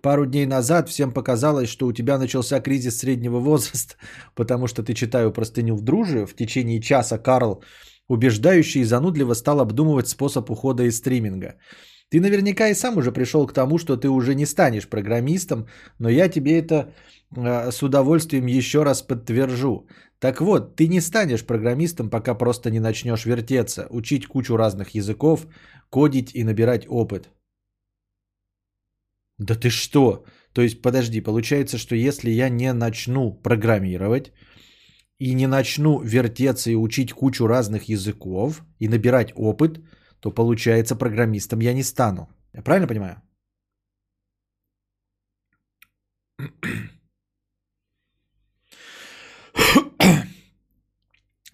[SPEAKER 1] Пару дней назад всем показалось, что у тебя начался кризис среднего возраста, потому что ты, читаю простыню в друже, в течение часа Карл убеждающе и занудливо стал обдумывать способ ухода из стриминга. Ты наверняка и сам уже пришел к тому, что ты уже не станешь программистом, но я тебе это э, с удовольствием еще раз подтвержу. Так вот, ты не станешь программистом, пока просто не начнешь вертеться, учить кучу разных языков, кодить и набирать опыт. Да ты что? То есть, подожди, получается, что если я не начну программировать и не начну вертеться и учить кучу разных языков и набирать опыт, то получается программистом я не стану. Я правильно понимаю?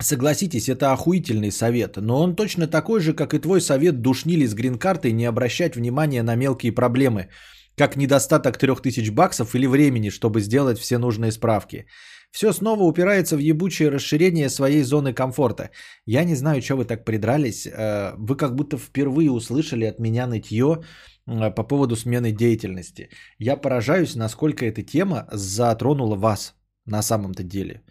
[SPEAKER 1] Согласитесь, это охуительный совет, но он точно такой же, как и твой совет душнили с грин-картой не обращать внимания на мелкие проблемы, как недостаток 3000 баксов или времени, чтобы сделать все нужные справки. Все снова упирается в ебучее расширение своей зоны комфорта. Я не знаю, что вы так придрались. э, Вы как будто впервые услышали от меня нытье по поводу смены деятельности. Я поражаюсь, насколько эта тема затронула вас на самом-то деле.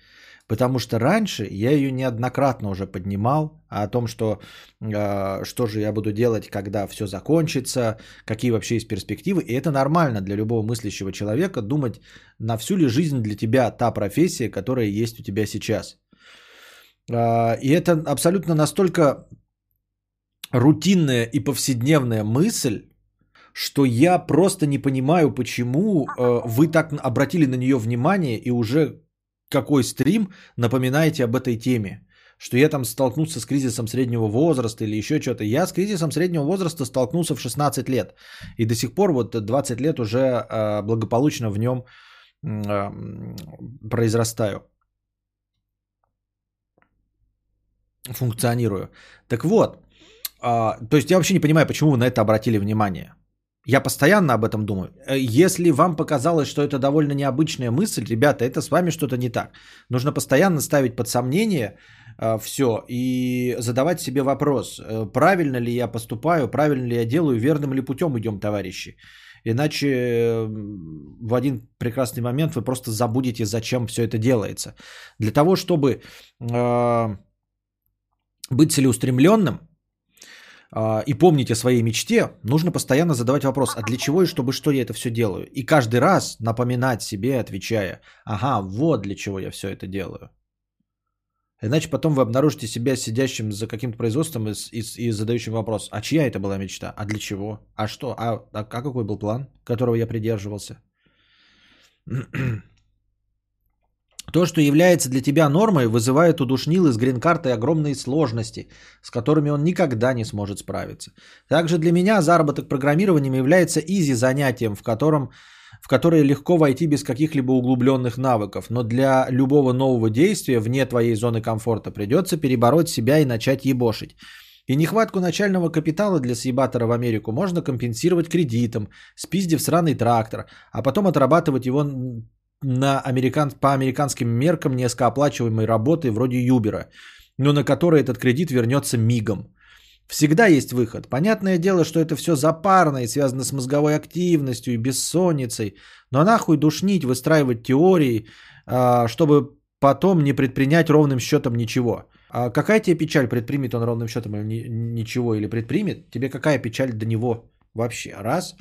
[SPEAKER 1] Потому что раньше я ее неоднократно уже поднимал о том, что э, что же я буду делать, когда все закончится, какие вообще есть перспективы. И это нормально для любого мыслящего человека думать, на всю ли жизнь для тебя та профессия, которая есть у тебя сейчас. Э, и это абсолютно настолько рутинная и повседневная мысль, что я просто не понимаю, почему э, вы так обратили на нее внимание и уже какой стрим напоминаете об этой теме. Что я там столкнулся с кризисом среднего возраста или еще что-то. Я с кризисом среднего возраста столкнулся в 16 лет. И до сих пор вот 20 лет уже э, благополучно в нем э, произрастаю. Функционирую. Так вот, а, то есть я вообще не понимаю, почему вы на это обратили внимание. Я постоянно об этом думаю. Э, Если вам показалось, что это довольно необычная мысль, ребята, это с вами что-то не так. Нужно постоянно ставить под сомнение все и задавать себе вопрос, э, правильно ли я поступаю, правильно ли я делаю, верным ли путем идем, товарищи. Иначе э, в один прекрасный момент вы просто забудете, зачем все это делается. Для того, чтобы э, быть целеустремленным э, и помнить о своей мечте, нужно постоянно задавать вопрос, а для чего и чтобы что я это все делаю? И каждый раз напоминать себе, отвечая, ага, вот для чего я все это делаю. Иначе потом вы обнаружите себя сидящим за каким-то производством и, и, и задающим вопрос, а чья это была мечта, а для чего, а что, а, а, а какой был план, которого я придерживался. То, что является для тебя нормой, вызывает у душнилы с грин-картой огромные сложности, с которыми он никогда не сможет справиться. Также для меня заработок программированием является изи занятием, в котором в которые легко войти без каких-либо углубленных навыков, но для любого нового действия вне твоей зоны комфорта придется перебороть себя и начать ебошить. И нехватку начального капитала для съебатора в Америку можно компенсировать кредитом, спиздив сраный трактор, а потом отрабатывать его на американ... по американским меркам низкооплачиваемой работы вроде Юбера, но на которой этот кредит вернется мигом. Всегда есть выход. Понятное дело, что это все запарно и связано с мозговой активностью и бессонницей. Но нахуй душнить, выстраивать теории, а, чтобы потом не предпринять ровным счетом ничего. А какая тебе печаль, предпримет он ровным счетом или ничего, или предпримет? Тебе какая печаль до него вообще? Раз.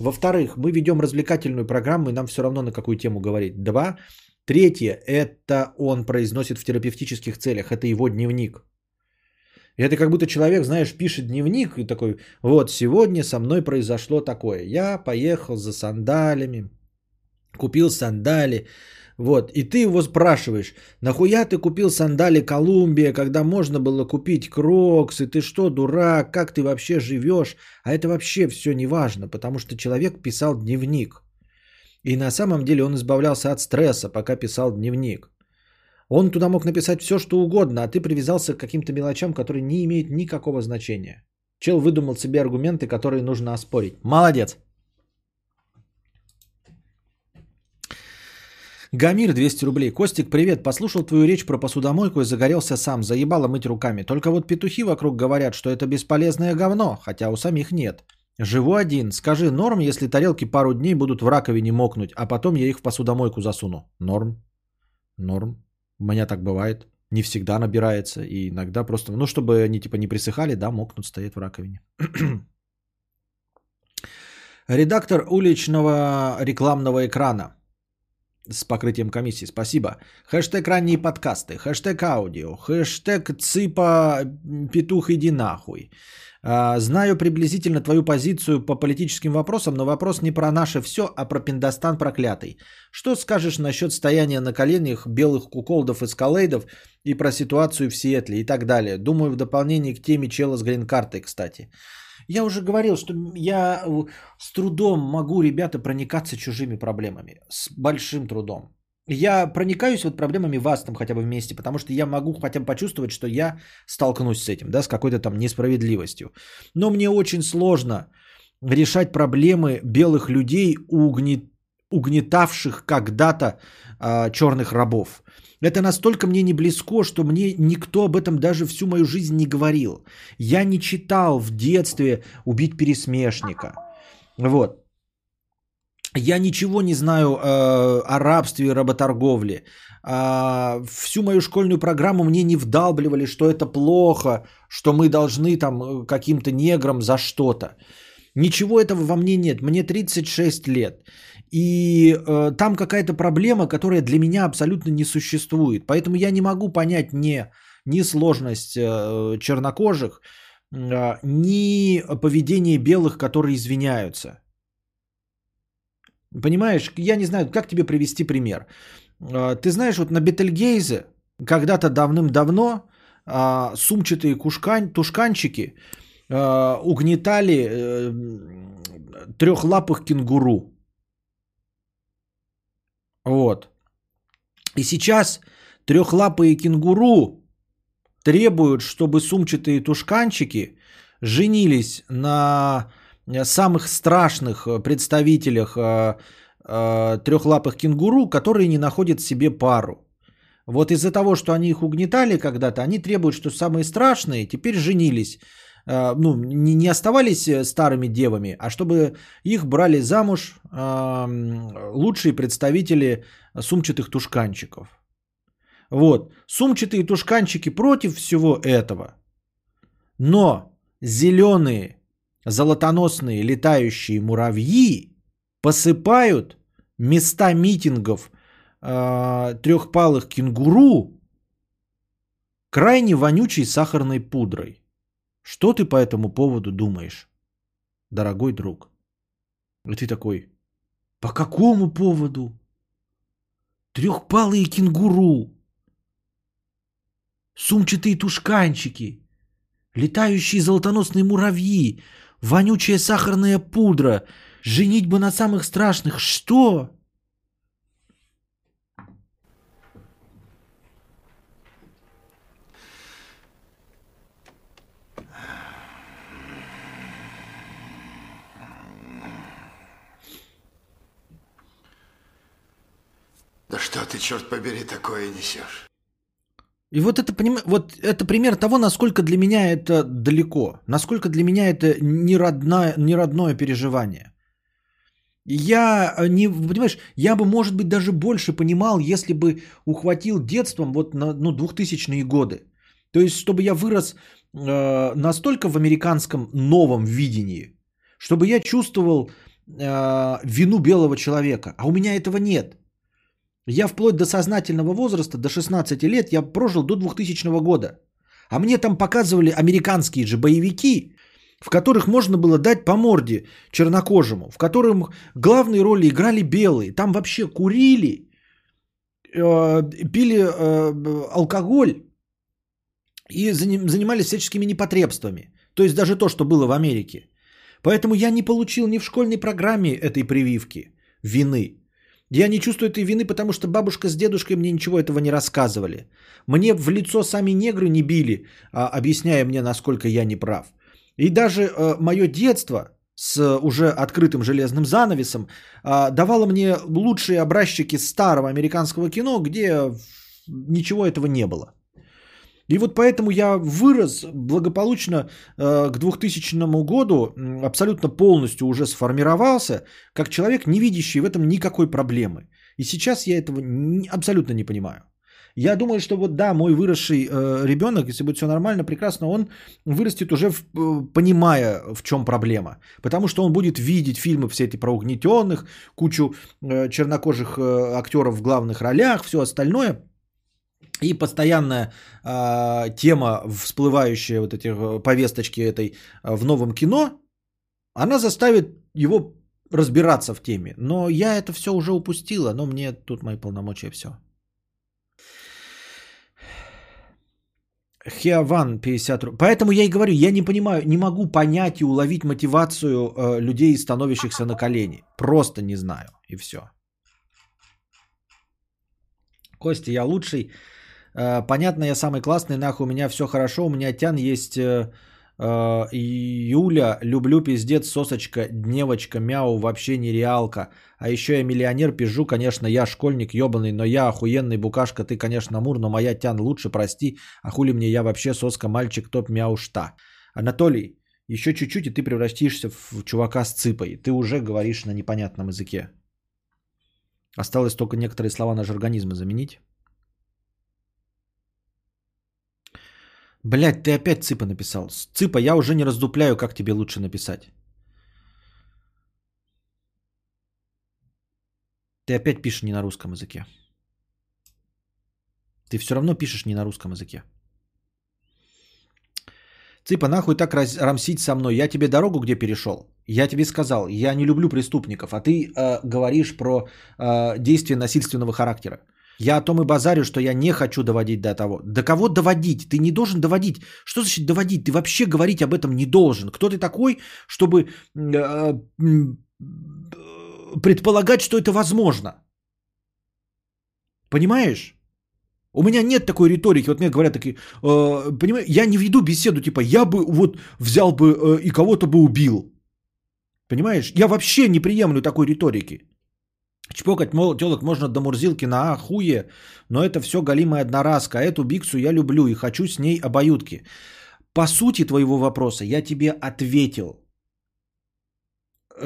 [SPEAKER 1] Во-вторых, мы ведем развлекательную программу, и нам все равно на какую тему говорить. Два. Третье, это он произносит в терапевтических целях, это его дневник. И это как будто человек, знаешь, пишет дневник и такой, вот, сегодня со мной произошло такое. Я поехал за сандалями, купил сандали, вот, и ты его спрашиваешь, нахуя ты купил сандали Columbia, когда можно было купить Crocs, и ты что, дурак, как ты вообще живешь? А это вообще все не важно, потому что человек писал дневник. И на самом деле он избавлялся от стресса, пока писал дневник. Он туда мог написать все, что угодно, а ты привязался к каким-то мелочам, которые не имеют никакого значения. Чел выдумал себе аргументы, которые нужно оспорить. Молодец. Гамир 200 рублей. Костик, привет. Послушал твою речь про посудомойку и загорелся сам. Заебало мыть руками. Только вот петухи вокруг говорят, что это бесполезное говно, хотя у самих нет. Живу один. Скажи, норм, если тарелки пару дней будут в раковине мокнуть, а потом я их в посудомойку засуну? Норм. Норм. У меня так бывает. Не всегда набирается. И иногда просто, ну, чтобы они типа не присыхали, да, мокнут, стоят в раковине. Редактор уличного рекламного экрана с покрытием комиссии. Спасибо. Хэштег ранние подкасты, хэштег аудио, хэштег цыпа петух иди нахуй. А, знаю приблизительно твою позицию по политическим вопросам, но вопрос не про наше все, а про Пиндостан проклятый. Что скажешь насчет стояния на коленях белых куколдов и скалейдов и про ситуацию в Сиэтле и так далее? Думаю, в дополнение к теме чела с грин-картой, кстати. Я уже говорил, что я с трудом могу, ребята, проникаться чужими проблемами. С большим трудом. Я проникаюсь вот проблемами вас там хотя бы вместе, потому что я могу хотя бы почувствовать, что я столкнусь с этим, да, с какой-то там несправедливостью. Но мне очень сложно решать проблемы белых людей, угнет, угнетавших когда-то э, черных рабов. Это настолько мне не близко, что мне никто об этом даже всю мою жизнь не говорил. Я не читал в детстве «Убить пересмешника». Вот. Я ничего не знаю э, о рабстве и работорговле. Э, всю мою школьную программу мне не вдалбливали, что это плохо, что мы должны там э, каким-то неграм за что-то. Ничего этого во мне нет. Мне 36 лет. И э, там какая-то проблема, которая для меня абсолютно не существует. Поэтому я не могу понять ни, ни сложность э, чернокожих, э, ни поведение белых, которые извиняются. Понимаешь, я не знаю, как тебе привести пример. А, ты знаешь, вот на Бетельгейзе когда-то давным-давно а, сумчатые кушкань, тушканчики а, угнетали э, трехлапых кенгуру. Вот. И сейчас трехлапые кенгуру требуют, чтобы сумчатые тушканчики женились на э, самых страшных э, представителях э, трехлапых кенгуру, которые не находят себе пару. Вот из-за того, что они их угнетали когда-то, они требуют, что самые страшные теперь женились. Э, ну, не, не оставались э, старыми девами, а чтобы их брали замуж э, лучшие представители сумчатых тушканчиков. Вот. Сумчатые тушканчики против всего этого. Но зеленые золотоносные летающие муравьи посыпают места митингов э, трехпалых кенгуру крайне вонючей сахарной пудрой. Что ты по этому поводу думаешь, дорогой друг? И ты такой, по какому поводу? Трехпалые кенгуру, сумчатые тушканчики, летающие золотоносные муравьи, вонючая сахарная пудра, женитьба на самых страшных. Что?
[SPEAKER 5] Да что ты, черт побери, такое несешь?
[SPEAKER 1] И вот это, вот это пример того, насколько для меня это далеко, насколько для меня это неродное, неродное переживание. Я не, понимаешь, я бы, может быть, даже больше понимал, если бы ухватил детством вот на ну, 2000-е годы. То есть, чтобы я вырос э, настолько в американском новом видении, чтобы я чувствовал э, вину белого человека. А у меня этого нет. Я вплоть до сознательного возраста, до 16 лет, я прожил до 2000 года. А мне там показывали американские же боевики, в которых можно было дать по морде чернокожему, в которых главные роли играли белые. Там вообще курили, э, пили э, алкоголь и занимались всяческими непотребствами. То есть даже то, что было в Америке. Поэтому я не получил ни в школьной программе этой прививки вины. Я не чувствую этой вины, потому что бабушка с дедушкой мне ничего этого не рассказывали. Мне в лицо сами негры не били, а, объясняя мне, насколько я не прав. И даже э, мое детство с уже открытым железным занавесом э, давало мне лучшие образчики старого американского кино, где ничего этого не было. И вот поэтому я вырос благополучно э, к 2000 году, абсолютно полностью уже сформировался, как человек, не видящий в этом никакой проблемы. И сейчас я этого абсолютно не понимаю. Я думаю, что вот да, мой выросший э, ребенок, если будет все нормально, прекрасно, он вырастет уже в, э, понимая, в чем проблема. Потому что он будет видеть фильмы все эти про угнетенных, кучу э, чернокожих э, актеров в главных ролях, все остальное – и постоянная э, тема, всплывающая вот эти э, повесточки этой э, в новом кино, она заставит его разбираться в теме. Но я это все уже упустила, но мне тут мои полномочия все. Хиаван 50 рублей. Поэтому я и говорю, я не понимаю, не могу понять и уловить мотивацию э, людей, становящихся на колени. Просто не знаю. И все. Костя, я лучший. Э, понятно, я самый классный, нахуй, у меня все хорошо, у меня тян есть э, э, Юля, люблю пиздец, сосочка, дневочка, мяу, вообще нереалка. А еще я миллионер, пизжу, конечно, я школьник ебаный, но я охуенный букашка, ты, конечно, мур, но моя тян лучше, прости. А хули мне, я вообще соска, мальчик, топ, мяу, шта. Анатолий, еще чуть-чуть, и ты превратишься в чувака с цыпой. Ты уже говоришь на непонятном языке. Осталось только некоторые слова на жаргонизмы заменить. Блять, ты опять цыпа написал. Цыпа, я уже не раздупляю, как тебе лучше написать. Ты опять пишешь не на русском языке. Ты все равно пишешь не на русском языке. Цыпа, нахуй так раз, рамсить со мной? Я тебе дорогу где перешел? Я тебе сказал, я не люблю преступников, а ты э, говоришь про э, действия насильственного характера. Я о том и базарю, что я не хочу доводить до того. До кого доводить? Ты не должен доводить. Что значит доводить? Ты вообще говорить об этом не должен. Кто ты такой, чтобы э, предполагать, что это возможно? Понимаешь? У меня нет такой риторики. Вот мне говорят такие, э, понимаешь, я не веду беседу, типа, я бы вот взял бы э, и кого-то бы убил. Понимаешь? Я вообще не приемлю такой риторики. Чпокать мол, телок можно до Мурзилки на хуе, но это все галимая одноразка. А эту биксу я люблю и хочу с ней обоюдки. По сути твоего вопроса я тебе ответил.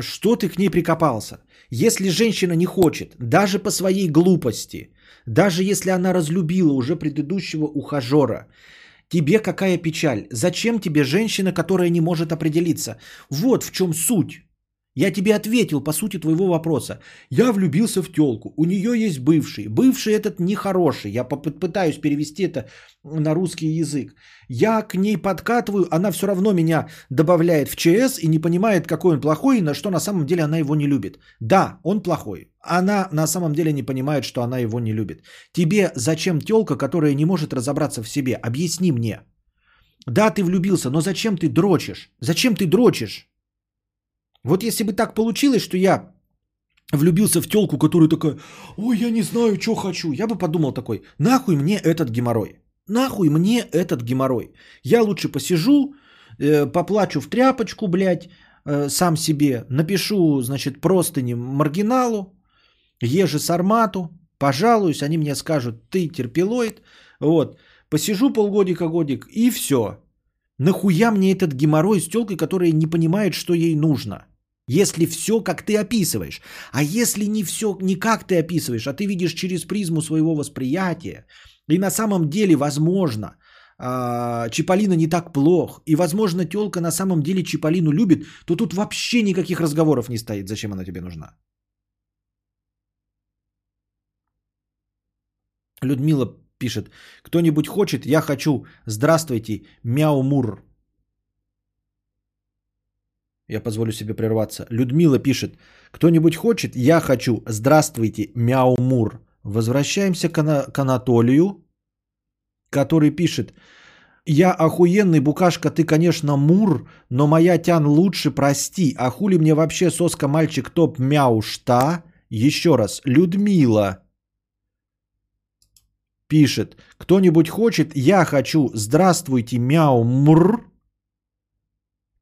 [SPEAKER 1] Что ты к ней прикопался? Если женщина не хочет, даже по своей глупости, даже если она разлюбила уже предыдущего ухажера, тебе какая печаль? Зачем тебе женщина, которая не может определиться? Вот в чем суть. Я тебе ответил по сути твоего вопроса. Я влюбился в телку. У нее есть бывший. Бывший этот нехороший. Я попытаюсь перевести это на русский язык. Я к ней подкатываю, она все равно меня добавляет в ЧС и не понимает, какой он плохой и на что на самом деле она его не любит. Да, он плохой. Она на самом деле не понимает, что она его не любит. Тебе зачем телка, которая не может разобраться в себе? Объясни мне. Да, ты влюбился, но зачем ты дрочишь? Зачем ты дрочишь? Вот если бы так получилось, что я влюбился в телку, которая такая, ой, я не знаю, что хочу, я бы подумал такой, нахуй мне этот геморрой, нахуй мне этот геморрой. Я лучше посижу, э, поплачу в тряпочку, блядь, э, сам себе, напишу, значит, простыни маргиналу, еже сармату, пожалуюсь, они мне скажут, ты терпилоид, вот, посижу полгодика-годик и все. Нахуя мне этот геморрой с телкой, которая не понимает, что ей нужно? Если все, как ты описываешь. А если не все, не как ты описываешь, а ты видишь через призму своего восприятия, и на самом деле, возможно, а, Чиполлино не так плох, и, возможно, телка на самом деле Чиполлину любит, то тут вообще никаких разговоров не стоит, зачем она тебе нужна. Людмила пишет, кто-нибудь хочет, я хочу, здравствуйте, мяумур. Я позволю себе прерваться. Людмила пишет, кто-нибудь хочет? Я хочу. Здравствуйте, Мяумур. Возвращаемся к, Ана- к Анатолию, который пишет, я охуенный, Букашка, ты, конечно, мур, но моя тян лучше, прости. А хули мне вообще соска мальчик топ мяу шта? Еще раз, Людмила пишет, кто-нибудь хочет? Я хочу. Здравствуйте, мяу мур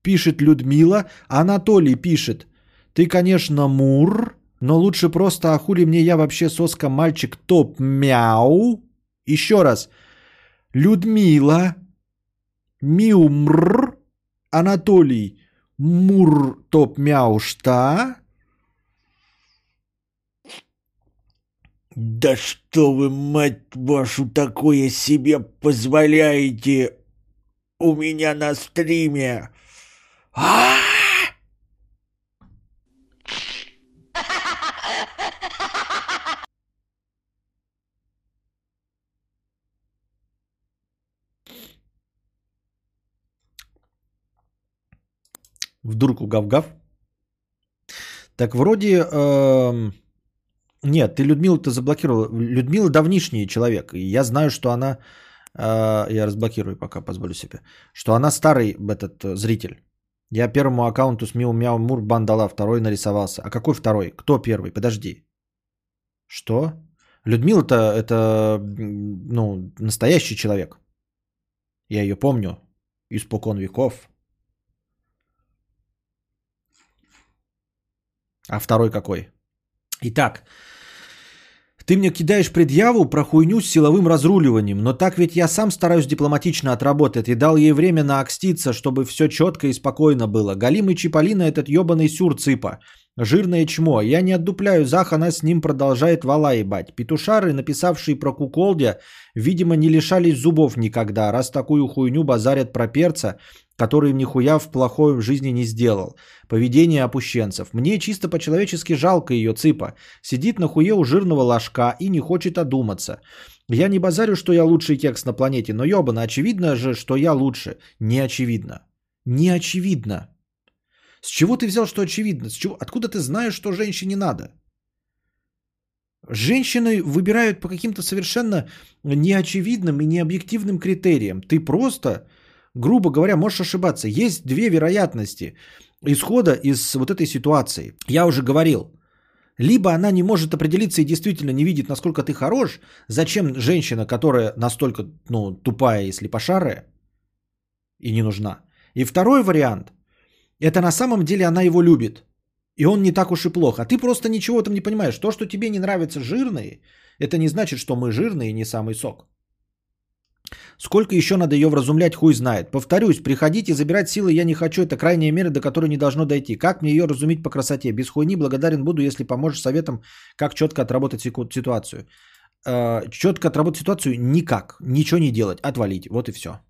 [SPEAKER 1] пишет Людмила. Анатолий пишет, ты, конечно, мур, но лучше просто, а хули мне я вообще соска мальчик топ мяу. Еще раз. Людмила, миумр, Анатолий, мур топ мяу шта. Да что вы, мать вашу, такое себе позволяете у меня на стриме? А! В дурку гав-гав. Так вроде... Э, нет, ты Людмилу-то заблокировал. Людмила давнишний человек. И я знаю, что она... Э, я разблокирую пока, позволю себе. Что она старый этот э, зритель. Я первому аккаунту с Миу Мяу Мур бан дала, второй нарисовался. А какой второй? Кто первый? Подожди. Что? Людмила-то это, ну, настоящий человек. Я ее помню. Испокон веков. А второй какой? Итак, ты мне кидаешь предъяву про хуйню с силовым разруливанием, но так ведь я сам стараюсь дипломатично отработать и дал ей время наокститься, чтобы все четко и спокойно было. Галимый Чиполлино этот ебаный сюр цыпа. Жирное чмо. Я не отдупляю Зах, она с ним продолжает вала ебать. Петушары, написавшие про куколдя, видимо, не лишались зубов никогда, раз такую хуйню базарят про перца, который нихуя в плохой жизни не сделал. Поведение опущенцев. Мне чисто по-человечески жалко ее цыпа. Сидит на хуе у жирного ложка и не хочет одуматься. Я не базарю, что я лучший кекс на планете, но ебано, очевидно же, что я лучше. Не очевидно. Не очевидно. С чего ты взял, что очевидно? С чего? Откуда ты знаешь, что женщине надо? Женщины выбирают по каким-то совершенно неочевидным и необъективным критериям. Ты просто грубо говоря, можешь ошибаться. Есть две вероятности исхода из вот этой ситуации. Я уже говорил, либо она не может определиться и действительно не видит, насколько ты хорош, зачем женщина, которая настолько ну, тупая и слепошарая, и не нужна. И второй вариант, это на самом деле она его любит. И он не так уж и плох. А ты просто ничего там не понимаешь. То, что тебе не нравятся жирные, это не значит, что мы жирные и не самый сок. Сколько еще надо ее вразумлять, хуй знает. Повторюсь, приходить и забирать силы я не хочу. Это крайняя мера, до которой не должно дойти. Как мне ее разумить по красоте? Без хуйни благодарен буду, если поможешь советом, как четко отработать ситуацию. Э, четко отработать ситуацию никак. Ничего не делать. Отвалить. Вот и все.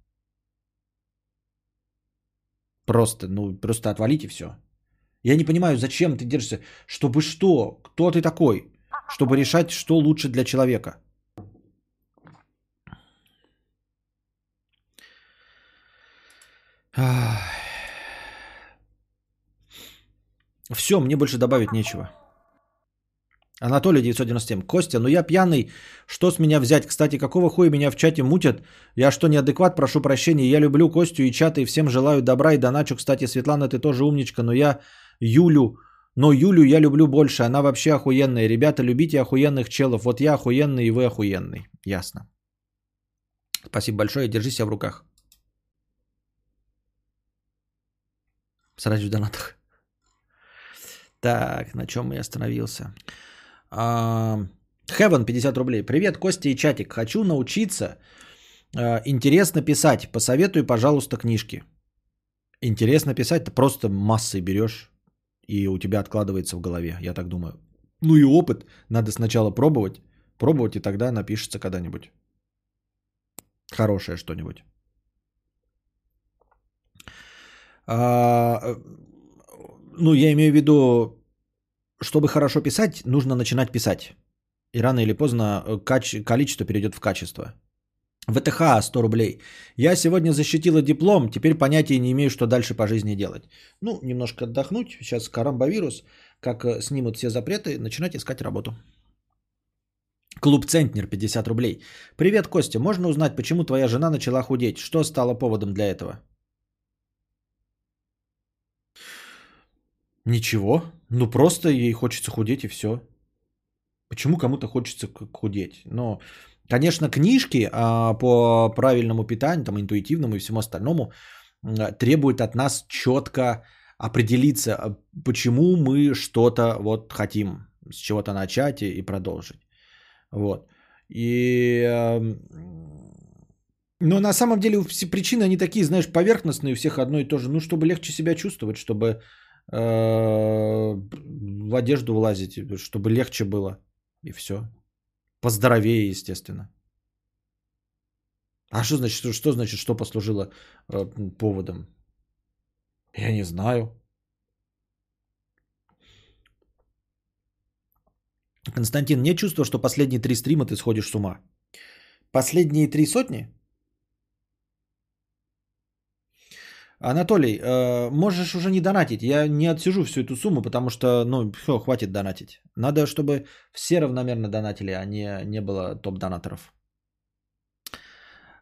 [SPEAKER 1] Просто, ну, просто отвалить и все. Я не понимаю, зачем ты держишься. Чтобы что? Кто ты такой? Чтобы решать, что лучше для человека. Все, мне больше добавить нечего. Анатолий 997. Костя, ну я пьяный, что с меня взять? Кстати, какого хуя меня в чате мутят? Я что, неадекват? Прошу прощения. Я люблю Костю и чаты, и всем желаю добра и доначу. Кстати, Светлана, ты тоже умничка, но я Юлю, но Юлю я люблю больше, она вообще охуенная. Ребята, любите охуенных челов. Вот я охуенный и вы охуенный. Ясно. Спасибо большое, держи себя в руках. Сразу в донатах. Так, на чем я остановился? А, Heaven 50 рублей. Привет, Костя и чатик. Хочу научиться а, интересно писать. Посоветуй, пожалуйста, книжки. Интересно писать, ты просто массой берешь, и у тебя откладывается в голове, я так думаю. Ну и опыт. Надо сначала пробовать. Пробовать, и тогда напишется когда-нибудь. Хорошее что-нибудь. А, ну, я имею в виду, чтобы хорошо писать, нужно начинать писать. И рано или поздно э, каче- количество перейдет в качество. ВТХ 100 рублей. Я сегодня защитила диплом, теперь понятия не имею, что дальше по жизни делать. Ну, немножко отдохнуть. Сейчас карамбовирус, как э, снимут все запреты, начинать искать работу. Клуб Центнер 50 рублей. Привет, Костя. Можно узнать, почему твоя жена начала худеть? Что стало поводом для этого? Ничего. Ну просто ей хочется худеть и все. Почему кому-то хочется худеть? Но, конечно, книжки а, по правильному питанию, там, интуитивному и всему остальному требуют от нас четко определиться, а, почему мы что-то вот хотим, с чего-то начать и, и продолжить. Вот. И эм, но на самом деле все причины, они такие, знаешь, поверхностные, у всех одно и то же. Ну, чтобы легче себя чувствовать, чтобы в одежду влазить, чтобы легче было. И все. Поздоровее, естественно. А что значит, что, что значит, что послужило э, поводом? Я не знаю. Константин, мне чувство, что последние три стрима ты сходишь с ума. Последние три сотни? Анатолий, э, можешь уже не донатить. Я не отсижу всю эту сумму, потому что, ну, все, хватит донатить. Надо, чтобы все равномерно донатили, а не, не было топ-донаторов.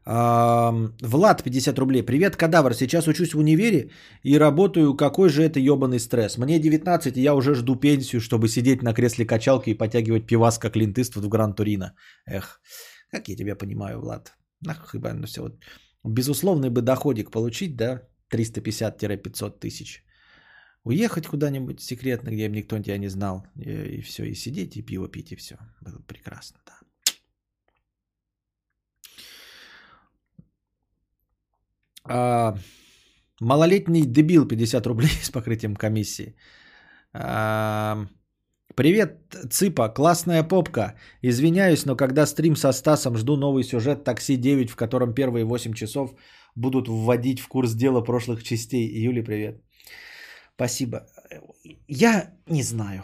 [SPEAKER 1] Влад, 50 рублей. Привет, кадавр. Сейчас учусь в универе и работаю. Какой же это ебаный стресс. Мне 19, и я уже жду пенсию, чтобы сидеть на кресле качалки и потягивать пивас, как линтыство в Гран Турино. Эх, как я тебя понимаю, Влад. Нахуй все. Вот. Безусловный бы доходик получить, да, 350-500 тысяч. Уехать куда-нибудь секретно, где бы никто тебя не знал, и, и все, и сидеть, и пиво пить, и все. Было бы прекрасно, да. А, малолетний дебил 50 рублей с покрытием комиссии. А, привет, Цыпа, классная попка. Извиняюсь, но когда стрим со Стасом, жду новый сюжет «Такси 9», в котором первые 8 часов будут вводить в курс дела прошлых частей. Юли, привет. Спасибо. Я не знаю.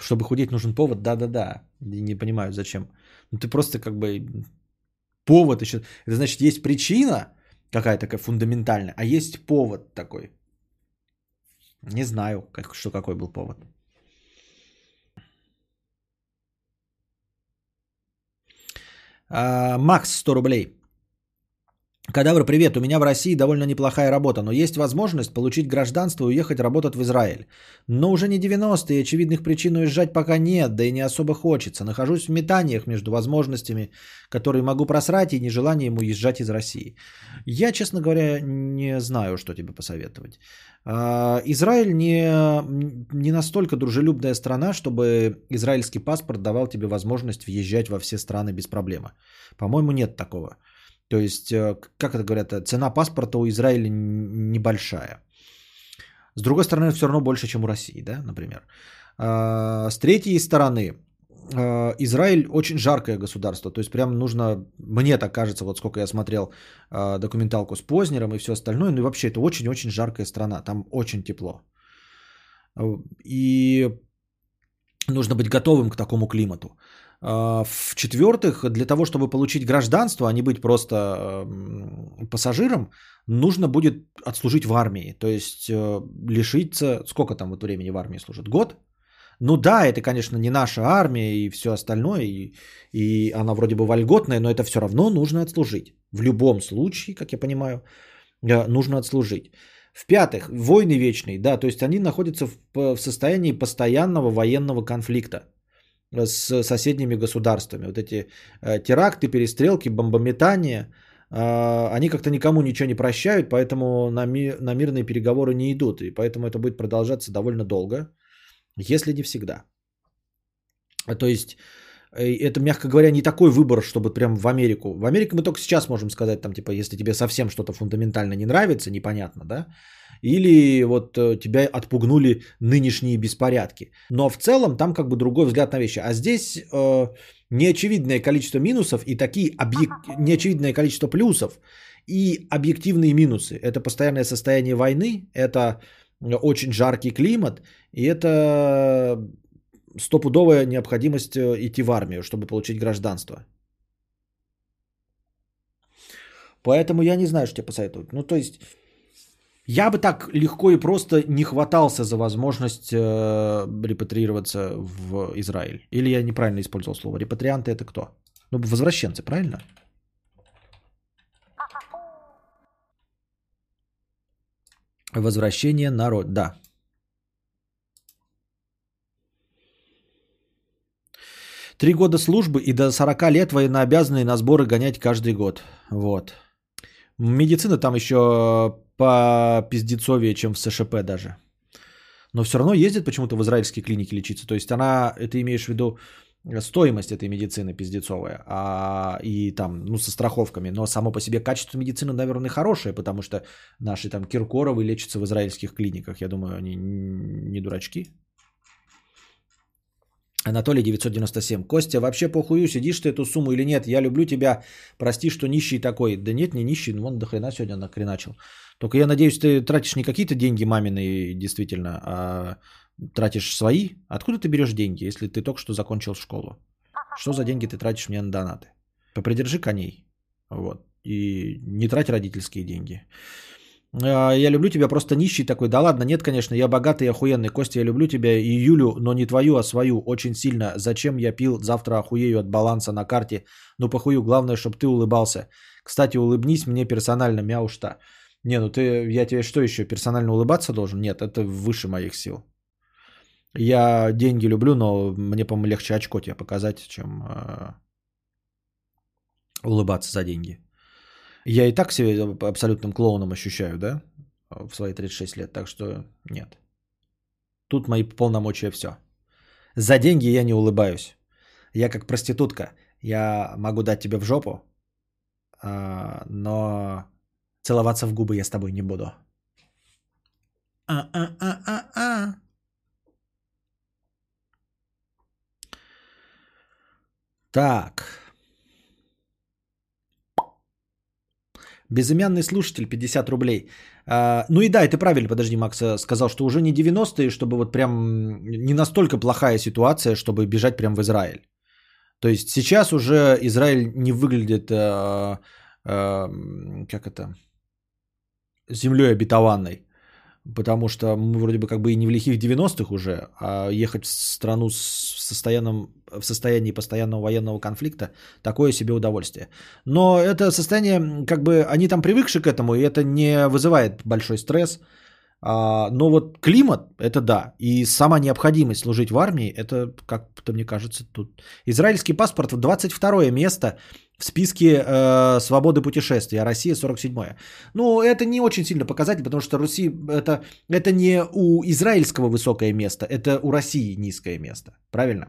[SPEAKER 1] Чтобы худеть, нужен повод? Да-да-да. Не понимаю, зачем. Ну ты просто как бы повод еще. Это значит, есть причина какая-то такая фундаментальная, а есть повод такой. Не знаю, как, что какой был повод. А, Макс, 100 рублей. Кадавр, привет. У меня в России довольно неплохая работа, но есть возможность получить гражданство и уехать работать в Израиль. Но уже не 90-е, очевидных причин уезжать пока нет, да и не особо хочется. Нахожусь в метаниях между возможностями, которые могу просрать, и нежеланием уезжать из России. Я, честно говоря, не знаю, что тебе посоветовать. А, Израиль не, не настолько дружелюбная страна, чтобы израильский паспорт давал тебе возможность въезжать во все страны без проблемы. По-моему, нет такого. То есть, э, как это говорят, э, цена паспорта у Израиля небольшая. С другой стороны, все равно больше, чем у России, да, например. А, с третьей стороны, э, Израиль очень жаркое государство. То есть прям нужно, мне так кажется, вот сколько я смотрел документалку с Познером и все остальное, ну и вообще это очень-очень жаркая страна, там очень тепло. И нужно быть готовым к такому климату. А, В-четвертых, для того, чтобы получить гражданство, а не быть просто эм, пассажиром, нужно будет отслужить в армии. То есть э, лишиться... Сколько там вот времени в армии служит? Год? Ну да, это, конечно, не наша армия и все остальное, и, и она вроде бы вольготная, но это все равно нужно отслужить. В любом случае, как я понимаю, э, нужно отслужить. В-пятых, войны вечные, да, то есть они находятся в, в состоянии постоянного военного конфликта с соседними государствами. Вот эти э, теракты, перестрелки, бомбометания, э, они как-то никому ничего не прощают, поэтому на, ми- на мирные переговоры не идут. И поэтому это будет продолжаться довольно долго, если не всегда. То есть это, мягко говоря, не такой выбор, чтобы прям в Америку. В Америку мы только сейчас можем сказать, там, типа, если тебе совсем что-то фундаментально не нравится, непонятно, да, или вот э, тебя отпугнули нынешние беспорядки. Но в целом там как бы другой взгляд на вещи. А здесь э, неочевидное количество минусов и такие объек... неочевидное количество плюсов и объективные минусы. Это постоянное состояние войны, это очень жаркий климат, и это стопудовая необходимость э, идти в армию, чтобы получить гражданство. Поэтому я не знаю, что тебе посоветовать. Ну, то есть, я бы так легко и просто не хватался за возможность э, репатриироваться в Израиль. Или я неправильно использовал слово. Репатрианты это кто? Ну, возвращенцы, правильно? Возвращение народ, да. Три года службы и до 40 лет военнообязанные на сборы гонять каждый год. Вот. Медицина там еще по пиздецовее, чем в СШП даже. Но все равно ездит почему-то в израильские клиники лечиться. То есть она, это имеешь в виду стоимость этой медицины пиздецовая, а, и там, ну, со страховками. Но само по себе качество медицины, наверное, хорошее, потому что наши там Киркоровы лечатся в израильских клиниках. Я думаю, они не дурачки. Анатолий 997. Костя, вообще похую, сидишь ты эту сумму или нет? Я люблю тебя, прости, что нищий такой. Да нет, не нищий, вон до хрена сегодня накреначил. Только я надеюсь, ты тратишь не какие-то деньги мамины действительно, а тратишь свои. Откуда ты берешь деньги, если ты только что закончил школу? Что за деньги ты тратишь мне на донаты? Попридержи коней. Вот. И не трать родительские деньги. А, я люблю тебя, просто нищий такой. Да ладно, нет, конечно, я богатый и охуенный. Костя, я люблю тебя и Юлю, но не твою, а свою. Очень сильно. Зачем я пил? Завтра охуею от баланса на карте. Ну похую, главное, чтобы ты улыбался. Кстати, улыбнись мне персонально, мяушта. Не, ну ты, я тебе что еще, персонально улыбаться должен? Нет, это выше моих сил. Я деньги люблю, но мне, по-моему, легче очко тебе показать, чем э, улыбаться за деньги. Я и так себя абсолютным клоуном ощущаю, да, в свои 36 лет, так что нет. Тут мои полномочия все. За деньги я не улыбаюсь. Я как проститутка. Я могу дать тебе в жопу, а, но целоваться в губы я с тобой не буду. А-а-а-а-а. Так. Безымянный слушатель, 50 рублей. А, ну и да, это правильно, подожди, Макс э, сказал, что уже не 90-е, чтобы вот прям не настолько плохая ситуация, чтобы бежать прям в Израиль. То есть сейчас уже Израиль не выглядит, э, э, как это, землей обетованной. Потому что мы вроде бы как бы и не в лихих 90-х уже, а ехать в страну с состоянным, в состоянии постоянного военного конфликта – такое себе удовольствие. Но это состояние, как бы они там привыкши к этому, и это не вызывает большой стресс. А, но вот климат – это да, и сама необходимость служить в армии – это, как-то мне кажется, тут… Израильский паспорт в 22 место в списке э, свободы путешествий, а Россия 47-е. Ну, это не очень сильно показатель, потому что Руси это, это не у израильского высокое место, это у России низкое место. Правильно?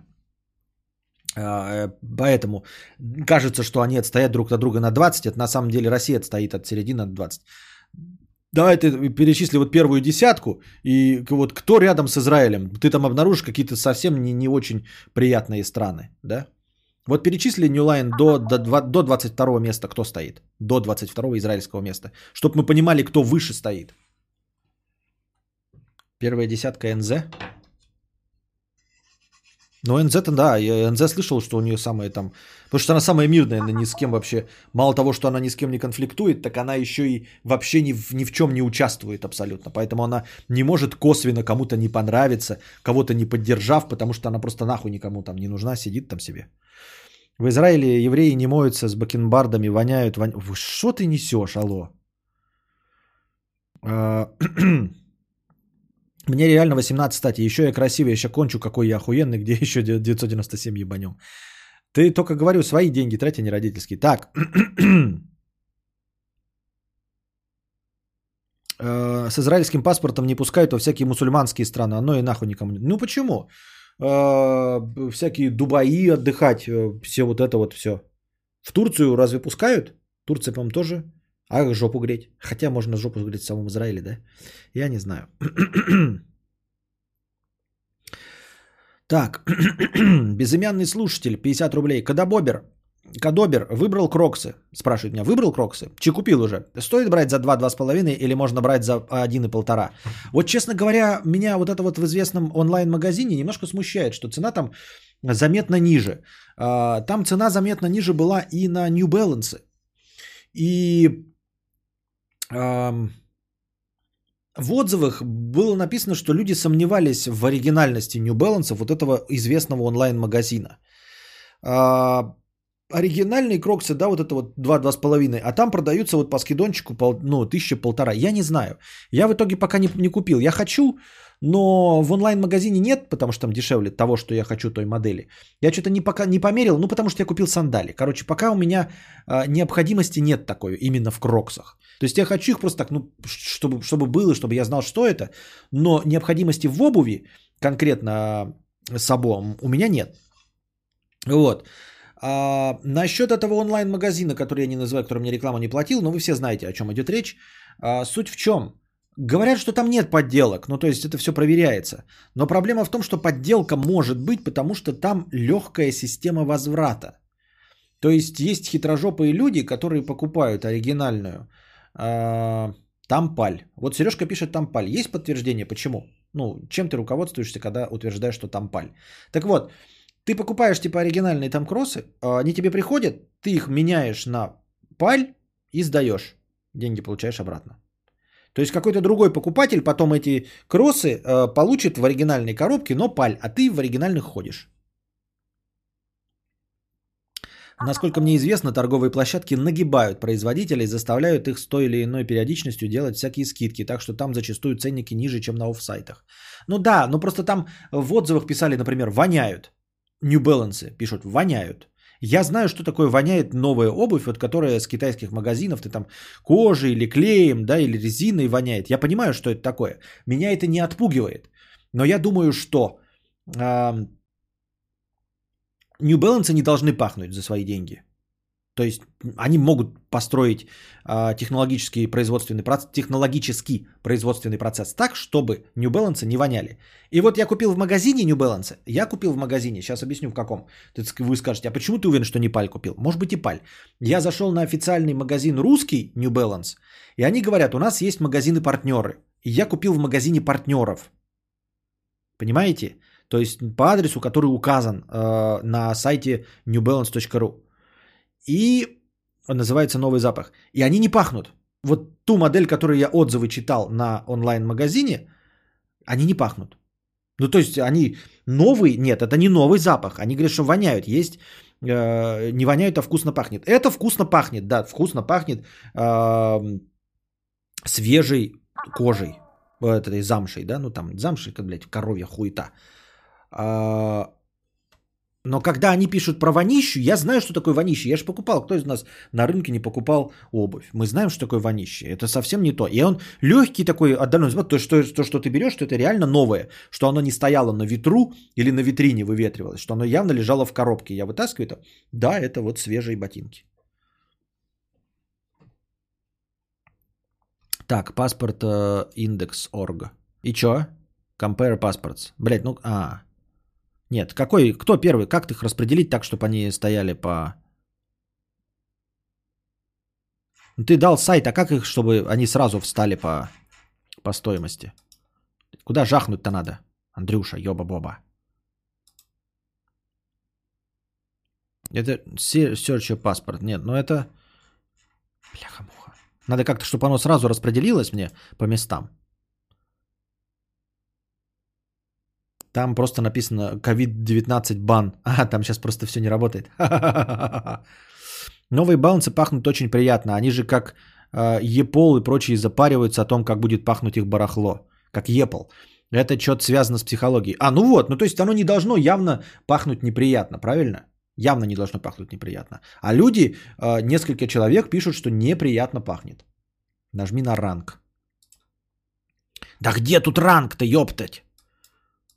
[SPEAKER 1] А, э, Поэтому кажется, что они отстоят друг от друга на 20, это на самом деле Россия отстоит от середины от 20. Давай ты перечисли вот первую десятку, и вот кто рядом с Израилем, ты там обнаружишь какие-то совсем не, не очень приятные страны, да? Вот перечисли New Line до, до, до 22 места, кто стоит. До 22 израильского места. Чтобы мы понимали, кто выше стоит. Первая десятка НЗ. Ну, НЗ-то да, я НЗ слышал, что у нее самая там... Потому что она самая мирная, она ни с кем вообще... Мало того, что она ни с кем не конфликтует, так она еще и вообще ни в, ни в чем не участвует абсолютно. Поэтому она не может косвенно кому-то не понравиться, кого-то не поддержав, потому что она просто нахуй никому там не нужна, сидит там себе. В Израиле евреи не моются с бакенбардами, воняют. Вон... Что ты несешь, алло? А, Мне реально 18, кстати. Еще я красивый, еще кончу, какой я охуенный, где еще 997 ебанем. Ты только говорю, свои деньги трати, не родительские. Так. Э, с израильским паспортом не пускают во всякие мусульманские страны. Оно и нахуй никому не... Ну почему? Э, всякие Дубаи отдыхать, э, все вот это вот все. В Турцию разве пускают? Турция, по-моему, тоже. А жопу греть? Хотя можно жопу греть в самом Израиле, да? Я не знаю. Так, безымянный слушатель, 50 рублей. Кадабобер, Кадобер выбрал кроксы, спрашивает меня, выбрал кроксы? Че купил уже? Стоит брать за 2-2,5 или можно брать за 1,5? Вот, честно говоря, меня вот это вот в известном онлайн-магазине немножко смущает, что цена там заметно ниже. А, там цена заметно ниже была и на New Balance. И в отзывах было написано, что люди сомневались в оригинальности New Balance, вот этого известного онлайн-магазина. А, оригинальные кроксы, да, вот это вот 2-2,5, а там продаются вот по скидончику, пол, ну, тысяча полтора. Я не знаю. Я в итоге пока не, не купил. Я хочу, но в онлайн-магазине нет, потому что там дешевле того, что я хочу той модели. Я что-то не, пока, не померил, ну, потому что я купил сандали. Короче, пока у меня а, необходимости нет такой именно в кроксах. То есть я хочу их просто так, ну, чтобы, чтобы было, чтобы я знал, что это, но необходимости в обуви, конкретно с обоим, у меня нет. Вот. А, насчет этого онлайн-магазина, который я не называю, который мне рекламу не платил, но вы все знаете, о чем идет речь. А, суть в чем? Говорят, что там нет подделок, ну то есть это все проверяется. Но проблема в том, что подделка может быть, потому что там легкая система возврата. То есть есть хитрожопые люди, которые покупают оригинальную э, тампаль. Вот Сережка пишет тампаль. Есть подтверждение? Почему? Ну, чем ты руководствуешься, когда утверждаешь, что тампаль? Так вот, ты покупаешь типа оригинальные там кроссы, а они тебе приходят, ты их меняешь на паль и сдаешь. Деньги получаешь обратно. То есть какой-то другой покупатель потом эти кроссы э, получит в оригинальной коробке, но паль, а ты в оригинальных ходишь. Насколько мне известно, торговые площадки нагибают производителей, заставляют их с той или иной периодичностью делать всякие скидки, так что там зачастую ценники ниже, чем на офсайтах. Ну да, ну просто там в отзывах писали, например, воняют. New Balance пишут, воняют. Я знаю, что такое воняет новая обувь, вот которая с китайских магазинов, ты там кожей или клеем, да, или резиной воняет. Я понимаю, что это такое. Меня это не отпугивает. Но я думаю, что э, New Balance не должны пахнуть за свои деньги. То есть они могут построить э, технологический производственный процесс, технологический производственный процесс так, чтобы New Balance не воняли. И вот я купил в магазине New Balance, я купил в магазине, сейчас объясню в каком. Вы скажете, а почему ты уверен, что не паль купил? Может быть и паль. Я зашел на официальный магазин русский New Balance, и они говорят, у нас есть магазины-партнеры. И я купил в магазине партнеров. Понимаете? То есть по адресу, который указан э, на сайте newbalance.ru. И называется новый запах. И они не пахнут. вот ту модель, которую я отзывы читал на онлайн-магазине, они не пахнут. Ну, то есть они новый, нет, это не новый запах. Они говорят, что воняют. Есть э, не воняют, а вкусно пахнет. Это вкусно пахнет, да, вкусно пахнет э, свежей кожей, этой замшей, да, ну там замшей, как, блядь, коровья хуета. А, но когда они пишут про вонищу, я знаю, что такое вонище. Я же покупал. Кто из нас на рынке не покупал обувь? Мы знаем, что такое вонище. Это совсем не то. И он легкий такой отдаленный. Вот то, что, то, что ты берешь, что это реально новое. Что оно не стояло на ветру или на витрине выветривалось. Что оно явно лежало в коробке. Я вытаскиваю это. Да, это вот свежие ботинки. Так, паспорт э, индекс орг. И чё? Compare passports. Блять, ну, а, нет, какой, кто первый? Как их распределить так, чтобы они стояли по... Ты дал сайт, а как их, чтобы они сразу встали по, по стоимости? Куда жахнуть-то надо? Андрюша, ёба-боба. Это search паспорт. Нет, ну это... Бляха-муха. Надо как-то, чтобы оно сразу распределилось мне по местам. Там просто написано COVID-19 бан. А, там сейчас просто все не работает. Новые баунсы пахнут очень приятно. Они же как э, Епол и прочие запариваются о том, как будет пахнуть их барахло. Как Епол. Это что-то связано с психологией. А, ну вот, ну то есть оно не должно явно пахнуть неприятно, правильно? Явно не должно пахнуть неприятно. А люди, э, несколько человек пишут, что неприятно пахнет. Нажми на ранг. Да где тут ранг-то, ёптать?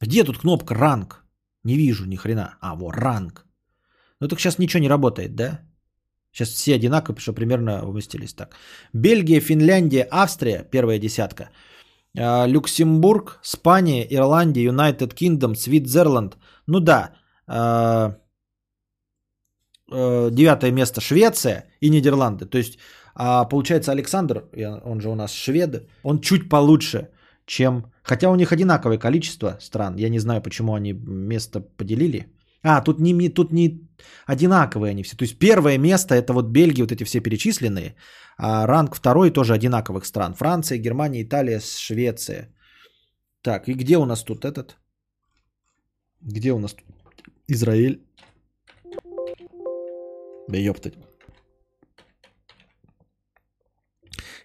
[SPEAKER 1] Где тут кнопка ранг? Не вижу ни хрена. А, вот ранг. Ну так сейчас ничего не работает, да? Сейчас все одинаково, потому что примерно уместились так. Бельгия, Финляндия, Австрия, первая десятка. А, Люксембург, Испания, Ирландия, Юнайтед Кингдом, Свитзерланд. Ну да. А, а, девятое место Швеция и Нидерланды. То есть, получается, Александр, он же у нас швед, он чуть получше чем... Хотя у них одинаковое количество стран. Я не знаю, почему они место поделили. А, тут не, тут не одинаковые они все. То есть первое место это вот Бельгия, вот эти все перечисленные. А ранг второй тоже одинаковых стран. Франция, Германия, Италия, Швеция. Так, и где у нас тут этот? Где у нас тут? Израиль. Да ёптать.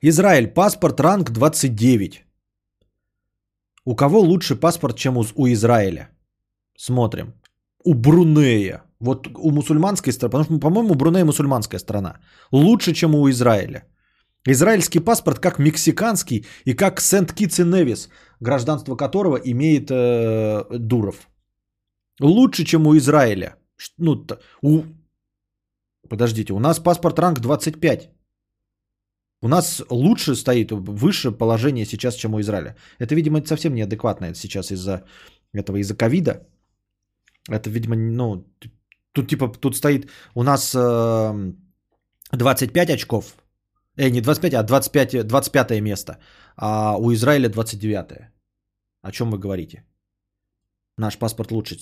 [SPEAKER 1] Израиль, паспорт ранг 29. У кого лучше паспорт, чем у, у Израиля? Смотрим. У Брунея. Вот у мусульманской страны, потому что, по-моему, Бруней мусульманская страна. Лучше, чем у Израиля. Израильский паспорт как мексиканский и как Сент-Китс и Невис, гражданство которого имеет э, Дуров. Лучше, чем у Израиля. Ну, у... Подождите, у нас паспорт ранг 25. У нас лучше стоит, выше положение сейчас, чем у Израиля. Это, видимо, это совсем неадекватно сейчас из-за этого, из-за ковида. Это, видимо, ну, тут типа, тут стоит у нас э, 25 очков. Э, не 25, а 25, 25 место. А у Израиля 29. О чем вы говорите? Наш паспорт лучше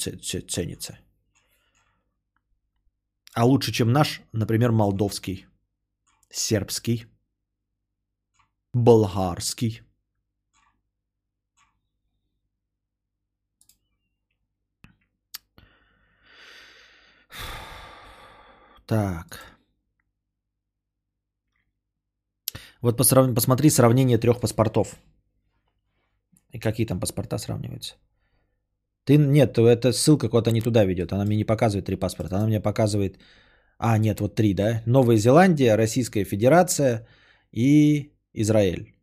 [SPEAKER 1] ценится. А лучше, чем наш, например, молдовский, сербский, болгарский. Так. Вот посрав... посмотри сравнение трех паспортов. И какие там паспорта сравниваются. Ты нет, эта ссылка куда-то не туда ведет. Она мне не показывает три паспорта. Она мне показывает... А, нет, вот три, да? Новая Зеландия, Российская Федерация и Израиль.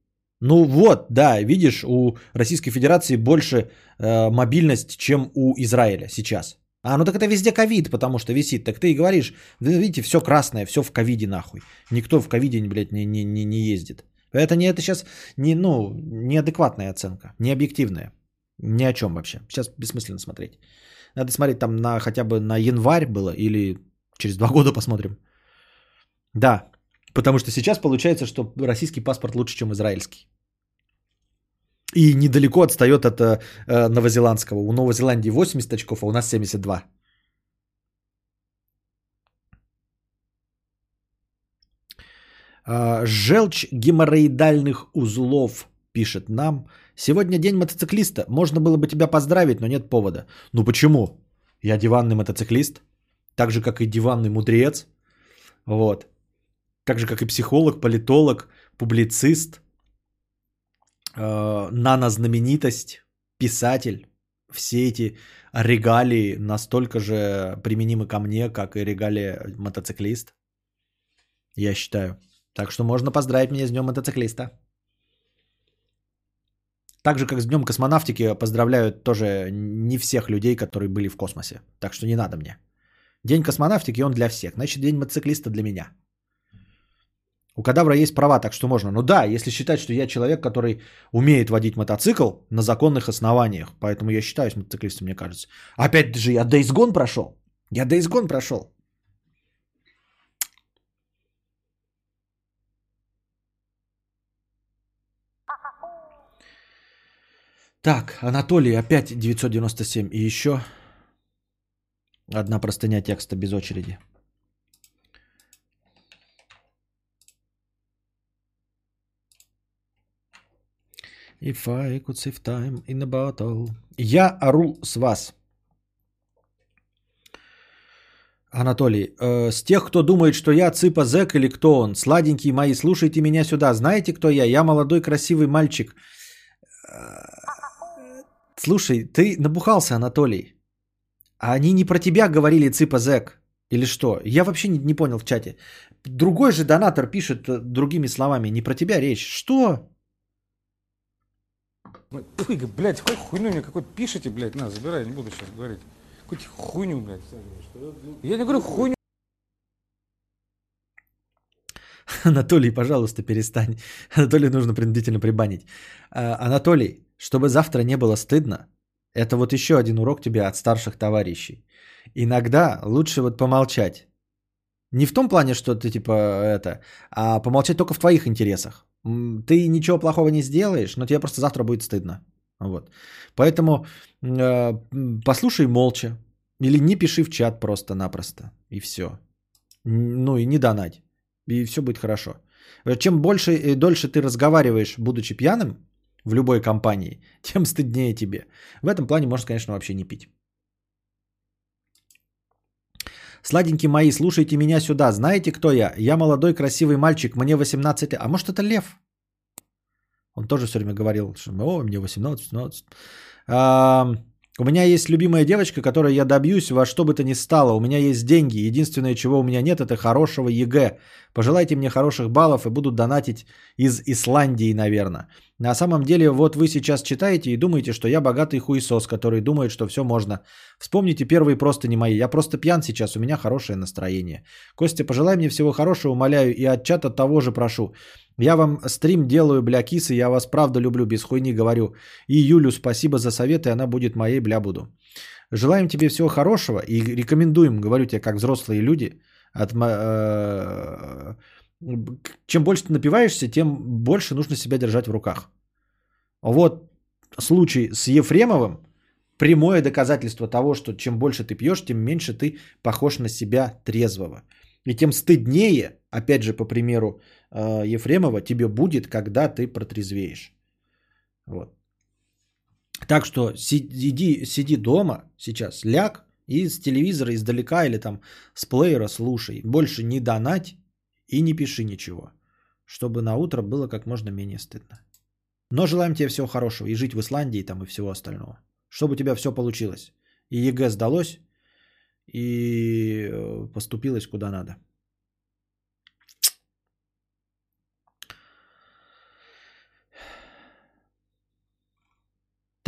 [SPEAKER 1] Ну вот, да, видишь, у Российской Федерации больше э, мобильность, чем у Израиля сейчас. А, ну так это везде ковид, потому что висит. Так ты и говоришь, видите, все красное, все в ковиде нахуй. Никто в ковиде, блядь, не, не, не, не ездит. Это не это сейчас не, ну, неадекватная оценка, не объективная. Ни о чем вообще. Сейчас бессмысленно смотреть. Надо смотреть там на хотя бы на январь было или через два года посмотрим. Да, Потому что сейчас получается, что российский паспорт лучше, чем израильский. И недалеко отстает от э, новозеландского. У Новой Зеландии 80 очков, а у нас 72. А, Желчь геморроидальных узлов пишет нам. Сегодня день мотоциклиста. Можно было бы тебя поздравить, но нет повода. Ну почему? Я диванный мотоциклист. Так же, как и диванный мудрец. Вот. Так же, как и психолог, политолог, публицист, э, нанознаменитость, писатель. Все эти регалии настолько же применимы ко мне, как и регалии мотоциклист. Я считаю. Так что можно поздравить меня с днем мотоциклиста. Так же, как с днем космонавтики поздравляют тоже не всех людей, которые были в космосе. Так что не надо мне. День космонавтики, он для всех. Значит, день мотоциклиста для меня. У кадавра есть права, так что можно. Ну да, если считать, что я человек, который умеет водить мотоцикл на законных основаниях. Поэтому я считаюсь мотоциклистом, мне кажется. Опять же, я Days Gone прошел. Я Days Gone прошел. Так, Анатолий, опять 997. И еще одна простыня текста без очереди. If I could save time in a bottle. Я ору с вас. Анатолий, э, с тех, кто думает, что я цыпа зэк или кто он, сладенькие мои, слушайте меня сюда. Знаете, кто я? Я молодой красивый мальчик. Э, Слушай, ты набухался, Анатолий. А они не про тебя говорили цыпа зэк. Или что? Я вообще не, не понял в чате. Другой же донатор пишет э, другими словами. Не про тебя речь. Что?
[SPEAKER 6] Фу, блядь, хоть хуйню мне какой-то пишите, блядь, на, забирай, не буду сейчас говорить. Какую-то хуйню, блядь. Я не говорю хуйню.
[SPEAKER 1] Анатолий, пожалуйста, перестань. Анатолий нужно принудительно прибанить. А, Анатолий, чтобы завтра не было стыдно, это вот еще один урок тебе от старших товарищей. Иногда лучше вот помолчать. Не в том плане, что ты типа это, а помолчать только в твоих интересах. Ты ничего плохого не сделаешь, но тебе просто завтра будет стыдно. Вот. Поэтому э, послушай молча. Или не пиши в чат просто-напросто. И все. Ну и не донать. И все будет хорошо. Чем больше и дольше ты разговариваешь, будучи пьяным, в любой компании, тем стыднее тебе. В этом плане можно, конечно, вообще не пить. Сладенькие мои, слушайте меня сюда. Знаете, кто я? Я молодой красивый мальчик, мне 18 лет. А может, это Лев? Он тоже все время говорил, что о, мне 18, 18. А, у меня есть любимая девочка, которой я добьюсь во что бы то ни стало. У меня есть деньги. Единственное, чего у меня нет, это хорошего ЕГЭ. Пожелайте мне хороших баллов и буду донатить из Исландии, наверное. На самом деле, вот вы сейчас читаете и думаете, что я богатый хуесос, который думает, что все можно. Вспомните первые просто не мои. Я просто пьян сейчас, у меня хорошее настроение. Костя, пожелай мне всего хорошего, умоляю, и от чата того же прошу. Я вам стрим делаю, бля, кисы, я вас правда люблю, без хуйни говорю. И Юлю спасибо за советы, она будет моей, бля, буду. Желаем тебе всего хорошего и рекомендуем, говорю тебе, как взрослые люди, от, э, чем больше ты напиваешься, тем больше нужно себя держать в руках. Вот случай с Ефремовым прямое доказательство того, что чем больше ты пьешь, тем меньше ты похож на себя трезвого. И тем стыднее, опять же, по примеру э, Ефремова, тебе будет, когда ты протрезвеешь. Вот. Так что сиди, сиди дома сейчас, ляг и с телевизора издалека или там с плеера слушай. Больше не донать и не пиши ничего, чтобы на утро было как можно менее стыдно. Но желаем тебе всего хорошего и жить в Исландии там и всего остального. Чтобы у тебя все получилось. И ЕГЭ сдалось, и э, поступилось куда надо.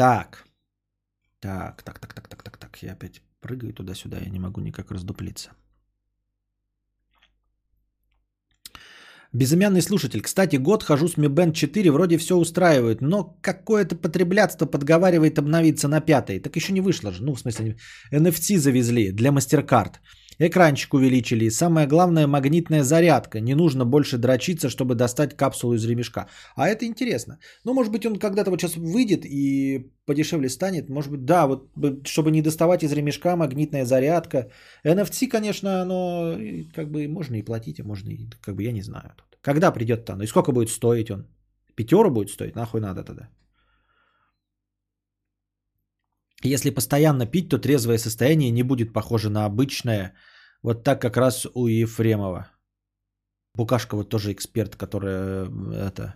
[SPEAKER 1] Так. Так, так, так, так, так, так, так. Я опять прыгаю туда-сюда, я не могу никак раздуплиться. Безымянный слушатель. Кстати, год хожу с Mi Band 4, вроде все устраивает, но какое-то потреблятство подговаривает обновиться на пятый. Так еще не вышло же. Ну, в смысле, NFC завезли для MasterCard. Экранчик увеличили. И самое главное, магнитная зарядка. Не нужно больше дрочиться, чтобы достать капсулу из ремешка. А это интересно. Ну, может быть, он когда-то вот сейчас выйдет и подешевле станет. Может быть, да, вот чтобы не доставать из ремешка магнитная зарядка. NFC, конечно, оно как бы можно и платить, а можно и, как бы, я не знаю. Когда придет-то оно? И сколько будет стоить он? Пятеру будет стоить? Нахуй надо тогда? Если постоянно пить, то трезвое состояние не будет похоже на обычное. Вот так как раз у Ефремова. Букашка вот тоже эксперт, который э, это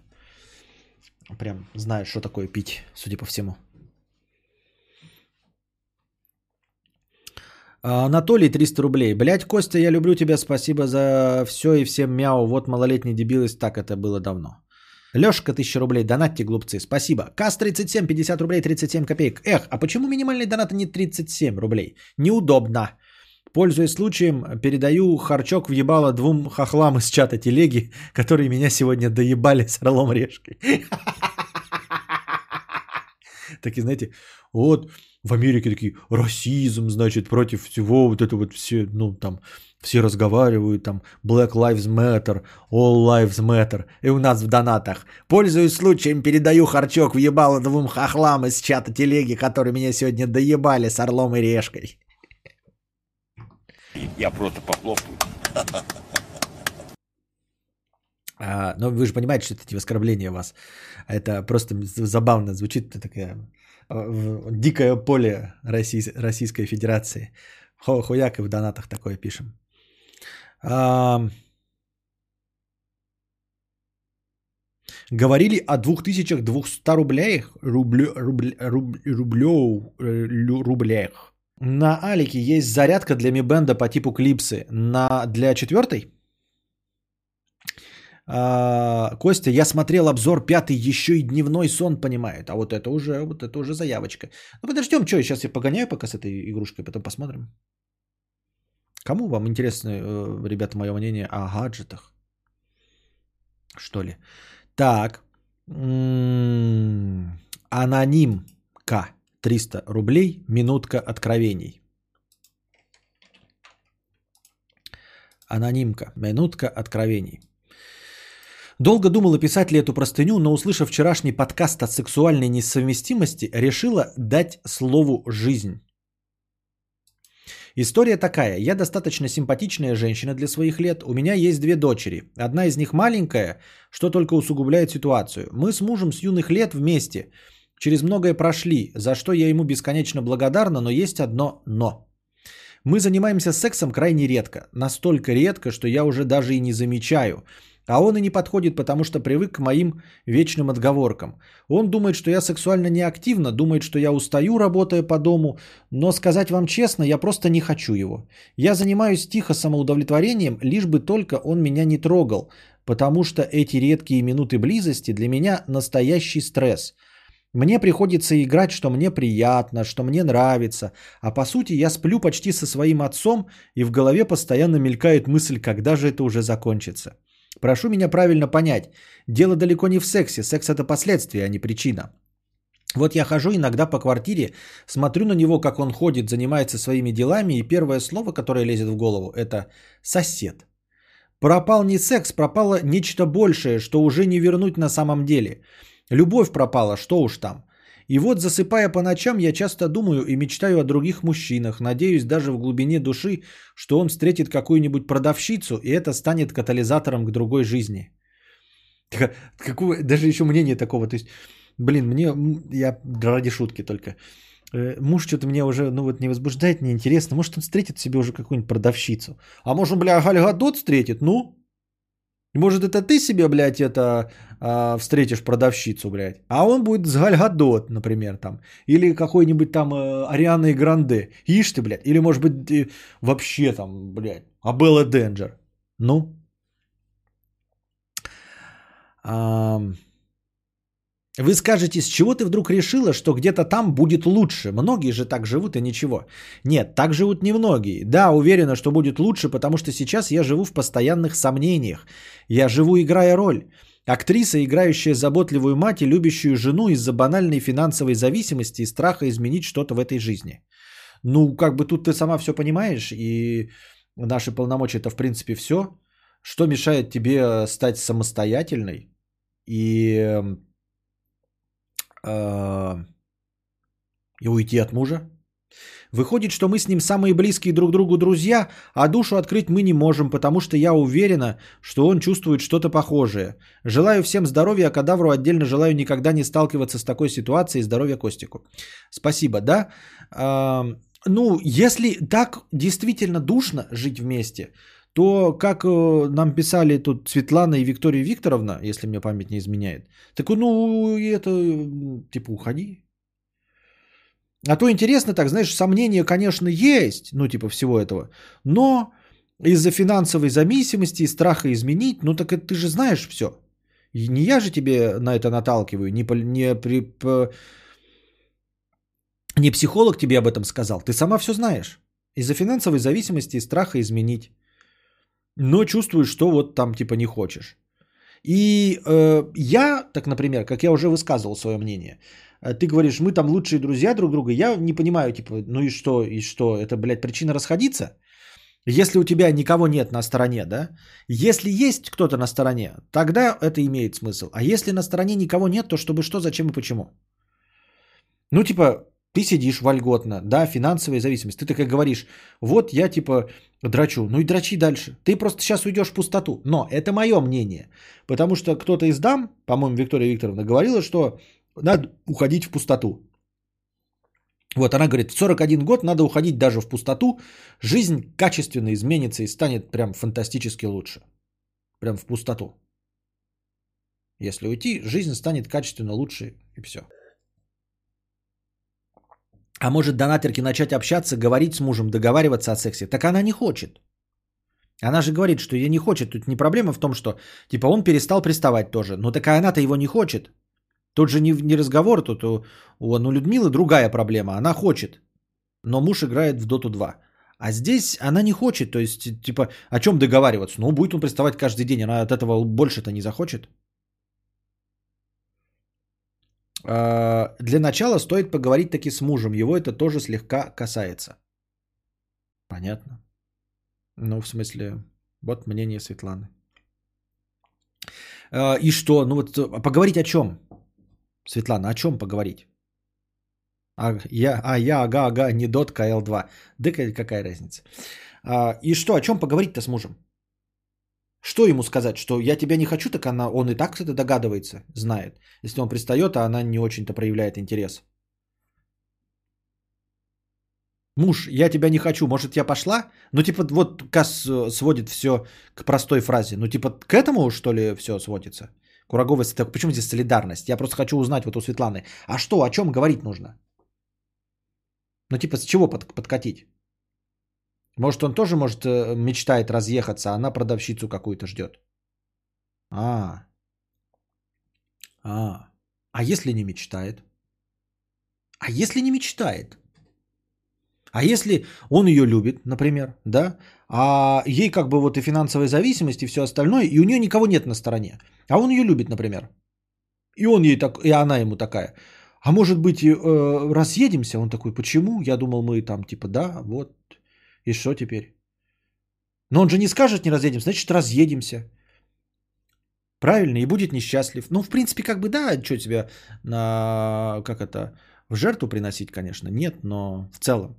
[SPEAKER 1] прям знает, что такое пить, судя по всему. Анатолий, 300 рублей. Блять, Костя, я люблю тебя, спасибо за все и всем мяу. Вот малолетний дебилость, так это было давно. Лешка, 1000 рублей, донатьте, глупцы, спасибо. Кас 37, 50 рублей, 37 копеек. Эх, а почему минимальный донат а не 37 рублей? Неудобно. Пользуясь случаем, передаю харчок в ебало двум хохлам из чата телеги, которые меня сегодня доебали с орлом решкой. Такие, знаете, вот в Америке такие, расизм, значит, против всего, вот это вот все, ну, там, все разговаривают, там, Black Lives Matter, All Lives Matter, и у нас в донатах. Пользуясь случаем, передаю харчок в ебало двум хохлам из чата телеги, которые меня сегодня доебали с орлом и решкой.
[SPEAKER 2] Я просто похлопаю.
[SPEAKER 1] А, но вы же понимаете, что эти оскорбления у вас. Это просто забавно звучит такая а, дикое поле Россий, Российской Федерации. Хо, хуяк и в донатах такое пишем. А, говорили о 2200 рублях, рублю, рубль, рубль, э, рублях. На Алике есть зарядка для Band по типу клипсы. На, для четвертой а, Костя, я смотрел обзор пятый, еще и дневной сон понимает. А вот это уже, вот это уже заявочка. Ну подождем, что, сейчас я погоняю пока с этой игрушкой, потом посмотрим. Кому вам интересно, э, ребята, мое мнение о гаджетах? Что ли? Так. М-м-м. Анонимка. 300 рублей. Минутка откровений. Анонимка. Минутка откровений. Долго думала, писать ли эту простыню, но услышав вчерашний подкаст о сексуальной несовместимости, решила дать слову «жизнь». История такая. Я достаточно симпатичная женщина для своих лет. У меня есть две дочери. Одна из них маленькая, что только усугубляет ситуацию. Мы с мужем с юных лет вместе. Через многое прошли, за что я ему бесконечно благодарна, но есть одно «но». Мы занимаемся сексом крайне редко. Настолько редко, что я уже даже и не замечаю – а он и не подходит, потому что привык к моим вечным отговоркам. Он думает, что я сексуально неактивна, думает, что я устаю, работая по дому, но сказать вам честно, я просто не хочу его. Я занимаюсь тихо самоудовлетворением, лишь бы только он меня не трогал, потому что эти редкие минуты близости для меня настоящий стресс. Мне приходится играть, что мне приятно, что мне нравится, а по сути я сплю почти со своим отцом, и в голове постоянно мелькает мысль, когда же это уже закончится. Прошу меня правильно понять. Дело далеко не в сексе. Секс это последствие, а не причина. Вот я хожу иногда по квартире, смотрю на него, как он ходит, занимается своими делами, и первое слово, которое лезет в голову, это сосед. Пропал не секс, пропало нечто большее, что уже не вернуть на самом деле. Любовь пропала, что уж там. И вот засыпая по ночам, я часто думаю и мечтаю о других мужчинах, надеюсь даже в глубине души, что он встретит какую-нибудь продавщицу, и это станет катализатором к другой жизни. Какое, даже еще мнение такого, то есть, блин, мне, я ради шутки только, э, муж что-то мне уже, ну вот не возбуждает, не интересно, может он встретит себе уже какую-нибудь продавщицу, а может он, бля, Гальгадот встретит, ну, может, это ты себе, блядь, это э, встретишь продавщицу, блядь, а он будет с Гальгадот, например, там, или какой-нибудь там э, Ариана и Гранде. Ишь ты, блядь, или, может быть, ты вообще там, блядь, Абелла Денджер. Ну? А, вы скажете, с чего ты вдруг решила, что где-то там будет лучше? Многие же так живут и ничего. Нет, так живут немногие. Да, уверена, что будет лучше, потому что сейчас я живу в постоянных сомнениях. Я живу, играя роль. Актриса, играющая заботливую мать и любящую жену из-за банальной финансовой зависимости и страха изменить что-то в этой жизни. Ну, как бы тут ты сама все понимаешь, и наши полномочия это в принципе все. Что мешает тебе стать самостоятельной и э, и уйти от мужа. Выходит, что мы с ним самые близкие друг другу друзья, а душу открыть мы не можем, потому что я уверена, что он чувствует что-то похожее. Желаю всем здоровья, а кадавру отдельно желаю никогда не сталкиваться с такой ситуацией. Здоровья Костику. Спасибо, да? А, ну, если так действительно душно жить вместе, то, как э, нам писали тут Светлана и Виктория Викторовна, если мне память не изменяет, так ну, это, типа, уходи. А то интересно так, знаешь, сомнения, конечно, есть, ну, типа, всего этого, но из-за финансовой зависимости и страха изменить, ну, так это ты же знаешь все. Не я же тебе на это наталкиваю, не, не, при, не психолог тебе об этом сказал, ты сама все знаешь. Из-за финансовой зависимости и страха изменить. Но чувствуешь, что вот там типа не хочешь. И э, я, так, например, как я уже высказывал свое мнение, э, ты говоришь, мы там лучшие друзья друг друга, я не понимаю, типа, ну и что, и что, это, блядь, причина расходиться? Если у тебя никого нет на стороне, да? Если есть кто-то на стороне, тогда это имеет смысл. А если на стороне никого нет, то чтобы что, зачем и почему? Ну, типа, ты сидишь вольготно, да, финансовая зависимость. Ты такая говоришь, вот я типа драчу, ну и драчи дальше. Ты просто сейчас уйдешь в пустоту. Но это мое мнение. Потому что кто-то из дам, по-моему, Виктория Викторовна говорила, что надо уходить в пустоту. Вот она говорит, в 41 год надо уходить даже в пустоту. Жизнь качественно изменится и станет прям фантастически лучше. Прям в пустоту. Если уйти, жизнь станет качественно лучше и все. А может донатерки начать общаться, говорить с мужем, договариваться о сексе? Так она не хочет. Она же говорит, что ее не хочет. Тут не проблема в том, что типа он перестал приставать тоже. Но такая она-то его не хочет. Тут же не, не разговор, тут у, у ну, Людмилы другая проблема. Она хочет, но муж играет в Доту 2. А здесь она не хочет. То есть, типа, о чем договариваться? Ну, будет он приставать каждый день, она от этого больше-то не захочет. А, Для начала стоит поговорить таки с мужем. Его это тоже слегка касается. Понятно. Ну, в смысле, вот мнение Светланы. А, И что? Ну вот а поговорить о чем? Светлана, о чем поговорить? А я, а я, ага, ага, не дотка L2. Да ка- какая разница? А, и что, о чем поговорить-то с мужем? Что ему сказать? Что я тебя не хочу, так она, он и так это догадывается, знает. Если он пристает, а она не очень-то проявляет интерес. Муж, я тебя не хочу, может, я пошла? Ну, типа, вот Кас э, сводит все к простой фразе. Ну, типа, к этому, что ли, все сводится? Кураговая, так почему здесь солидарность? Я просто хочу узнать вот у Светланы. А что, о чем говорить нужно? Ну, типа, с чего под, подкатить? Может, он тоже, может, э, мечтает разъехаться, а она продавщицу какую-то ждет. А. А. А если не мечтает? А если не мечтает? А если он ее любит, например, да, а ей как бы вот и финансовая зависимость и все остальное, и у нее никого нет на стороне, а он ее любит, например, и он ей так, и она ему такая, а может быть э, разъедемся? Он такой, почему? Я думал, мы там типа, да, вот, и что теперь? Но он же не скажет, не разъедемся, значит, разъедемся. Правильно, и будет несчастлив. Ну, в принципе, как бы да, что тебя на, как это, в жертву приносить, конечно, нет, но в целом.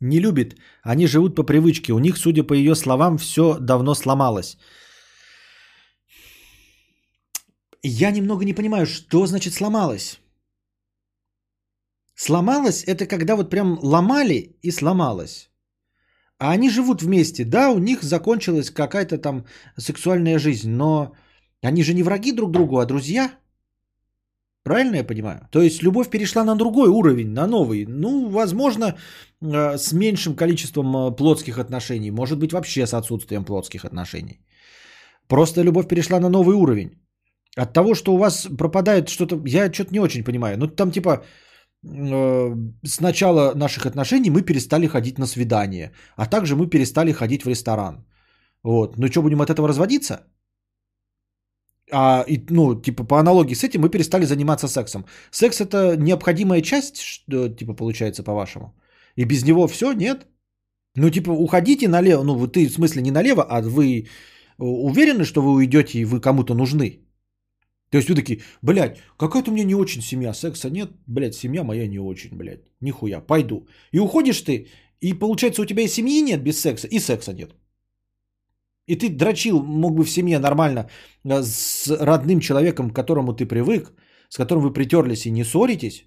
[SPEAKER 1] Не любит. Они живут по привычке. У них, судя по ее словам, все давно сломалось. Я немного не понимаю, что значит сломалось. Сломалось это когда вот прям ломали и сломалось. А они живут вместе. Да, у них закончилась какая-то там сексуальная жизнь, но они же не враги друг другу, а друзья. Правильно я понимаю? То есть любовь перешла на другой уровень, на новый. Ну, возможно, э, с меньшим количеством э, плотских отношений. Может быть, вообще с отсутствием плотских отношений. Просто любовь перешла на новый уровень. От того, что у вас пропадает что-то, я что-то не очень понимаю. Ну, там типа э, с начала наших отношений мы перестали ходить на свидание, а также мы перестали ходить в ресторан. Вот. Ну, что, будем от этого разводиться? А, и, ну, типа, по аналогии с этим мы перестали заниматься сексом. Секс это необходимая часть, что, типа, получается, по-вашему. И без него все, нет? Ну, типа, уходите налево, ну, вы- ты, в смысле, не налево, а вы уверены, что вы уйдете и вы кому-то нужны? То есть вы такие, блядь, какая-то у меня не очень семья, секса нет, блядь, семья моя не очень, блядь, нихуя, пойду. И уходишь ты, и получается у тебя и семьи нет без секса, и секса нет. И ты дрочил, мог бы в семье нормально э, с родным человеком, к которому ты привык, с которым вы притерлись и не ссоритесь,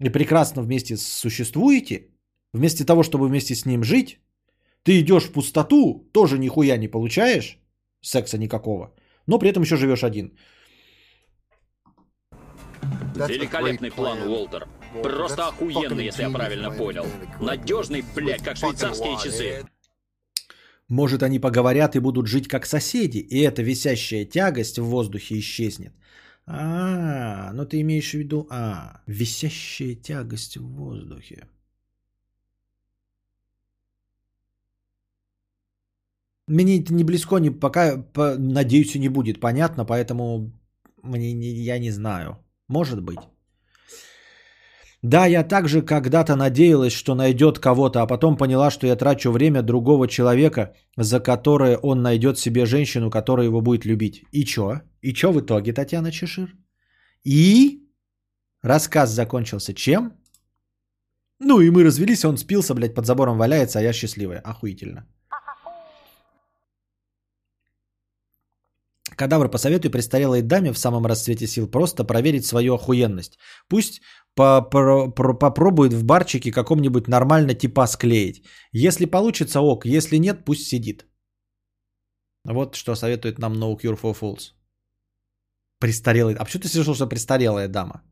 [SPEAKER 1] и прекрасно вместе существуете, вместо того, чтобы вместе с ним жить, ты идешь в пустоту, тоже нихуя не получаешь, секса никакого, но при этом еще живешь один.
[SPEAKER 7] Великолепный план, Уолтер. Просто охуенный, если я правильно понял. Надежный, блядь, как швейцарские часы.
[SPEAKER 1] Может, они поговорят и будут жить как соседи, и эта висящая тягость в воздухе исчезнет. А, ну ты имеешь в виду, а, висящая тягость в воздухе. Мне это не близко, не пока, по, надеюсь, и не будет понятно, поэтому мне не, я не знаю. Может быть. Да, я также когда-то надеялась, что найдет кого-то, а потом поняла, что я трачу время другого человека, за которое он найдет себе женщину, которая его будет любить. И чё? И чё в итоге, Татьяна Чешир? И рассказ закончился чем? Ну и мы развелись, он спился, блядь, под забором валяется, а я счастливая. Охуительно. Кадавр посоветуй престарелой даме в самом расцвете сил просто проверить свою охуенность. Пусть попробует в барчике каком-нибудь нормально типа склеить. Если получится ок, если нет, пусть сидит. Вот что советует нам No Cure for Fools. Престарелый. А почему ты слышал, что престарелая дама?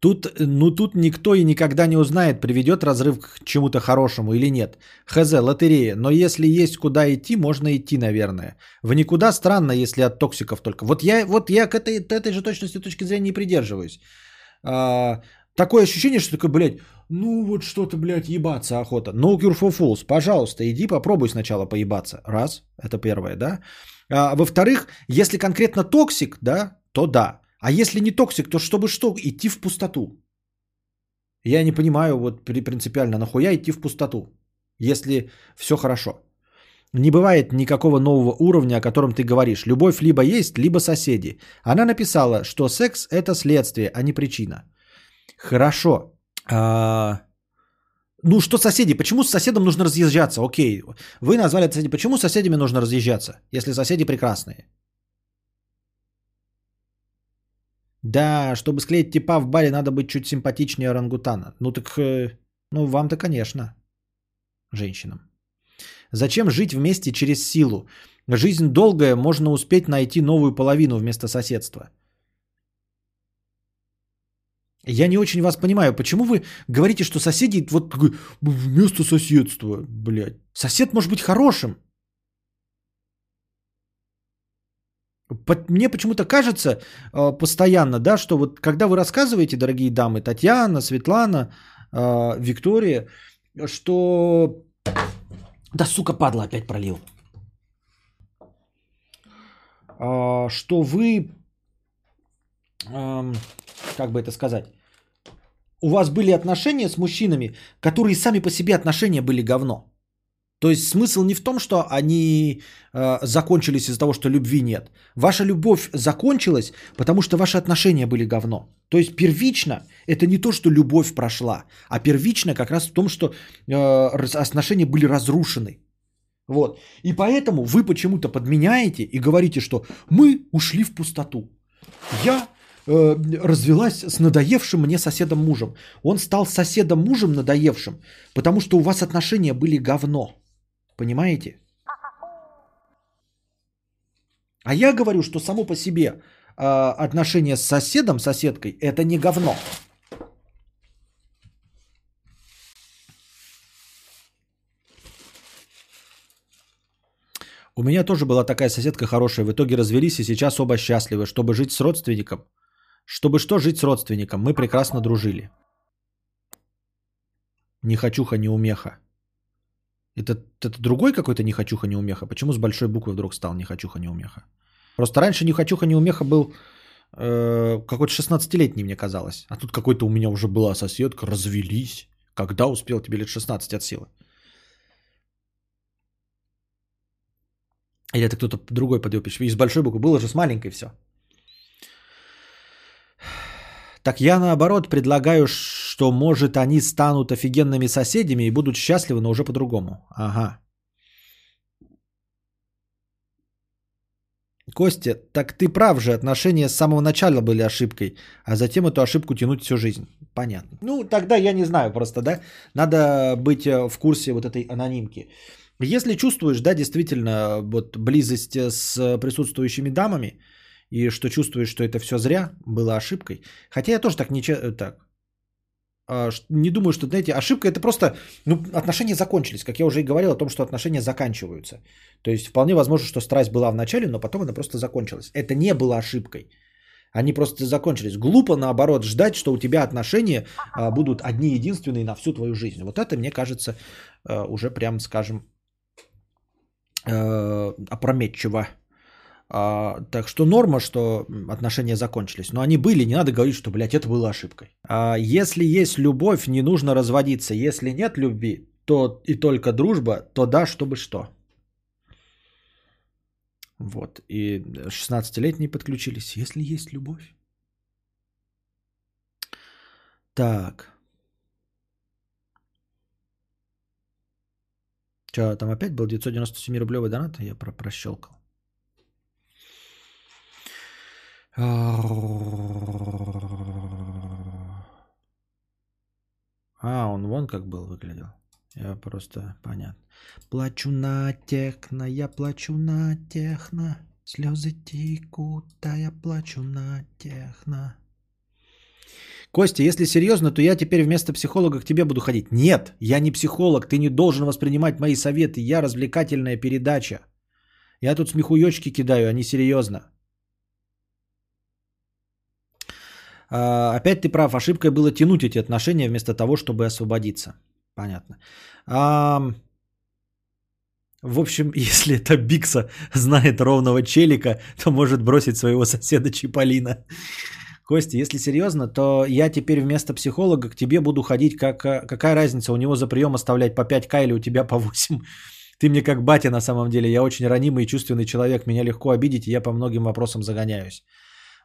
[SPEAKER 1] Тут, ну тут никто и никогда не узнает, приведет разрыв к чему-то хорошему или нет. Хз, лотерея. Но если есть куда идти, можно идти, наверное. В никуда странно, если от токсиков только. Вот я, вот я к этой, этой же точности точки зрения не придерживаюсь. А, такое ощущение, что такое, блядь, ну вот что-то, блядь, ебаться охота. No cure for fools. Пожалуйста, иди попробуй сначала поебаться. Раз, это первое, да. А, во-вторых, если конкретно токсик, да, то да. А если не токсик, то чтобы что? Идти в пустоту. Я не понимаю вот принципиально, нахуя идти в пустоту, если все хорошо. Не бывает никакого нового уровня, о котором ты говоришь. Любовь либо есть, либо соседи. Она написала, что секс это следствие, а не причина. Хорошо. А... Ну что соседи? Почему с соседом нужно разъезжаться? Окей. Вы назвали это соседи. Почему с соседями нужно разъезжаться, если соседи прекрасные? Да, чтобы склеить типа в баре, надо быть чуть симпатичнее орангутана. Ну так, э, ну вам-то, конечно, женщинам. Зачем жить вместе через силу? Жизнь долгая, можно успеть найти новую половину вместо соседства. Я не очень вас понимаю, почему вы говорите, что соседи вот вместо соседства, блядь. Сосед может быть хорошим, Мне почему-то кажется э, постоянно, да, что вот когда вы рассказываете, дорогие дамы, Татьяна, Светлана, э, Виктория, что... Да, сука, падла, опять пролил. Э, что вы, как бы это сказать, у вас были отношения с мужчинами, которые сами по себе отношения были говно. То есть смысл не в том, что они э, закончились из-за того, что любви нет. Ваша любовь закончилась, потому что ваши отношения были говно. То есть первично это не то, что любовь прошла, а первично как раз в том, что э, отношения были разрушены. Вот. И поэтому вы почему-то подменяете и говорите, что мы ушли в пустоту. Я э, развелась с надоевшим мне соседом мужем. Он стал соседом мужем надоевшим, потому что у вас отношения были говно. Понимаете? А я говорю, что само по себе э, отношение с соседом, соседкой, это не говно. У меня тоже была такая соседка хорошая. В итоге развелись и сейчас оба счастливы. Чтобы жить с родственником. Чтобы что жить с родственником? Мы прекрасно дружили. Не хочуха, не умеха. Это, это другой какой-то нехочуха неумеха? Почему с большой буквы вдруг стал нехочуха неумеха? Просто раньше нехочуха неумеха был э, какой-то 16-летний, мне казалось. А тут какой-то у меня уже была соседка, развелись. Когда успел тебе лет 16 от силы? Или это кто-то другой под его пишет? Из большой буквы. Было же с маленькой все. Так я наоборот предлагаю, что может они станут офигенными соседями и будут счастливы, но уже по-другому. Ага. Костя, так ты прав же, отношения с самого начала были ошибкой, а затем эту ошибку тянуть всю жизнь. Понятно. Ну, тогда я не знаю просто, да? Надо быть э, в курсе вот этой анонимки. Если чувствуешь, да, действительно, вот близость с присутствующими дамами, и что чувствуешь, что это все зря, было ошибкой. Хотя я тоже так не... че- Так, не думаю, что, знаете, ошибка это просто, ну, отношения закончились, как я уже и говорил о том, что отношения заканчиваются. То есть вполне возможно, что страсть была в начале, но потом она просто закончилась. Это не было ошибкой. Они просто закончились. Глупо, наоборот, ждать, что у тебя отношения а, будут одни единственные на всю твою жизнь. Вот это, мне кажется, а, уже прям, скажем, опрометчиво. А, так что норма, что отношения закончились. Но они были, не надо говорить, что, блядь, это было ошибкой. А если есть любовь, не нужно разводиться. Если нет любви, то и только дружба, то да, чтобы что. Вот. И 16-летние подключились. Если есть любовь. Так. Что, там опять был 997 рублевый донат? Я про прощелкал. А, он вон как был выглядел. Я просто понятно. Плачу на техно, я плачу на техно. Слезы текут, а я плачу на техно. Костя, если серьезно, то я теперь вместо психолога к тебе буду ходить. Нет, я не психолог, ты не должен воспринимать мои советы. Я развлекательная передача. Я тут смехуёчки кидаю, а не серьезно. А, опять ты прав, ошибкой было тянуть эти отношения вместо того, чтобы освободиться. Понятно. А, в общем, если это Бикса знает ровного челика, то может бросить своего соседа Чиполлина. Костя, если серьезно, то я теперь вместо психолога к тебе буду ходить. Как, какая разница, у него за прием оставлять по 5к или у тебя по 8? Ты мне как батя на самом деле. Я очень ранимый и чувственный человек. Меня легко обидеть, и я по многим вопросам загоняюсь.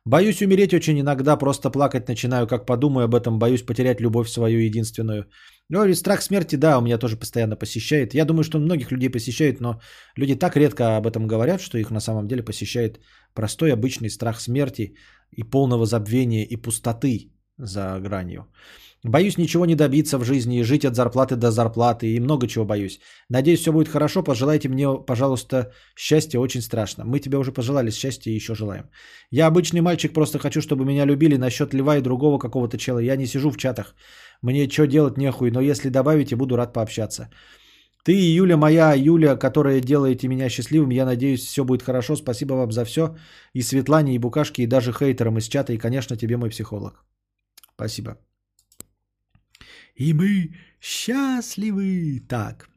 [SPEAKER 1] Боюсь умереть очень иногда, просто плакать начинаю, как подумаю об этом, боюсь потерять любовь свою единственную. Ну, и страх смерти, да, у меня тоже постоянно посещает. Я думаю, что многих людей посещает, но люди так редко об этом говорят, что их на самом деле посещает простой обычный страх смерти и полного забвения и пустоты за гранью. Боюсь ничего не добиться в жизни и жить от зарплаты до зарплаты и много чего боюсь. Надеюсь, все будет хорошо. Пожелайте мне, пожалуйста, счастья. Очень страшно. Мы тебе уже пожелали счастья и еще желаем. Я обычный мальчик, просто хочу, чтобы меня любили насчет льва и другого какого-то чела. Я не сижу в чатах. Мне что делать нехуй, но если добавите, буду рад пообщаться. Ты Юля моя, Юля, которая делаете меня счастливым, я надеюсь, все будет хорошо. Спасибо вам за все. И Светлане, и Букашке, и даже хейтерам из чата, и, конечно, тебе мой психолог. Спасибо. И мы счастливы. Так.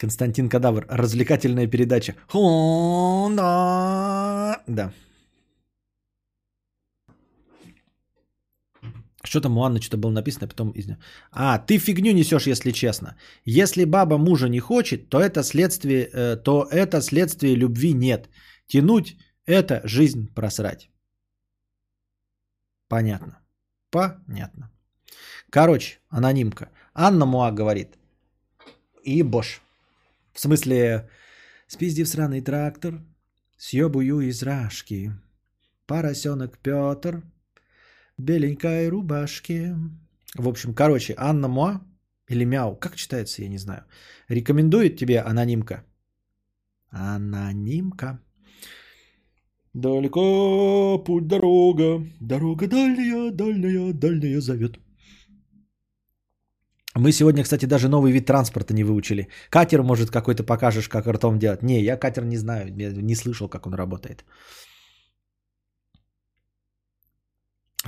[SPEAKER 1] Константин Кадавр. Развлекательная передача. Хонда. Да. Что там у Анны что-то было написано, а потом из А, ты фигню несешь, если честно. Если баба мужа не хочет, то это следствие, э, то это следствие любви нет. Тянуть это жизнь просрать. Понятно. Понятно. Короче, анонимка. Анна Муа говорит. И Бош. В смысле, спиздив сраный трактор, съебую из рашки. Поросенок Петр, беленькой рубашке. В общем, короче, Анна Муа или Мяу, как читается, я не знаю, рекомендует тебе анонимка. Анонимка. Далеко путь дорога, дорога дальняя, дальняя, дальняя зовет. Мы сегодня, кстати, даже новый вид транспорта не выучили. Катер, может, какой-то покажешь, как ртом делать. Не, я катер не знаю, я не слышал, как он работает.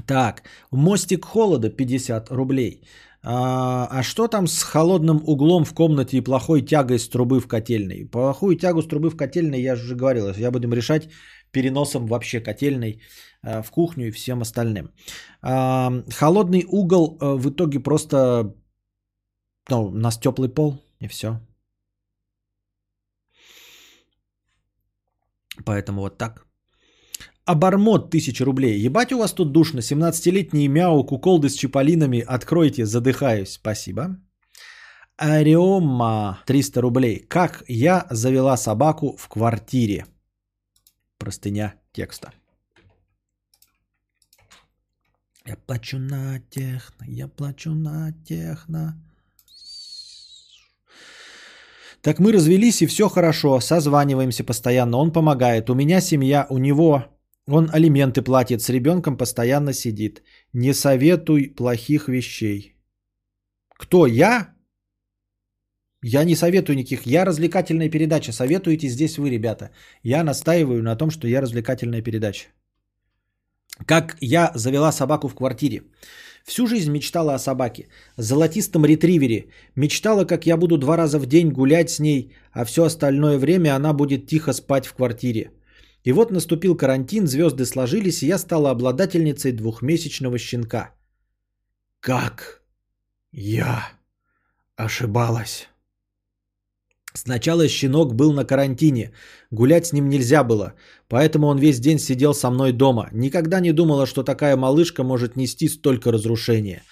[SPEAKER 1] Так, мостик холода 50 рублей. А, а что там с холодным углом в комнате и плохой тягой с трубы в котельной? Плохую тягу с трубы в котельной я же уже говорил. Я будем решать переносом вообще котельной а, в кухню и всем остальным. А, холодный угол а, в итоге просто Ну, у нас теплый пол, и все. Поэтому вот так. Обормот 1000 рублей. Ебать у вас тут душно. 17-летний мяу, куколды с чиполлинами. Откройте, задыхаюсь. Спасибо. Ариома 300 рублей. Как я завела собаку в квартире? Простыня текста. Я плачу на техно, я плачу на техно. Так мы развелись, и все хорошо, созваниваемся постоянно, он помогает. У меня семья, у него, он алименты платит, с ребенком постоянно сидит. Не советуй плохих вещей. Кто, я? Я не советую никаких. Я развлекательная передача. Советуете здесь вы, ребята. Я настаиваю на том, что я развлекательная передача. Как я завела собаку в квартире. Всю жизнь мечтала о собаке. Золотистом ретривере. Мечтала, как я буду два раза в день гулять с ней, а все остальное время она будет тихо спать в квартире. И вот наступил карантин, звезды сложились, и я стала обладательницей двухмесячного щенка. Как я ошибалась. Сначала щенок был на карантине, гулять с ним нельзя было, поэтому он весь день сидел со мной дома. Никогда не думала, что такая малышка может нести столько разрушения.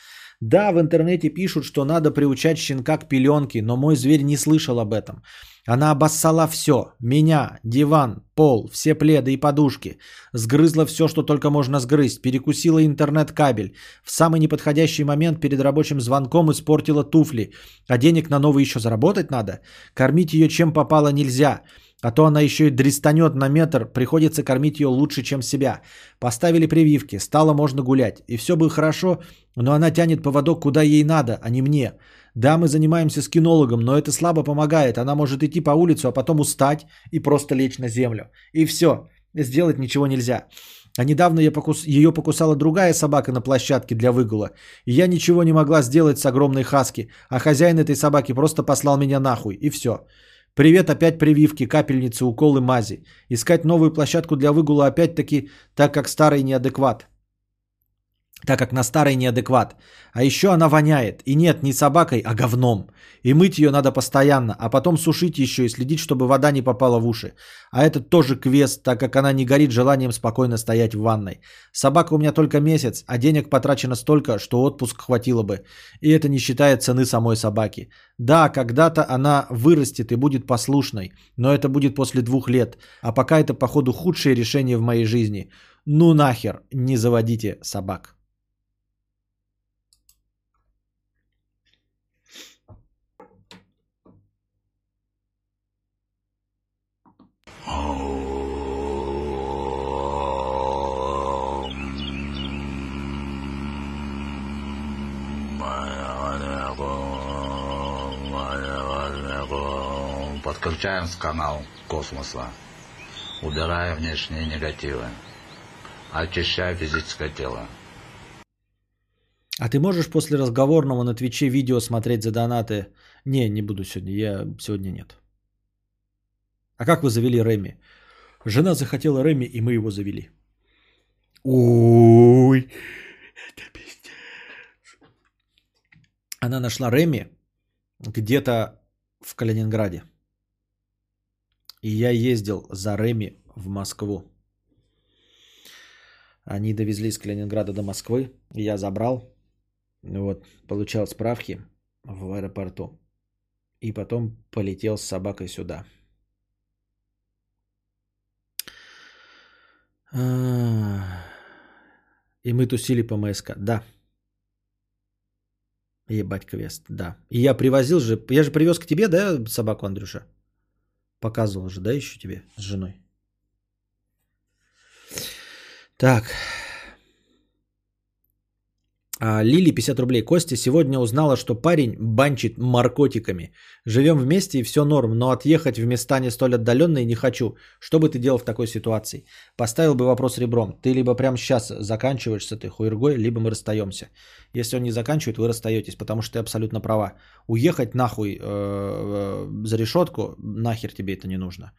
[SPEAKER 1] Да, в интернете пишут, что надо приучать щенка к пеленке, но мой зверь не слышал об этом. Она обоссала все. Меня, диван, пол, все пледы и подушки. Сгрызла все, что только можно сгрызть. Перекусила интернет-кабель. В самый неподходящий момент перед рабочим звонком испортила туфли. А денег на новые еще заработать надо. Кормить ее чем попало нельзя. А то она еще и дрестанет на метр, приходится кормить ее лучше, чем себя. Поставили прививки, стало можно гулять. И все бы хорошо, но она тянет поводок куда ей надо, а не мне. Да, мы занимаемся с кинологом, но это слабо помогает. Она может идти по улице, а потом устать и просто лечь на землю. И все. Сделать ничего нельзя. А недавно я покус... ее покусала другая собака на площадке для выгула. И я ничего не могла сделать с огромной хаски. А хозяин этой собаки просто послал меня нахуй. И все. Привет, опять прививки, капельницы, уколы, мази. Искать новую площадку для выгула опять-таки, так как старый неадекват так как на старый неадекват. А еще она воняет. И нет, не собакой, а говном. И мыть ее надо постоянно, а потом сушить еще и следить, чтобы вода не попала в уши. А это тоже квест, так как она не горит желанием спокойно стоять в ванной. Собака у меня только месяц, а денег потрачено столько, что отпуск хватило бы. И это не считая цены самой собаки. Да, когда-то она вырастет и будет послушной, но это будет после двух лет. А пока это, походу, худшее решение в моей жизни. Ну нахер, не заводите собак.
[SPEAKER 3] Подключаем с канал космоса. Убирая внешние негативы. Очищая физическое тело.
[SPEAKER 1] А ты можешь после разговорного на Твиче видео смотреть за донаты? Не, не буду сегодня. Я сегодня нет. А как вы завели Реми? Жена захотела Реми, и мы его завели. Ой, это пиздец. Она нашла Реми где-то в Калининграде. И я ездил за Реми в Москву. Они довезли из Калининграда до Москвы. Я забрал. Вот, получал справки в аэропорту. И потом полетел с собакой сюда. А, и мы тусили по МСК. Да. Ебать квест, да. И я привозил же, я же привез к тебе, да, собаку, Андрюша? Показывал же, да, еще тебе с женой? Так. А, Лили 50 рублей. Костя сегодня узнала, что парень банчит наркотиками. Живем вместе и все норм, но отъехать в места не столь отдаленные не хочу. Что бы ты делал в такой ситуации? Поставил бы вопрос ребром. Ты либо прямо сейчас заканчиваешь с этой хуйргой, либо мы расстаемся. Если он не заканчивает, вы расстаетесь, потому что ты абсолютно права. Уехать нахуй э, э, за решетку, нахер тебе это не нужно.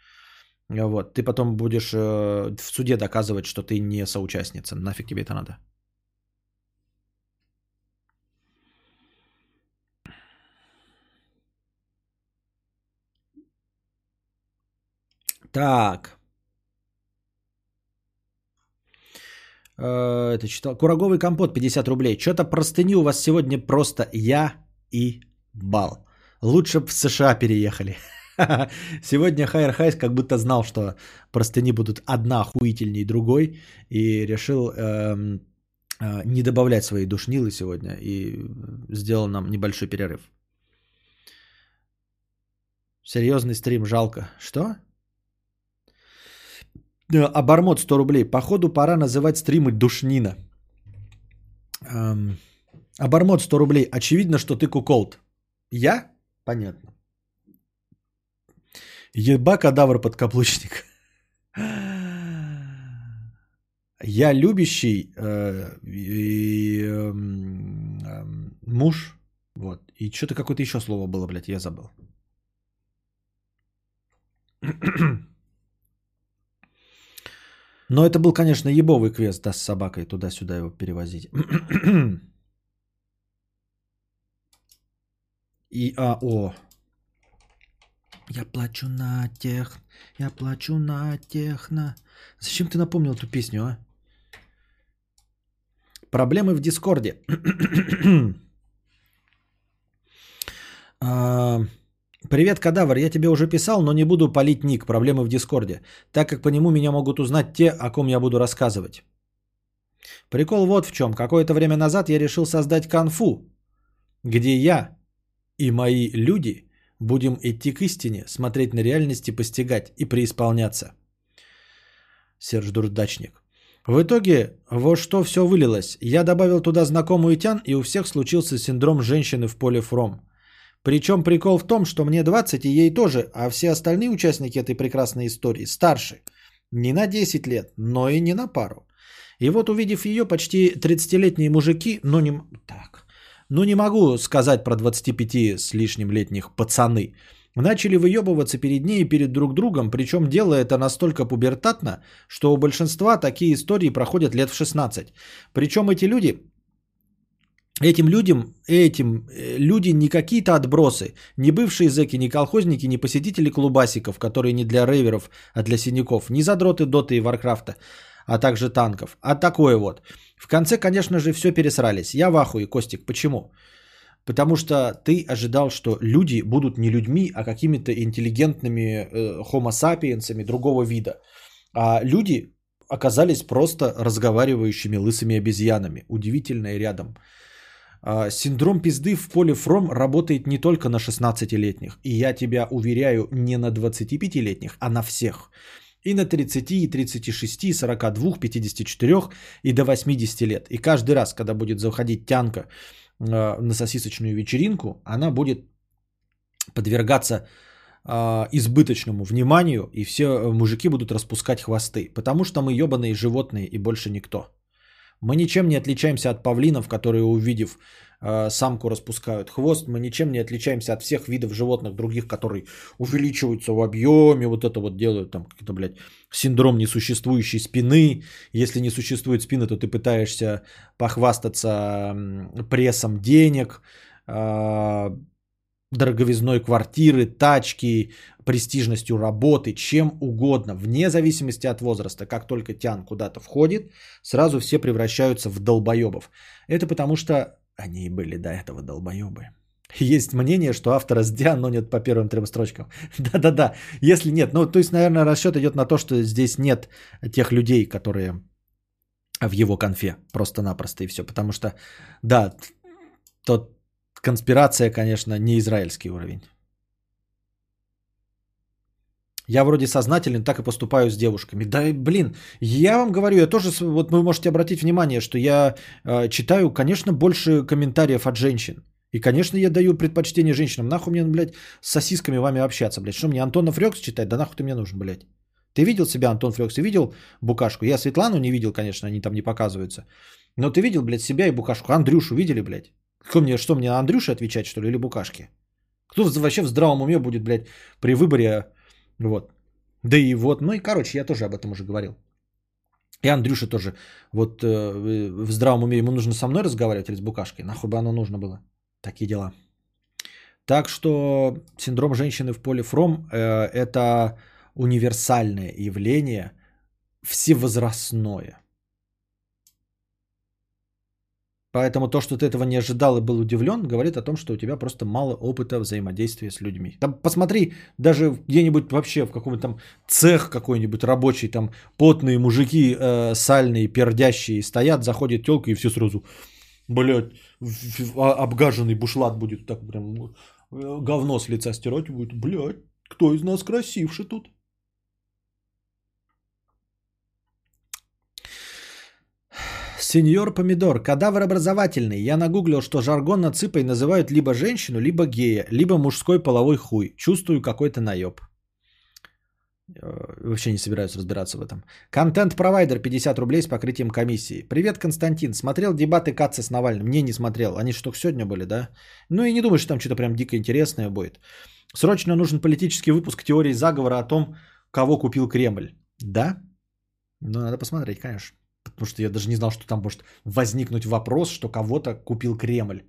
[SPEAKER 1] Вот. Ты потом будешь э, в суде доказывать, что ты не соучастница. Нафиг тебе это надо. Так. Э, Это читал. Кураговый компот 50 рублей. Что-то простыни у вас сегодня просто я и бал. Лучше бы в США переехали. Сегодня Хайер Хайс как будто знал, что простыни будут одна охуительней другой. И решил эм, э, не добавлять свои душнилы сегодня. И сделал нам небольшой перерыв. Серьезный стрим, жалко. Что? Э, Обормот 100 рублей. Походу пора называть стримы душнина. Эм, Обормот 100 рублей. Очевидно, что ты куколд. Я? Понятно. Еба кадавр подкаплучник. Я любящий э, и, эм, муж. Вот. И что-то какое-то еще слово было, блядь, я забыл. Но это был, конечно, ебовый квест, да, с собакой туда-сюда его перевозить. И, а, о. Я плачу на тех, я плачу на техно. Зачем ты напомнил эту песню, а? Проблемы в Дискорде. Привет, кадавр. Я тебе уже писал, но не буду палить ник. Проблемы в Дискорде. Так как по нему меня могут узнать те, о ком я буду рассказывать. Прикол вот в чем. Какое-то время назад я решил создать конфу, где я и мои люди будем идти к истине, смотреть на реальность и постигать, и преисполняться. Серж Дурдачник. В итоге, во что все вылилось? Я добавил туда знакомую тян, и у всех случился синдром женщины в поле фром. Причем прикол в том, что мне 20 и ей тоже, а все остальные участники этой прекрасной истории старше. Не на 10 лет, но и не на пару. И вот увидев ее, почти 30-летние мужики, ну не... Так. Ну не могу сказать про 25 с лишним летних пацаны. Начали выебываться перед ней и перед друг другом, причем дело это настолько пубертатно, что у большинства такие истории проходят лет в 16. Причем эти люди Этим людям, этим э, люди не какие-то отбросы, не бывшие зэки, не колхозники, не посетители клубасиков, которые не для рейверов, а для синяков, не задроты доты и варкрафта, а также танков, а такое вот. В конце, конечно же, все пересрались. Я в ахуе, Костик. Почему? Потому что ты ожидал, что люди будут не людьми, а какими-то интеллигентными э, homo sapiensами другого вида. А люди оказались просто разговаривающими лысыми обезьянами. Удивительно и рядом. А, Синдром пизды в поле Фром работает не только на 16-летних. И я тебя уверяю, не на 25-летних, а на всех. И на 30, и 36, и 42, 54 и до 80 лет. И каждый раз, когда будет заходить тянка а, на сосисочную вечеринку, она будет подвергаться а, избыточному вниманию, и все мужики будут распускать хвосты. Потому что мы ебаные животные и больше никто. Мы ничем не отличаемся от павлинов, которые, увидев э, самку, распускают хвост. Мы ничем не отличаемся от всех видов животных других, которые увеличиваются в объеме, вот это вот делают, там, какой-то, блядь, синдром несуществующей спины. Если не существует спины, то ты пытаешься похвастаться прессом денег, э, дороговизной квартиры, тачки, престижностью работы, чем угодно, вне зависимости от возраста. Как только тян куда-то входит, сразу все превращаются в долбоебов. Это потому что они и были до этого долбоебы. Есть мнение, что автора с дианонят по первым трем строчкам. Да-да-да, если нет. Ну, то есть, наверное, расчет идет на то, что здесь нет тех людей, которые в его конфе. Просто-напросто и все. Потому что, да, тот конспирация, конечно, не израильский уровень. Я вроде сознателен, так и поступаю с девушками. Да, блин, я вам говорю, я тоже, вот вы можете обратить внимание, что я э, читаю, конечно, больше комментариев от женщин. И, конечно, я даю предпочтение женщинам. Нахуй мне, блядь, с сосисками вами общаться, блядь. Что мне Антонов Рекс читать? Да нахуй ты мне нужен, блядь. Ты видел себя, Антон Фрекс? Ты видел Букашку? Я Светлану не видел, конечно, они там не показываются. Но ты видел, блядь, себя и Букашку? Андрюшу видели, блядь? Кто мне, что мне, Андрюше отвечать, что ли, или Букашке? Кто вообще в здравом уме будет, блядь, при выборе, вот. Да и вот, ну и, короче, я тоже об этом уже говорил. И Андрюша тоже, вот э, в здравом уме ему нужно со мной разговаривать или с Букашкой? Нахуй бы оно нужно было? Такие дела. Так что синдром женщины в поле Фром э, это универсальное явление, всевозрастное. Поэтому то, что ты этого не ожидал и был удивлен, говорит о том, что у тебя просто мало опыта взаимодействия с людьми. Там посмотри, даже где-нибудь вообще в каком-то там цех какой-нибудь рабочий, там потные мужики э, сальные, пердящие стоят, заходит телка и все сразу, блядь, а- обгаженный бушлат будет так прям э, говно с лица стирать будет, блядь, кто из нас красивший тут? Сеньор Помидор, кадавр образовательный. Я нагуглил, что жаргонно цыпой называют либо женщину, либо гея, либо мужской половой хуй. Чувствую какой-то наеб. Э, Вообще не собираюсь разбираться в этом. Контент-провайдер 50 рублей с покрытием комиссии. Привет, Константин. Смотрел дебаты Каца с Навальным? Не, не смотрел. Они что, сегодня были, да? Ну и не думаю, что там что-то прям дико интересное будет. Срочно нужен политический выпуск теории заговора о том, кого купил Кремль. Да? Ну, надо посмотреть, конечно. Потому что я даже не знал, что там может возникнуть вопрос, что кого-то купил Кремль.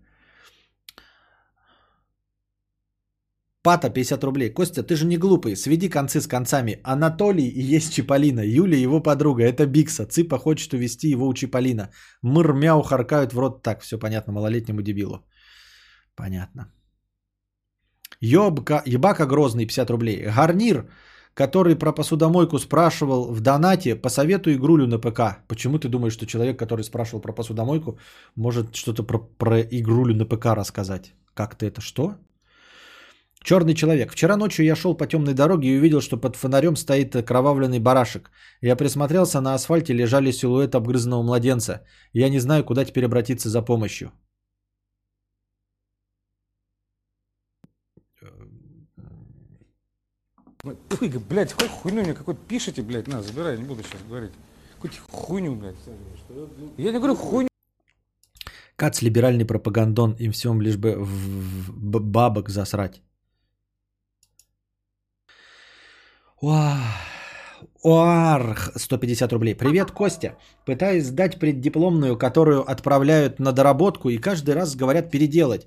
[SPEAKER 1] Пата 50 рублей. Костя, ты же не глупый. Сведи концы с концами. Анатолий и есть Чиполлино. Юля его подруга. Это Бикса. Цыпа хочет увести его у Чиполлино. Мыр мяу харкают в рот. Так, все понятно малолетнему дебилу. Понятно. Ёбка, ебака грозный 50 рублей. Гарнир, который про посудомойку спрашивал в донате, посоветуй игрулю на ПК. Почему ты думаешь, что человек, который спрашивал про посудомойку, может что-то про, про игрулю на ПК рассказать? Как ты это? Что? Черный человек. Вчера ночью я шел по темной дороге и увидел, что под фонарем стоит окровавленный барашек. Я присмотрелся, на асфальте лежали силуэт обгрызанного младенца. Я не знаю, куда теперь обратиться за помощью.
[SPEAKER 6] Фу, блядь, хоть хуйню мне какой-то пишите, блядь, на, забирай, не буду сейчас говорить. Какую-то хуйню, блядь. Я не говорю хуйню.
[SPEAKER 1] Кац либеральный пропагандон, им всем лишь бы в, бабок засрать. Уа. Оарх, 150 рублей. Привет, Костя. Пытаюсь сдать преддипломную, которую отправляют на доработку, и каждый раз говорят переделать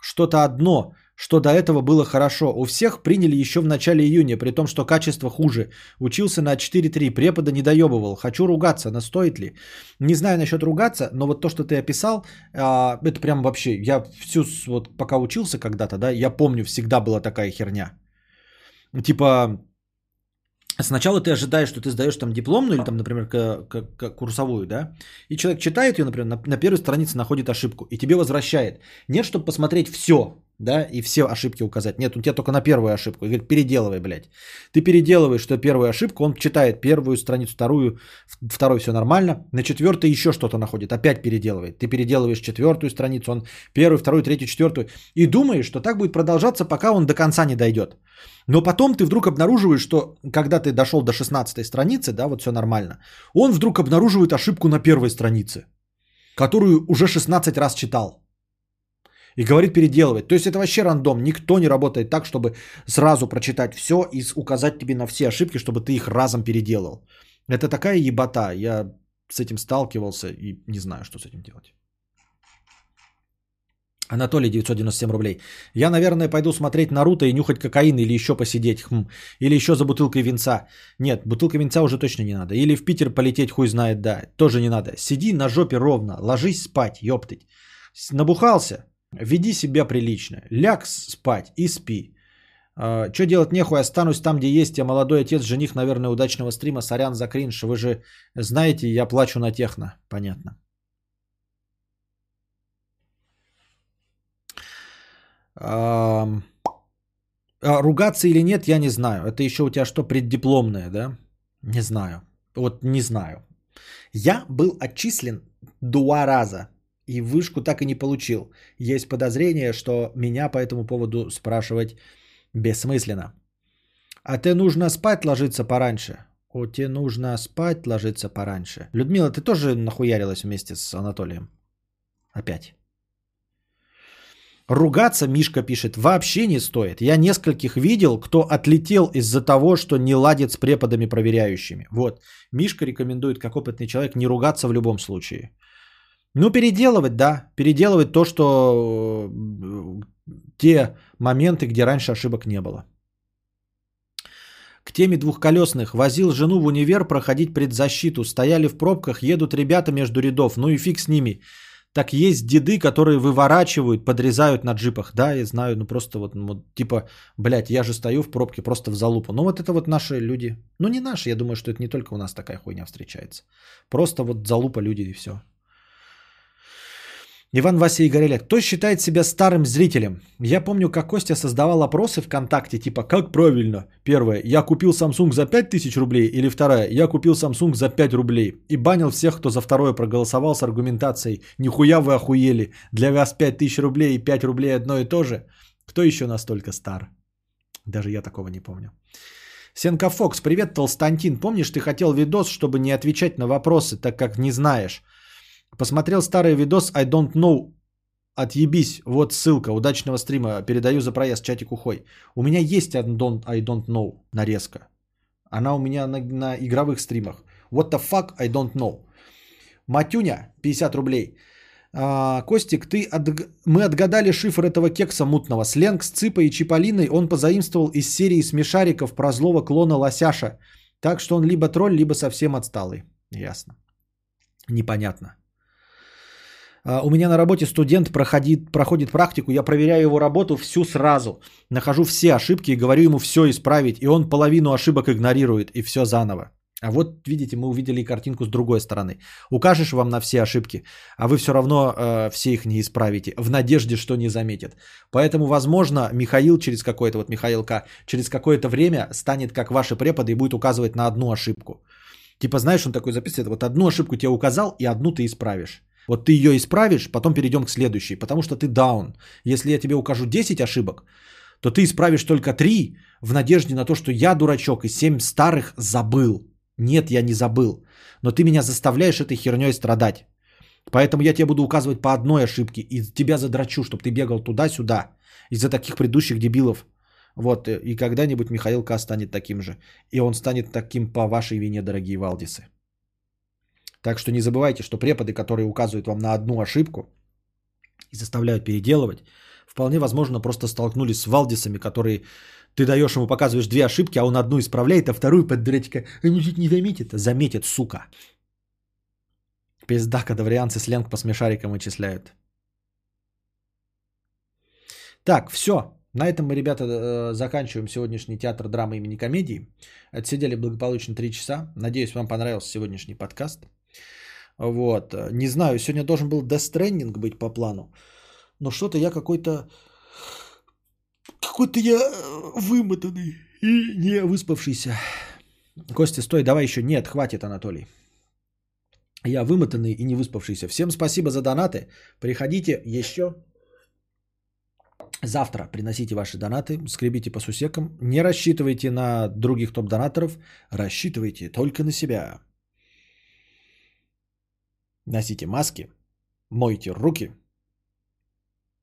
[SPEAKER 1] что-то одно, что до этого было хорошо. У всех приняли еще в начале июня, при том, что качество хуже. Учился на 4.3, препода не доебывал. Хочу ругаться, но стоит ли? Не знаю насчет ругаться, но вот то, что ты описал, а, это прям вообще, я всю, вот пока учился когда-то, да, я помню, всегда была такая херня. Типа, Сначала ты ожидаешь, что ты сдаешь там дипломную или там, например, к- к- к- курсовую, да, и человек читает ее, например, на, на первой странице находит ошибку, и тебе возвращает. Нет, чтобы посмотреть все, да, и все ошибки указать. Нет, у тебя только на первую ошибку. И говорит, переделывай, блядь. Ты переделываешь, что первую ошибку, он читает первую страницу, вторую, второй все нормально, на четвертой еще что-то находит, опять переделывает. Ты переделываешь четвертую страницу, он первую, вторую, третью, четвертую, и думаешь, что так будет продолжаться, пока он до конца не дойдет. Но потом ты вдруг обнаруживаешь, что когда ты дошел до 16 страницы, да, вот все нормально, он вдруг обнаруживает ошибку на первой странице, которую уже 16 раз читал. И говорит переделывать. То есть это вообще рандом. Никто не работает так, чтобы сразу прочитать все и указать тебе на все ошибки, чтобы ты их разом переделал. Это такая ебота. Я с этим сталкивался и не знаю, что с этим делать. Анатолий 997 рублей. Я, наверное, пойду смотреть Наруто и нюхать кокаин или еще посидеть. Хм. Или еще за бутылкой винца. Нет, бутылка винца уже точно не надо. Или в Питер полететь, хуй знает, да. Тоже не надо. Сиди на жопе ровно. Ложись спать, ёптыть. Набухался? Веди себя прилично. Ляг спать и спи. Что делать нехуй, останусь там, где есть. Я молодой отец, жених, наверное, удачного стрима. Сорян за кринж. Вы же знаете, я плачу на техно. Понятно. А, ругаться или нет, я не знаю. Это еще у тебя что, преддипломное, да? Не знаю. Вот не знаю. Я был отчислен два раза и вышку так и не получил. Есть подозрение, что меня по этому поводу спрашивать бессмысленно. А ты нужно спать ложиться пораньше. О, тебе нужно спать ложиться пораньше. Людмила, ты тоже нахуярилась вместе с Анатолием? Опять. Ругаться, Мишка пишет, вообще не стоит. Я нескольких видел, кто отлетел из-за того, что не ладит с преподами проверяющими. Вот. Мишка рекомендует, как опытный человек, не ругаться в любом случае. Ну, переделывать, да. Переделывать то, что э, те моменты, где раньше ошибок не было. К теме двухколесных. Возил жену в универ проходить предзащиту. Стояли в пробках, едут ребята между рядов. Ну и фиг с ними. Так есть деды, которые выворачивают, подрезают на джипах. Да, я знаю, ну просто вот, ну, типа, блядь, я же стою в пробке просто в залупу. Ну вот это вот наши люди. Ну не наши, я думаю, что это не только у нас такая хуйня встречается. Просто вот залупа люди и все. Иван Вася Игореля. Кто считает себя старым зрителем? Я помню, как Костя создавал опросы ВКонтакте, типа, как правильно? Первое, я купил Samsung за 5000 рублей, или второе, я купил Samsung за 5 рублей. И банил всех, кто за второе проголосовал с аргументацией, нихуя вы охуели, для вас 5000 рублей и 5 рублей одно и то же. Кто еще настолько стар? Даже я такого не помню. Сенка Фокс, привет, Толстантин. Помнишь, ты хотел видос, чтобы не отвечать на вопросы, так как не знаешь? Посмотрел старый видос I don't know. Отъебись. Вот ссылка. Удачного стрима. Передаю за проезд. Чатик ухой. У меня есть I don't, I don't know нарезка. Она у меня на, на игровых стримах. What the fuck I don't know. Матюня, 50 рублей. А, Костик, ты от... мы отгадали шифр этого кекса мутного. Сленг с Ципой и Чиполлиной он позаимствовал из серии смешариков про злого клона Лосяша. Так что он либо тролль, либо совсем отсталый. Ясно. Непонятно. А, У меня на работе студент проходит, проходит практику, я проверяю его работу всю сразу. Нахожу все ошибки и говорю ему все исправить, и он половину ошибок игнорирует, и все заново. А вот, видите, мы увидели картинку с другой стороны. Укажешь вам на все ошибки, а вы все равно э, все их не исправите, в надежде, что не заметят. Поэтому, возможно, Михаил через какое-то, вот Михаил К, через какое-то время станет как ваши преподы и будет указывать на одну ошибку. Типа, знаешь, он такой записывает, вот одну ошибку тебе указал, и одну ты исправишь. Вот ты ее исправишь, потом перейдем к следующей, потому что ты даун. Если я тебе укажу 10 ошибок, то ты исправишь только 3 в надежде на то, что я дурачок и 7 старых забыл. Нет, я не забыл. Но ты меня заставляешь этой херней страдать. Поэтому я тебе буду указывать по одной ошибке и тебя задрачу, чтобы ты бегал туда-сюда из-за таких предыдущих дебилов. Вот, э, и когда-нибудь Михаил К. станет таким же. И он станет таким по вашей вине, дорогие Валдисы. Так что не забывайте, что преподы, которые указывают вам на одну ошибку и заставляют переделывать, вполне возможно просто столкнулись с Валдисами, которые ты даешь ему, показываешь две ошибки, а он одну исправляет, а вторую под. Мужик не заметит. Заметит, сука. Пизда, когда варианты сленг по смешарикам вычисляют. Так, все. На этом мы, ребята, э, заканчиваем сегодняшний театр драмы имени комедии. Отсидели благополучно 3 часа. Надеюсь, вам понравился сегодняшний подкаст. Вот. Не знаю, сегодня должен был Stranding быть по плану. Но что-то я какой-то... Какой-то я э, вымотанный и не выспавшийся. Костя, стой, давай еще. Нет, хватит, Анатолий. Я вымотанный и не выспавшийся. Всем спасибо за донаты. Приходите еще завтра. Приносите ваши донаты, скребите по сусекам. Не рассчитывайте на других топ-донаторов. Рассчитывайте только на себя. Носите маски, мойте руки,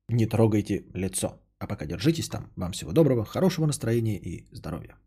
[SPEAKER 1] не трогайте лицо. А пока держитесь там. Вам всего доброго, хорошего настроения и здоровья.